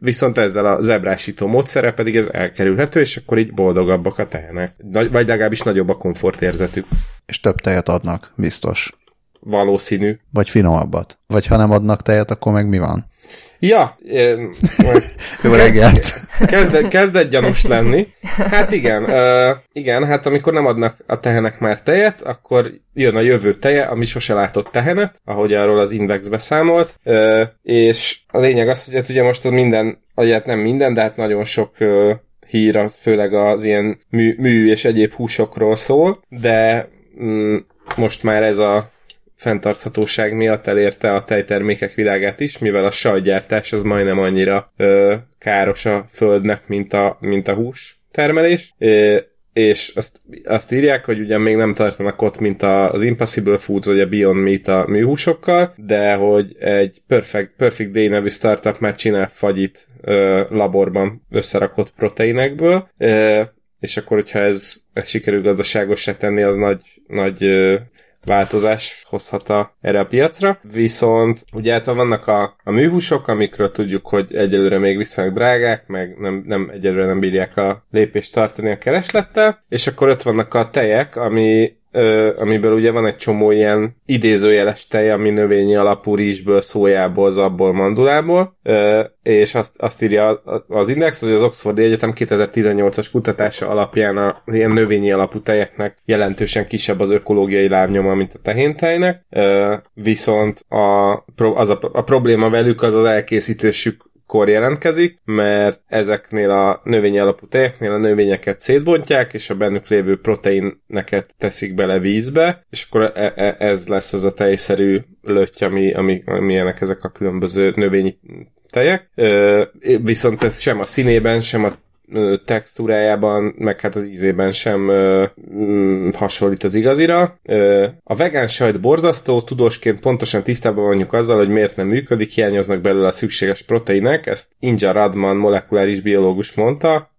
Viszont ezzel a zebrásító módszere pedig ez elkerülhető, és akkor így boldogabbak a tehenek. Vagy legalábbis nagyobb a komfortérzetük. És több tejet adnak, biztos. Valószínű. Vagy finomabbat. Vagy ha nem adnak tejet, akkor meg mi van? Ja, jó reggelt. Kezdett, kezdett gyanús lenni. Hát igen, igen, hát amikor nem adnak a tehenek már tejet, akkor jön a jövő teje, ami sose látott tehenet, ahogy arról az Index beszámolt, és a lényeg az, hogy hát ugye most minden, hát nem minden, de hát nagyon sok uh, hír, főleg az ilyen mű, mű és egyéb húsokról szól, de mm, most már ez a fenntarthatóság miatt elérte a tejtermékek világát is, mivel a sajtgyártás az majdnem annyira ö, káros a földnek, mint a, mint a hús termelés. É, és azt, azt írják, hogy ugye még nem tartanak ott, mint az Impossible Foods vagy a Beyond Meat a műhúsokkal, de hogy egy Perfect, Perfect Day nevű startup már csinál fagyit ö, laborban összerakott proteinekből, ö, és akkor, hogyha ez, ez sikerül gazdaságosra tenni, az nagy, nagy ö, változás hozhat a, erre a piacra. Viszont ugye hát vannak a, a műhúsok, amikről tudjuk, hogy egyelőre még viszonylag drágák, meg nem, nem egyelőre nem bírják a lépést tartani a kereslettel, és akkor ott vannak a tejek, ami ö, amiből ugye van egy csomó ilyen idézőjeles tej, ami növényi alapú rizsből, szójából, zabból, mandulából, ö, és azt, azt írja az Index, hogy az Oxfordi Egyetem 2018-as kutatása alapján a ilyen növényi alapú tejeknek jelentősen kisebb az ökológiai lábnyoma, mint a tehéntejnek, ö, viszont a, az a, a probléma velük az az elkészítésük kor jelentkezik, mert ezeknél a növényi alapú tejeknél a növényeket szétbontják, és a bennük lévő proteineket teszik bele vízbe, és akkor e- e- ez lesz az a tejszerű löty, ami, ami, amilyenek ezek a különböző növényi tejek. Viszont ez sem a színében, sem a textúrájában, meg hát az ízében sem mm, hasonlít az igazira. a vegán sajt borzasztó, tudósként pontosan tisztában vagyunk azzal, hogy miért nem működik, hiányoznak belőle a szükséges proteinek, ezt Inja Radman molekuláris biológus mondta,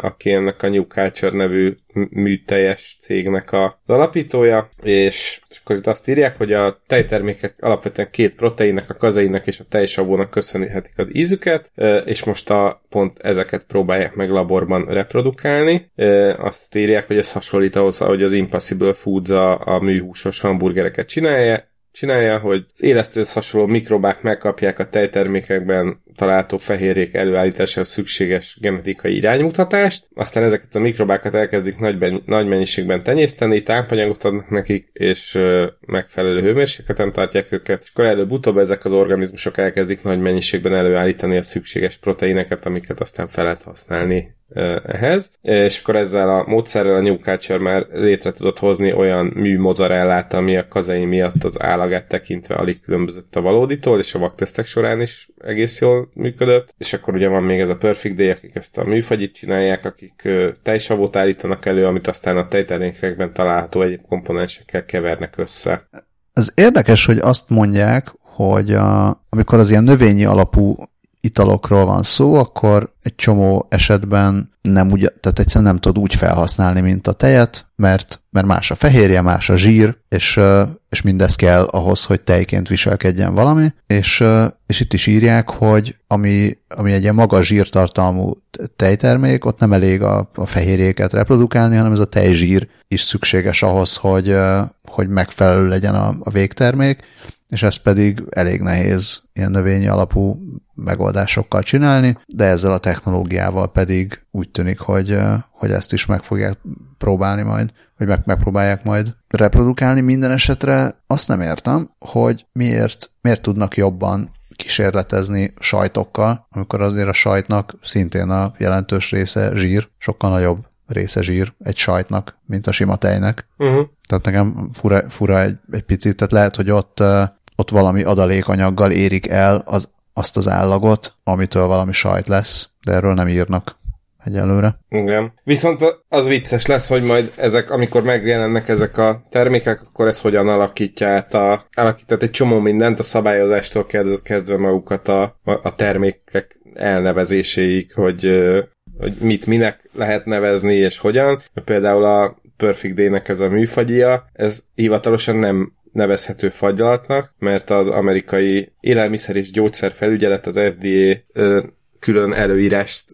aki ennek a New Culture nevű műteljes cégnek a alapítója, és, és akkor itt azt írják, hogy a tejtermékek alapvetően két proteinnek, a kazeinnek és a tejsavónak köszönhetik az ízüket, és most a pont ezeket próbálják meg laborban reprodukálni. Azt írják, hogy ez hasonlít ahhoz, ahogy az Impossible Foods a, a műhúsos hamburgereket csinálja, csinálja, hogy az élesztőhöz hasonló mikrobák megkapják a tejtermékekben található fehérjék előállításához szükséges genetikai iránymutatást, aztán ezeket a mikrobákat elkezdik nagy, nagy mennyiségben tenyészteni, tápanyagot adnak nekik, és megfelelő hőmérsékleten tartják őket, és akkor előbb-utóbb ezek az organizmusok elkezdik nagy mennyiségben előállítani a szükséges proteineket, amiket aztán fel lehet használni ehhez, és akkor ezzel a módszerrel a New Culture már létre tudott hozni olyan mű mozzarellát, ami a kazai miatt az állagát tekintve alig különbözött a valóditól, és a vaktesztek során is egész jól működött, és akkor ugye van még ez a Perfect Day, akik ezt a műfagyit csinálják, akik tejsavót állítanak elő, amit aztán a tejtermékekben található egyéb komponensekkel kevernek össze. Ez érdekes, hogy azt mondják, hogy a, amikor az ilyen növényi alapú italokról van szó, akkor egy csomó esetben nem úgy, tehát egyszerűen nem tud úgy felhasználni, mint a tejet, mert, mert más a fehérje, más a zsír, és, és mindez kell ahhoz, hogy tejként viselkedjen valami, és, és itt is írják, hogy ami, ami egy ilyen magas zsírtartalmú tejtermék, ott nem elég a, a fehérjéket reprodukálni, hanem ez a tejzsír is szükséges ahhoz, hogy, hogy megfelelő legyen a, a végtermék, és ez pedig elég nehéz ilyen növényi alapú megoldásokkal csinálni, de ezzel a technológiával pedig úgy tűnik, hogy, hogy ezt is meg fogják próbálni majd, vagy meg, megpróbálják majd reprodukálni minden esetre. Azt nem értem, hogy miért, miért tudnak jobban kísérletezni sajtokkal, amikor azért a sajtnak szintén a jelentős része zsír, sokkal nagyobb része zsír egy sajtnak, mint a sima tejnek. Uh-huh. Tehát nekem fura, fura egy, egy picit, tehát lehet, hogy ott, ott valami adalékanyaggal érik el az, azt az állagot, amitől valami sajt lesz, de erről nem írnak egyelőre. Igen. Viszont az vicces lesz, hogy majd ezek, amikor megjelennek ezek a termékek, akkor ez hogyan alakítja át a, alakított egy csomó mindent a szabályozástól kezdve magukat a, a termékek elnevezéséig, hogy, hogy mit minek lehet nevezni, és hogyan. Például a Perfect Day-nek ez a műfagyia, ez hivatalosan nem nevezhető fagylatnak, mert az amerikai élelmiszer és gyógyszerfelügyelet, az FDA külön előírást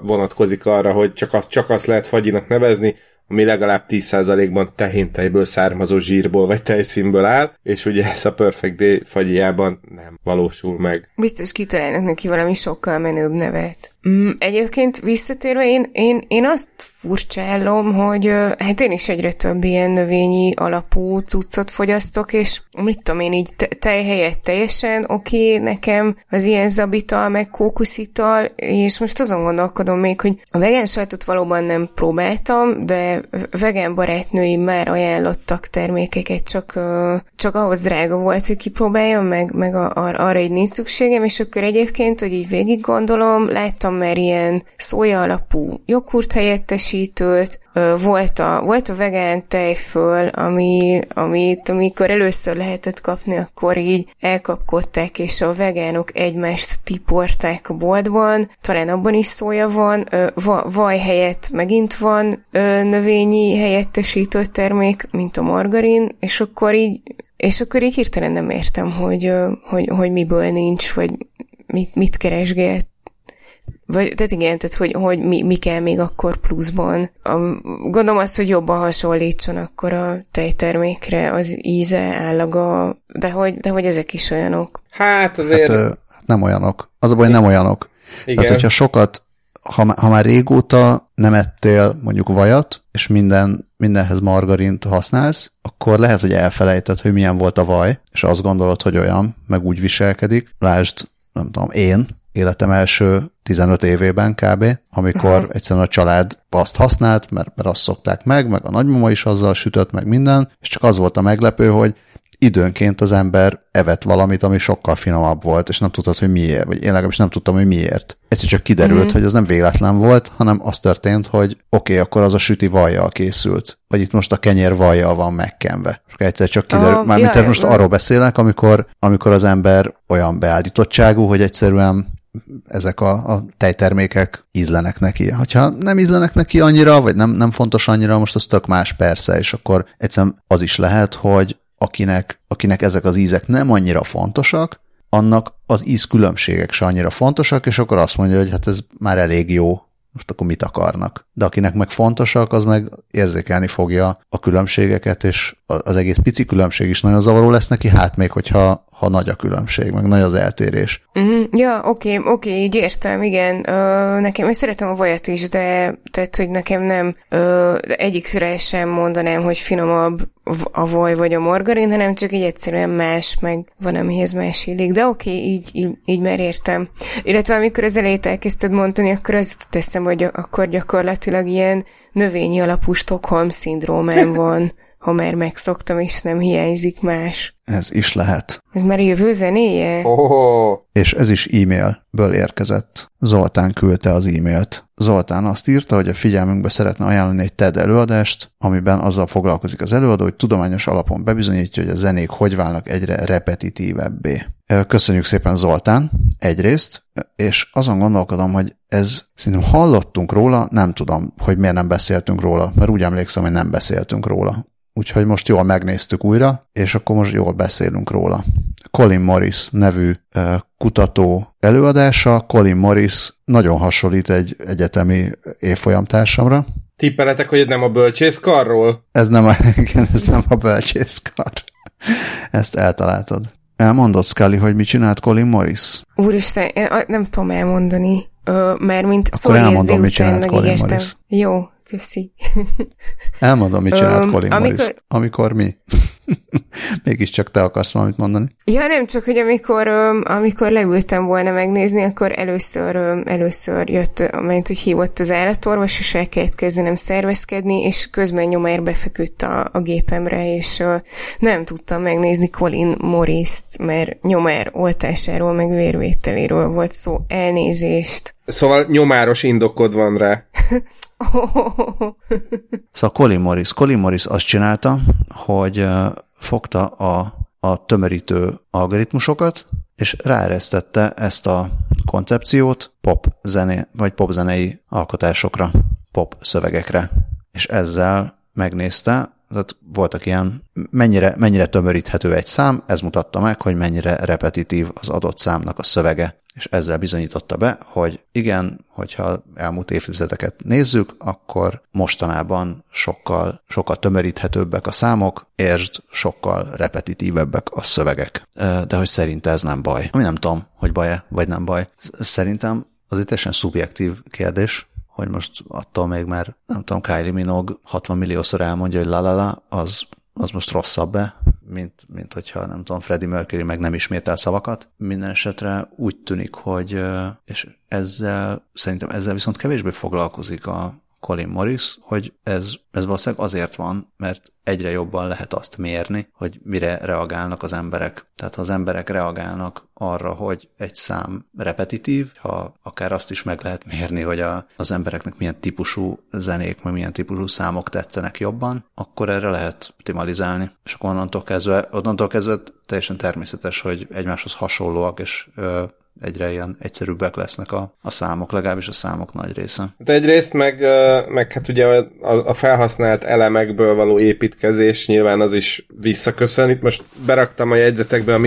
vonatkozik arra, hogy csak azt, csak azt lehet fagyinak nevezni, ami legalább 10%-ban tehéntejből származó zsírból vagy tejszínből áll, és ugye ez a Perfect Day fagyjában nem valósul meg. Biztos kitalálnak neki valami sokkal menőbb nevet. Mm, egyébként visszatérve én, én, én azt furcsálom, hogy hát én is egyre több ilyen növényi alapú cuccot fogyasztok, és mit tudom én így tej helyett teljesen oké okay, nekem az ilyen zabital, meg kókuszital, és most azon gondolkodom még, hogy a vegán sajtot valóban nem próbáltam, de vegán barátnőim már ajánlottak termékeket, csak, csak ahhoz drága volt, hogy kipróbáljam, meg, meg arra így nincs szükségem, és akkor egyébként, hogy így végig gondolom, láttam már ilyen szója alapú joghurt helyettesítőt, volt a, volt a vegán tejföl, ami, amit amikor először lehetett kapni, akkor így elkapkodták, és a vegánok egymást tiporták a boltban, talán abban is szója van, vaj helyett megint van növényi helyettesítő termék, mint a margarin, és akkor így, és akkor így hirtelen nem értem, hogy, hogy, hogy miből nincs, vagy mit, mit keresgélt vagy, tehát igen, tehát hogy, hogy mi, mi kell még akkor pluszban. A, gondolom azt, hogy jobban hasonlítson akkor a tejtermékre az íze, állaga, de hogy, de hogy ezek is olyanok. Hát azért... Hát, nem olyanok. Az a baj, nem olyanok. Igen. Tehát, hogyha sokat, ha, ha már régóta nem ettél mondjuk vajat, és minden, mindenhez margarint használsz, akkor lehet, hogy elfelejted, hogy milyen volt a vaj, és azt gondolod, hogy olyan, meg úgy viselkedik. Lásd, nem tudom, én, életem első 15 évében kb., amikor uh-huh. egyszerűen a család azt használt, mert, mert azt szokták meg, meg a nagymama is azzal sütött, meg minden, és csak az volt a meglepő, hogy időnként az ember evett valamit, ami sokkal finomabb volt, és nem tudtad, hogy miért, vagy én legalábbis nem tudtam, hogy miért. Egyszer csak kiderült, uh-huh. hogy ez nem véletlen volt, hanem az történt, hogy oké, okay, akkor az a süti vajjal készült, vagy itt most a kenyér vajjal van megkenve. És egyszer csak kiderült, uh, mármint jaj, most jaj. arról beszélek, amikor, amikor az ember olyan beállítottságú, hogy egyszerűen ezek a, a tejtermékek ízlenek neki. Ha nem ízlenek neki annyira, vagy nem, nem fontos annyira, most az tök más persze, és akkor egyszerűen az is lehet, hogy akinek, akinek ezek az ízek nem annyira fontosak, annak az íz különbségek se annyira fontosak, és akkor azt mondja, hogy hát ez már elég jó, most akkor mit akarnak. De akinek meg fontosak, az meg érzékelni fogja a különbségeket, és az egész pici különbség is nagyon zavaró lesz neki, hát még hogyha ha nagy a különbség, meg nagy az eltérés. Uh-huh. Ja, oké, oké, így értem, igen. Ö, nekem, én szeretem a vajat is, de tehát, hogy nekem nem ö, egyikre sem mondanám, hogy finomabb a vaj vagy a margarin, hanem csak így egyszerűen más, meg van, amihez más illik. De oké, így, így, így már értem. Illetve amikor az elejét elkezdted mondani, akkor az teszem, hogy akkor gyakorlatilag ilyen növényi alapú Stockholm szindrómám van ha már megszoktam, és nem hiányzik más. Ez is lehet. Ez már jövő zenéje? Oh. És ez is e-mailből érkezett. Zoltán küldte az e-mailt. Zoltán azt írta, hogy a figyelmünkbe szeretne ajánlani egy TED előadást, amiben azzal foglalkozik az előadó, hogy tudományos alapon bebizonyítja, hogy a zenék hogy válnak egyre repetitívebbé. Köszönjük szépen Zoltán, egyrészt, és azon gondolkodom, hogy ez szerintem hallottunk róla, nem tudom, hogy miért nem beszéltünk róla, mert úgy emlékszem, hogy nem beszéltünk róla úgyhogy most jól megnéztük újra, és akkor most jól beszélünk róla. Colin Morris nevű kutató előadása. Colin Morris nagyon hasonlít egy egyetemi évfolyamtársamra. Tippeletek, hogy nem a bölcsészkarról? Ez nem a, igen, ez nem a bölcsészkar. Ezt eltaláltad. Elmondod, Scully, hogy mit csinált Colin Morris? Úristen, nem tudom elmondani, mert mint Akkor elmondom, mit csinált Colin Morris. Jó, Köszi. Elmondom, mit csinált um, Colin amikor... Morris. Amikor mi? Mégiscsak te akarsz valamit mondani. Ja, nem csak, hogy amikor, amikor leültem volna megnézni, akkor először, először jött, mert hogy hívott az állatorvos, és el kellett kezdenem szervezkedni, és közben nyomár befeküdt a, a gépemre, és nem tudtam megnézni Colin Morris-t, mert nyomár oltásáról, meg vérvételéről volt szó. Elnézést. Szóval nyomáros indokod van rá. szóval Colin Morris. Colin Morris azt csinálta, hogy fogta a, a tömörítő algoritmusokat, és ráeresztette ezt a koncepciót pop zené, vagy pop zenei alkotásokra, pop szövegekre. És ezzel megnézte, tehát voltak ilyen, mennyire, mennyire tömöríthető egy szám, ez mutatta meg, hogy mennyire repetitív az adott számnak a szövege és ezzel bizonyította be, hogy igen, hogyha elmúlt évtizedeket nézzük, akkor mostanában sokkal, sokkal tömöríthetőbbek a számok, értsd, sokkal repetitívebbek a szövegek. De hogy szerinte ez nem baj. Ami nem tudom, hogy baj-e, vagy nem baj. Szerintem az egy teljesen szubjektív kérdés, hogy most attól még már, nem tudom, Kylie Minogue 60 milliószor elmondja, hogy la la la, az, az most rosszabb-e, mint, mint hogyha nem tudom, Freddie Mercury meg nem ismétel szavakat. Minden esetre úgy tűnik, hogy, és ezzel, szerintem ezzel viszont kevésbé foglalkozik a, Colin Morris, hogy ez, ez valószínűleg azért van, mert egyre jobban lehet azt mérni, hogy mire reagálnak az emberek. Tehát ha az emberek reagálnak arra, hogy egy szám repetitív, ha akár azt is meg lehet mérni, hogy a, az embereknek milyen típusú zenék, vagy milyen típusú számok tetszenek jobban, akkor erre lehet optimalizálni. És akkor onnantól kezdve, onnantól kezdve teljesen természetes, hogy egymáshoz hasonlóak, és ö, egyre ilyen egyszerűbbek lesznek a, a számok, legalábbis a számok nagy része. De hát egyrészt meg, meg hát ugye a, a felhasznált elemekből való építkezés nyilván az is visszaköszön. Itt most beraktam a jegyzetekbe a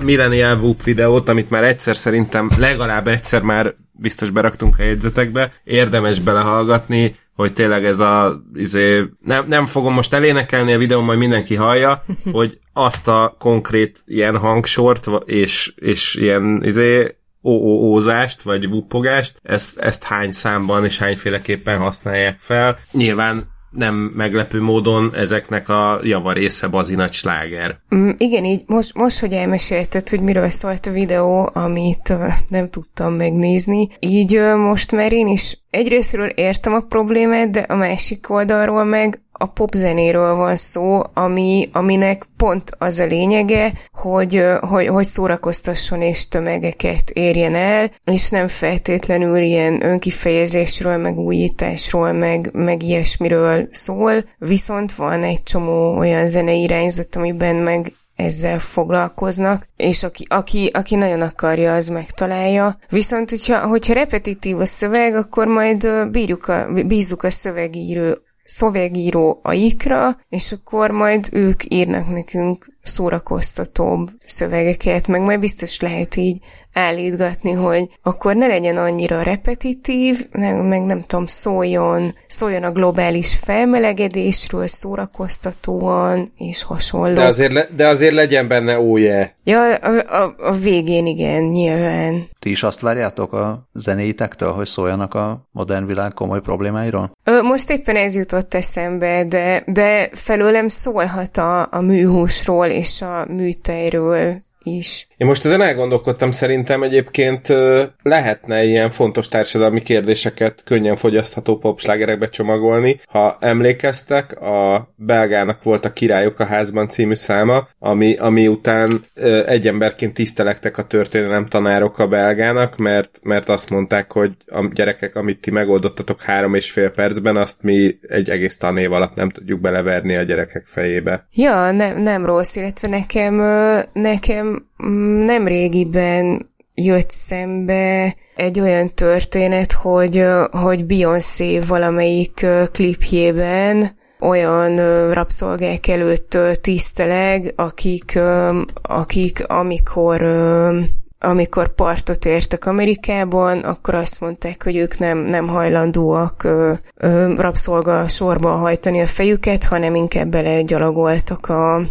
Millennial, Whoop videót, amit már egyszer szerintem legalább egyszer már biztos beraktunk a jegyzetekbe. Érdemes belehallgatni, hogy tényleg ez a, izé, nem, nem fogom most elénekelni a videón, majd mindenki hallja, hogy azt a konkrét ilyen hangsort és, és ilyen izé, ózást, vagy vuppogást, ezt, ezt hány számban és hányféleképpen használják fel. Nyilván nem meglepő módon ezeknek a javarésze bazi nagy sláger. Mm, igen, így most, most, hogy elmesélted, hogy miről szólt a videó, amit uh, nem tudtam megnézni, így uh, most már én is egyrésztről értem a problémát, de a másik oldalról meg a popzenéről van szó, ami, aminek pont az a lényege, hogy, hogy, hogy szórakoztasson és tömegeket érjen el, és nem feltétlenül ilyen önkifejezésről, meg újításról, meg, meg ilyesmiről szól, viszont van egy csomó olyan zenei irányzat, amiben meg ezzel foglalkoznak, és aki, aki, aki nagyon akarja, az megtalálja. Viszont, hogyha, hogyha repetitív a szöveg, akkor majd bírjuk a, bízzuk a szövegíró szövegíró aikra, és akkor majd ők írnak nekünk szórakoztatóbb szövegeket, meg majd biztos lehet így állítgatni, hogy akkor ne legyen annyira repetitív, meg, meg nem tudom, szóljon, szóljon a globális felmelegedésről szórakoztatóan, és hasonló. De azért, le, de azért legyen benne óje. Ja, a, a, a végén igen, nyilván. Ti is azt várjátok a zenéitektől, hogy szóljanak a modern világ komoly problémáiról? Ö, most éppen ez jutott eszembe, de, de felőlem szólhat a, a műhúsról és a műtejről is. Én most ezen elgondolkodtam, szerintem egyébként lehetne ilyen fontos társadalmi kérdéseket könnyen fogyasztható popslágerekbe csomagolni. Ha emlékeztek, a belgának volt a Királyok a házban című száma, ami, ami után egy emberként tisztelektek a történelem tanárok a belgának, mert, mert azt mondták, hogy a gyerekek, amit ti megoldottatok három és fél percben, azt mi egy egész tanév alatt nem tudjuk beleverni a gyerekek fejébe. Ja, nem, nem rossz, illetve nekem, nekem nem régiben jött szembe egy olyan történet, hogy, hogy Beyoncé valamelyik klipjében olyan rabszolgák előtt tiszteleg, akik, akik amikor amikor partot értek Amerikában, akkor azt mondták, hogy ők nem, nem hajlandóak ö, ö, rabszolga sorban hajtani a fejüket, hanem inkább belegyalogoltak a,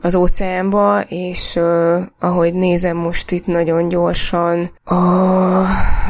az óceánba, és ahogy nézem most itt nagyon gyorsan a,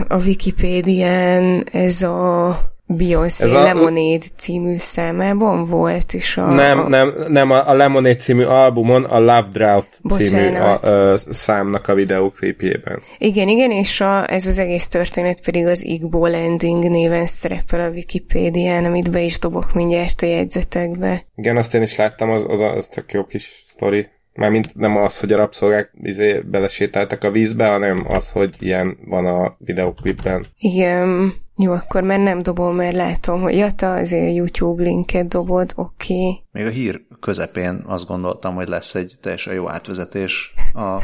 a Wikipédián ez a Beyoncé Ez a- Lemonade című számában volt, és a... Nem, a, nem, nem a, a Lemonade című albumon a Love Drought című a, ö, számnak a videóklipjében. Igen, igen, és a, ez az egész történet pedig az Igbo Landing néven szerepel a Wikipédián, amit be is dobok mindjárt a jegyzetekbe. Igen, azt én is láttam, az, az, az tök jó kis sztori. Mármint nem az, hogy a rabszolgák izé, belesétáltak a vízbe, hanem az, hogy ilyen van a videóklipben. Igen, jó, akkor már nem dobom, mert látom, hogy Jata, azért YouTube linket dobod, oké. Okay. Még a hír közepén azt gondoltam, hogy lesz egy teljesen jó átvezetés a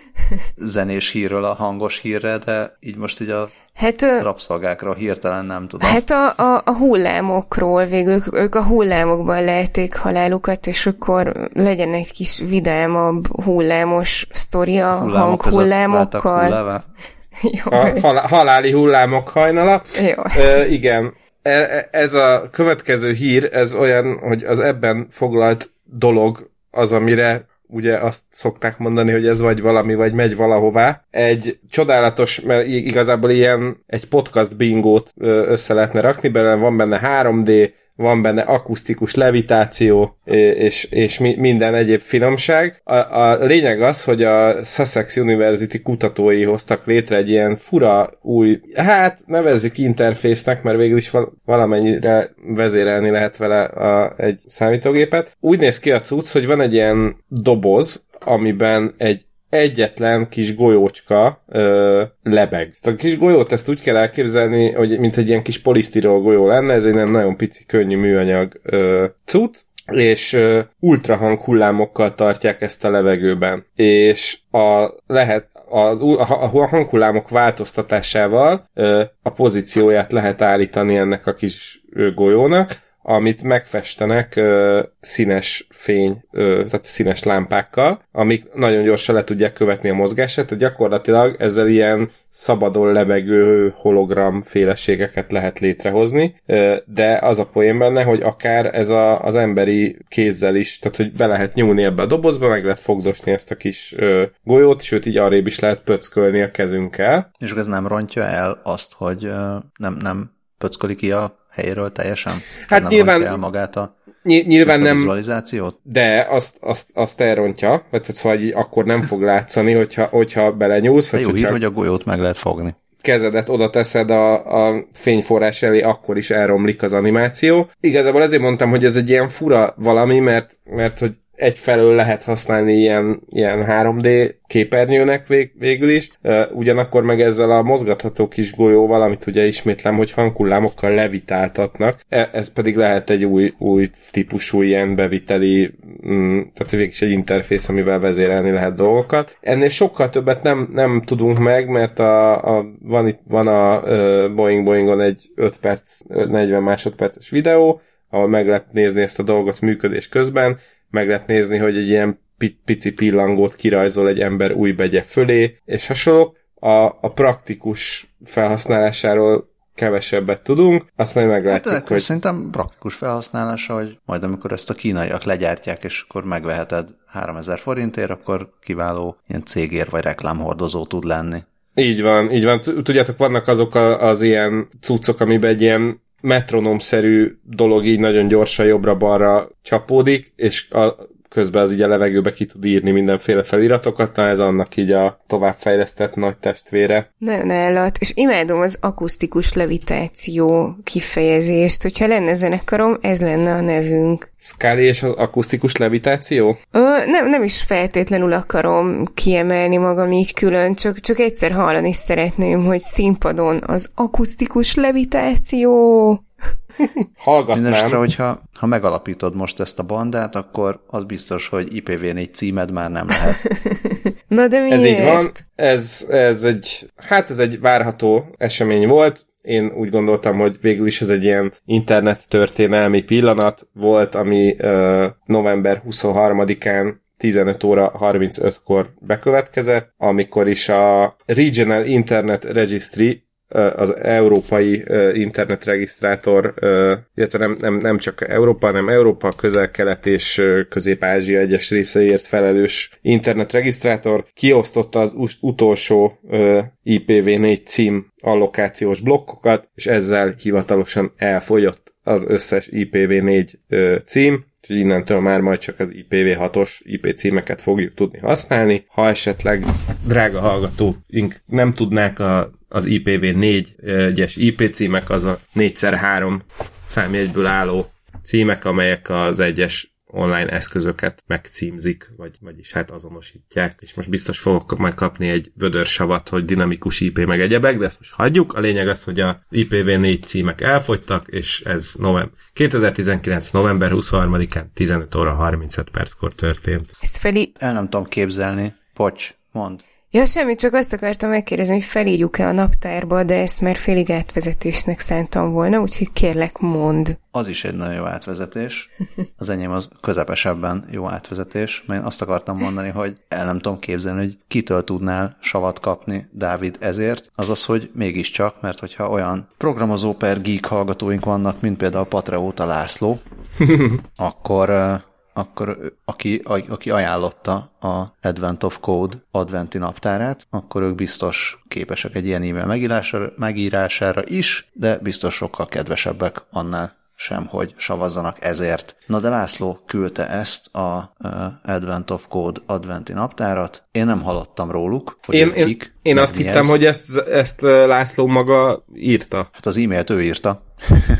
zenés hírről a hangos hírre, de így most így a Hát, rabszolgákra hirtelen nem tudom. hát a, a, a hullámokról, végül ők, ők a hullámokban lehetik halálukat, és akkor legyen egy kis vidámabb hullámos sztori a hanghullámokkal. Jó, A hal- haláli hullámok hajnala. jó. Ö, igen, E- e- ez a következő hír, ez olyan, hogy az ebben foglalt dolog az, amire ugye azt szokták mondani, hogy ez vagy valami, vagy megy valahová. Egy csodálatos, mert igazából ilyen egy podcast bingót össze lehetne rakni, belőle van benne 3D, van benne akusztikus levitáció, és, és mi, minden egyéb finomság. A, a lényeg az, hogy a Sussex University kutatói hoztak létre egy ilyen fura új, hát nevezzük interfésznek, mert végül is val- valamennyire vezérelni lehet vele a, egy számítógépet. Úgy néz ki a cucc, hogy van egy ilyen doboz, amiben egy egyetlen kis golyócska ö, lebeg. Ezt a kis golyót ezt úgy kell elképzelni, hogy mint egy ilyen kis polisztirol golyó lenne, ez egy nagyon pici, könnyű műanyag ö, cucc, és ö, ultrahang hullámokkal tartják ezt a levegőben. És a lehet az, a, a hanghullámok változtatásával ö, a pozícióját lehet állítani ennek a kis golyónak, amit megfestenek ö, színes fény, ö, tehát színes lámpákkal, amik nagyon gyorsan le tudják követni a mozgását, tehát gyakorlatilag ezzel ilyen szabadon lebegő hologram féleségeket lehet létrehozni, ö, de az a poén benne, hogy akár ez a, az emberi kézzel is, tehát hogy be lehet nyúlni ebbe a dobozba, meg lehet fogdosni ezt a kis ö, golyót, sőt így arrébb is lehet pöckölni a kezünkkel. És ez nem rontja el azt, hogy ö, nem, nem pöcköli ki a helyéről teljesen? Hát nem nyilván- el magát a, Ny- nyilván a nem, vizualizációt? De azt, azt, azt elrontja, vagy szóval így akkor nem fog látszani, hogyha, hogyha belenyúlsz, vagy jó hír, hogyha hogy a golyót meg lehet fogni. kezedet oda teszed a, a fényforrás elé, akkor is elromlik az animáció. Igazából ezért mondtam, hogy ez egy ilyen fura valami, mert, mert hogy egyfelől lehet használni ilyen, ilyen 3D képernyőnek vég, végül is, ugyanakkor meg ezzel a mozgatható kis golyóval, amit ugye ismétlem, hogy hanghullámokkal levitáltatnak, e- ez pedig lehet egy új, új típusú ilyen beviteli, mm, tehát végig is egy interfész, amivel vezérelni lehet dolgokat. Ennél sokkal többet nem, nem tudunk meg, mert a, a, van, itt, van a Boeing Boeingon egy 5 perc, 40 másodperces videó, ahol meg lehet nézni ezt a dolgot működés közben, meg lehet nézni, hogy egy ilyen pi- pici pillangót kirajzol egy ember új begye fölé, és hasonlók. A, a praktikus felhasználásáról kevesebbet tudunk, azt majd Hát meglátjuk, de hogy szerintem praktikus felhasználása, hogy majd amikor ezt a kínaiak legyártják, és akkor megveheted 3000 forintért, akkor kiváló ilyen cégér vagy reklámhordozó tud lenni. így van, így van. Tudjátok, vannak azok a, az ilyen cuccok, amiben egy ilyen metronomszerű dolog így nagyon gyorsan jobbra-balra csapódik, és a, közben az így a levegőbe ki tud írni mindenféle feliratokat, na ez annak így a továbbfejlesztett nagy testvére. Nagyon állat, és imádom az akusztikus levitáció kifejezést. Hogyha lenne zenekarom, ez lenne a nevünk. Scully és az akusztikus levitáció? Ö, nem, nem is feltétlenül akarom kiemelni magam így külön, csak, csak egyszer hallani szeretném, hogy színpadon az akusztikus levitáció. Hallgatnám. Mindenesetre, hogyha ha megalapítod most ezt a bandát, akkor az biztos, hogy IPv4 címed már nem lehet. Na de miért? Ez így van, ez, ez egy, hát ez egy várható esemény volt, én úgy gondoltam, hogy végül is ez egy ilyen internet történelmi pillanat volt, ami uh, november 23-án 15 óra 35-kor bekövetkezett, amikor is a Regional Internet Registry az európai internetregisztrátor, illetve nem, nem, nem csak Európa, hanem Európa, közel-kelet és Közép-Ázsia egyes részeiért felelős internetregisztrátor kiosztotta az utolsó IPv4 cím allokációs blokkokat, és ezzel hivatalosan elfogyott az összes IPv4 cím, Úgyhogy innentől már majd csak az IPv6-os IP címeket fogjuk tudni használni. Ha esetleg drága hallgatók nem tudnák a, az IPv4-es IP címek, az a 4x3 számjegyből álló címek, amelyek az egyes online eszközöket megcímzik, vagy, vagyis hát azonosítják, és most biztos fogok majd kapni egy vödörsavat, hogy dinamikus IP meg egyebek, de ezt most hagyjuk. A lényeg az, hogy a IPv4 címek elfogytak, és ez november, 2019. november 23-án 15 óra 35 perckor történt. Ezt Feli... El nem tudom képzelni. Pocs, mond. Ja, semmi, csak azt akartam megkérdezni, hogy felírjuk-e a naptárba, de ezt már félig átvezetésnek szántam volna, úgyhogy kérlek, mond. Az is egy nagyon jó átvezetés. Az enyém az közepesebben jó átvezetés, mert én azt akartam mondani, hogy el nem tudom képzelni, hogy kitől tudnál savat kapni, Dávid, ezért. Az az, hogy mégiscsak, mert hogyha olyan programozó per geek hallgatóink vannak, mint például Patreóta László, akkor akkor aki, aki ajánlotta a Advent of Code adventi naptárát, akkor ők biztos képesek egy ilyen e-mail megírására, megírására is, de biztos sokkal kedvesebbek annál sem, hogy savazzanak ezért. Na de László küldte ezt a uh, Advent of Code adventi naptárat. Én nem hallottam róluk, hogy én, kik. Én, én azt hittem, ez. hogy ezt, ezt László maga írta. Hát az e-mailt ő írta.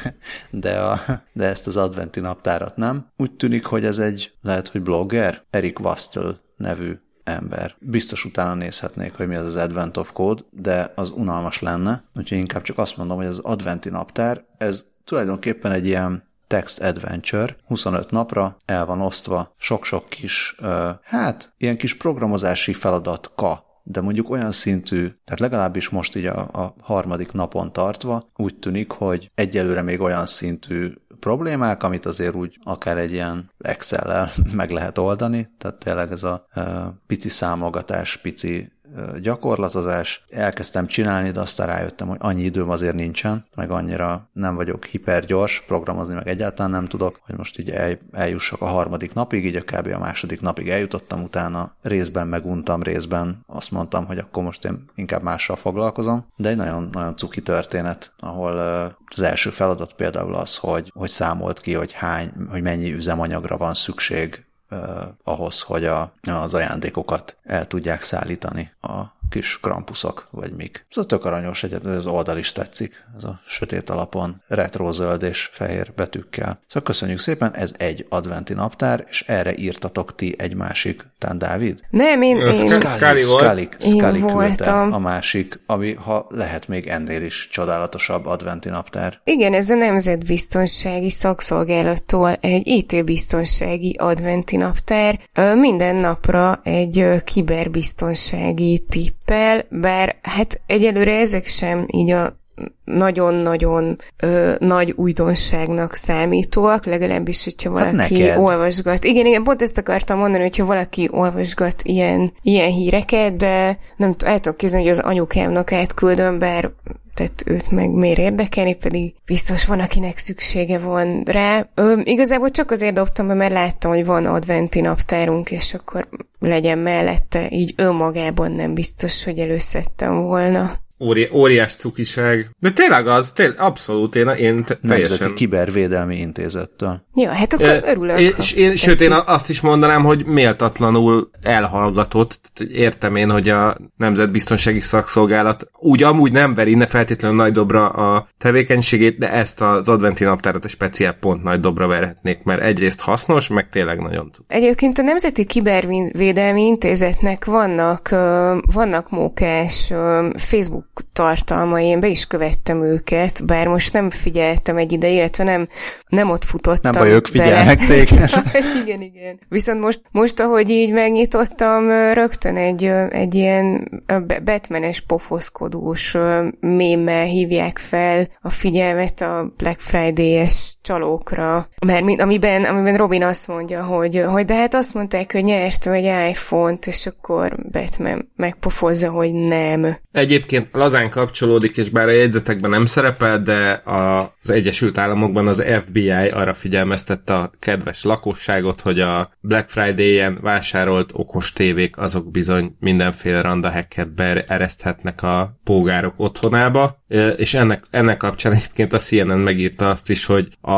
de, a, de ezt az adventi naptárat nem. Úgy tűnik, hogy ez egy, lehet, hogy blogger, Erik Wastel nevű ember. Biztos utána nézhetnék, hogy mi az az Advent of Code, de az unalmas lenne, úgyhogy inkább csak azt mondom, hogy az adventi naptár, ez tulajdonképpen egy ilyen text adventure, 25 napra el van osztva sok-sok kis, hát ilyen kis programozási feladatka, de mondjuk olyan szintű, tehát legalábbis most így a, a harmadik napon tartva úgy tűnik, hogy egyelőre még olyan szintű problémák, amit azért úgy akár egy ilyen Excel-lel meg lehet oldani, tehát tényleg ez a uh, pici számogatás, pici gyakorlatozás. Elkezdtem csinálni, de aztán rájöttem, hogy annyi időm azért nincsen, meg annyira nem vagyok hipergyors, programozni meg egyáltalán nem tudok, hogy most így el, eljussak a harmadik napig, így a kb. a második napig eljutottam, utána részben meguntam, részben azt mondtam, hogy akkor most én inkább mással foglalkozom, de egy nagyon, nagyon cuki történet, ahol az első feladat például az, hogy, hogy számolt ki, hogy hány, hogy mennyi üzemanyagra van szükség eh, ahhoz, hogy a, az ajándékokat el tudják szállítani a kis krampuszok, vagy mik. Ez a tök aranyos, egyet, az oldal is tetszik, ez a sötét alapon, retrózöld és fehér betűkkel. Szóval köszönjük szépen, ez egy adventi naptár, és erre írtatok ti egy másik, tán Dávid? Nem, én... én Scully, Scully, Scully küldte a másik, ami ha lehet még ennél is csodálatosabb adventi naptár. Igen, ez a Nemzetbiztonsági Szakszolgálattól egy IT-biztonsági adventi naptár. Minden napra egy kiberbiztonsági tip géppel, bár hát egyelőre ezek sem így a nagyon-nagyon ö, nagy újdonságnak számítóak, legalábbis, hogyha hát valaki hát olvasgat. Igen, igen, pont ezt akartam mondani, hogyha valaki olvasgat ilyen, ilyen híreket, de nem el tudok képzelni, hogy az anyukámnak átküldöm, bár tehát őt meg miért érdekelni, pedig biztos van, akinek szüksége van rá. Ö, igazából csak azért dobtam be, mert láttam, hogy van adventi naptárunk, és akkor legyen mellette, így önmagában nem biztos, hogy előszedtem volna. Óri, óriás cukiság. De tényleg az, tényleg, abszolút, én, én te, teljesen... Nemzeti Kibervédelmi Intézettől. Ja, hát akkor e, örülök. És én, sőt, én azt is mondanám, hogy méltatlanul elhallgatott. Értem én, hogy a Nemzetbiztonsági Szakszolgálat úgy amúgy nem veri ne feltétlenül nagy dobra a tevékenységét, de ezt az adventi naptárat a speciál pont nagy dobra verhetnék, mert egyrészt hasznos, meg tényleg nagyon tud. Egyébként a Nemzeti Kibervédelmi Intézetnek vannak, vannak mókás Facebook tartalmai, én be is követtem őket, bár most nem figyeltem egy ide, illetve nem, nem ott futottam. Nem baj, ők figyelnek téged. igen, igen. Viszont most, most, ahogy így megnyitottam, rögtön egy, egy ilyen Batmanes pofoszkodós mémmel hívják fel a figyelmet a Black Friday-es csalókra, mert amiben, amiben Robin azt mondja, hogy, hogy de hát azt mondták, hogy nyert egy iPhone-t, és akkor Batman megpofozza, hogy nem. Egyébként lazán kapcsolódik, és bár a jegyzetekben nem szerepel, de az Egyesült Államokban az FBI arra figyelmeztette a kedves lakosságot, hogy a Black Friday-en vásárolt okos tévék azok bizony mindenféle randa hackert beereszthetnek a pógárok otthonába, és ennek, ennek kapcsán egyébként a CNN megírta azt is, hogy a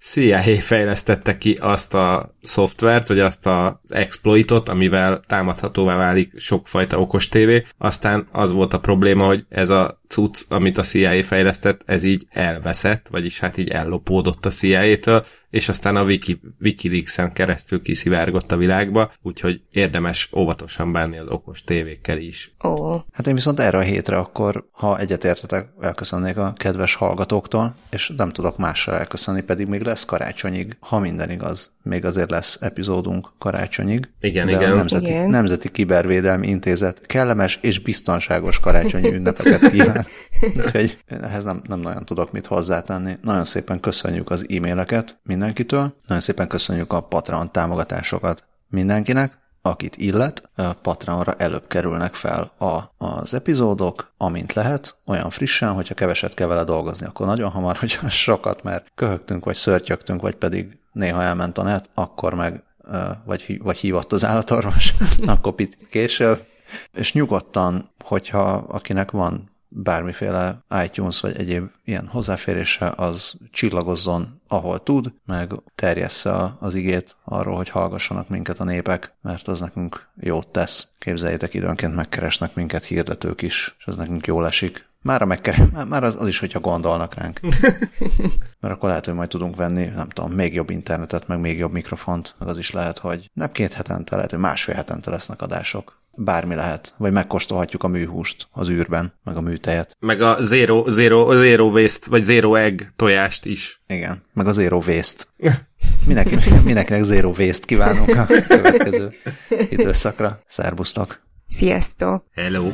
CIA fejlesztette ki azt a szoftvert, vagy azt az exploitot, amivel támadhatóvá válik sokfajta okos tévé. Aztán az volt a probléma, hogy ez a cucc, amit a CIA fejlesztett, ez így elveszett, vagyis hát így ellopódott a CIA-től, és aztán a Wiki, Wikileaks-en keresztül kiszivárgott a világba, úgyhogy érdemes óvatosan bánni az okos tévékkel is. Ó. Oh. Hát én viszont erre a hétre akkor, ha egyetértetek, elköszönnék a kedves hallgatóktól, és nem tudok mással elköszönni, pedig még lesz karácsonyig, ha minden igaz. Még azért lesz epizódunk karácsonyig. Igen, de igen. A Nemzeti, igen. Nemzeti Kibervédelmi Intézet kellemes és biztonságos karácsonyi ünnepeket kíván. Úgyhogy ehhez nem, nem nagyon tudok mit hozzátenni. Nagyon szépen köszönjük az e-maileket mindenkitől, nagyon szépen köszönjük a Patreon támogatásokat mindenkinek, akit illet, Patreonra előbb kerülnek fel a, az epizódok, amint lehet, olyan frissen, hogyha keveset kell vele dolgozni, akkor nagyon hamar, hogyha sokat, mert köhögtünk, vagy szörtyögtünk, vagy pedig néha elment a net, akkor meg, vagy, vagy hívott az állatorvos, akkor picit később. És nyugodtan, hogyha akinek van bármiféle iTunes vagy egyéb ilyen hozzáférése, az csillagozzon, ahol tud, meg terjessze az igét arról, hogy hallgassanak minket a népek, mert az nekünk jót tesz. Képzeljétek, időnként megkeresnek minket hirdetők is, és ez nekünk jól esik. Már, megker- már az, az is, hogyha gondolnak ránk. Mert akkor lehet, hogy majd tudunk venni, nem tudom, még jobb internetet, meg még jobb mikrofont, meg az is lehet, hogy nem két hetente, lehet, hogy másfél hetente lesznek adások bármi lehet. Vagy megkóstolhatjuk a műhúst az űrben, meg a műtejet. Meg a zero, zero, zero waste, vagy zero egg tojást is. Igen, meg a zero waste. Mindenki, mindenkinek zero waste kívánunk a következő időszakra. Szerbusztok! Sziasztok! Hello!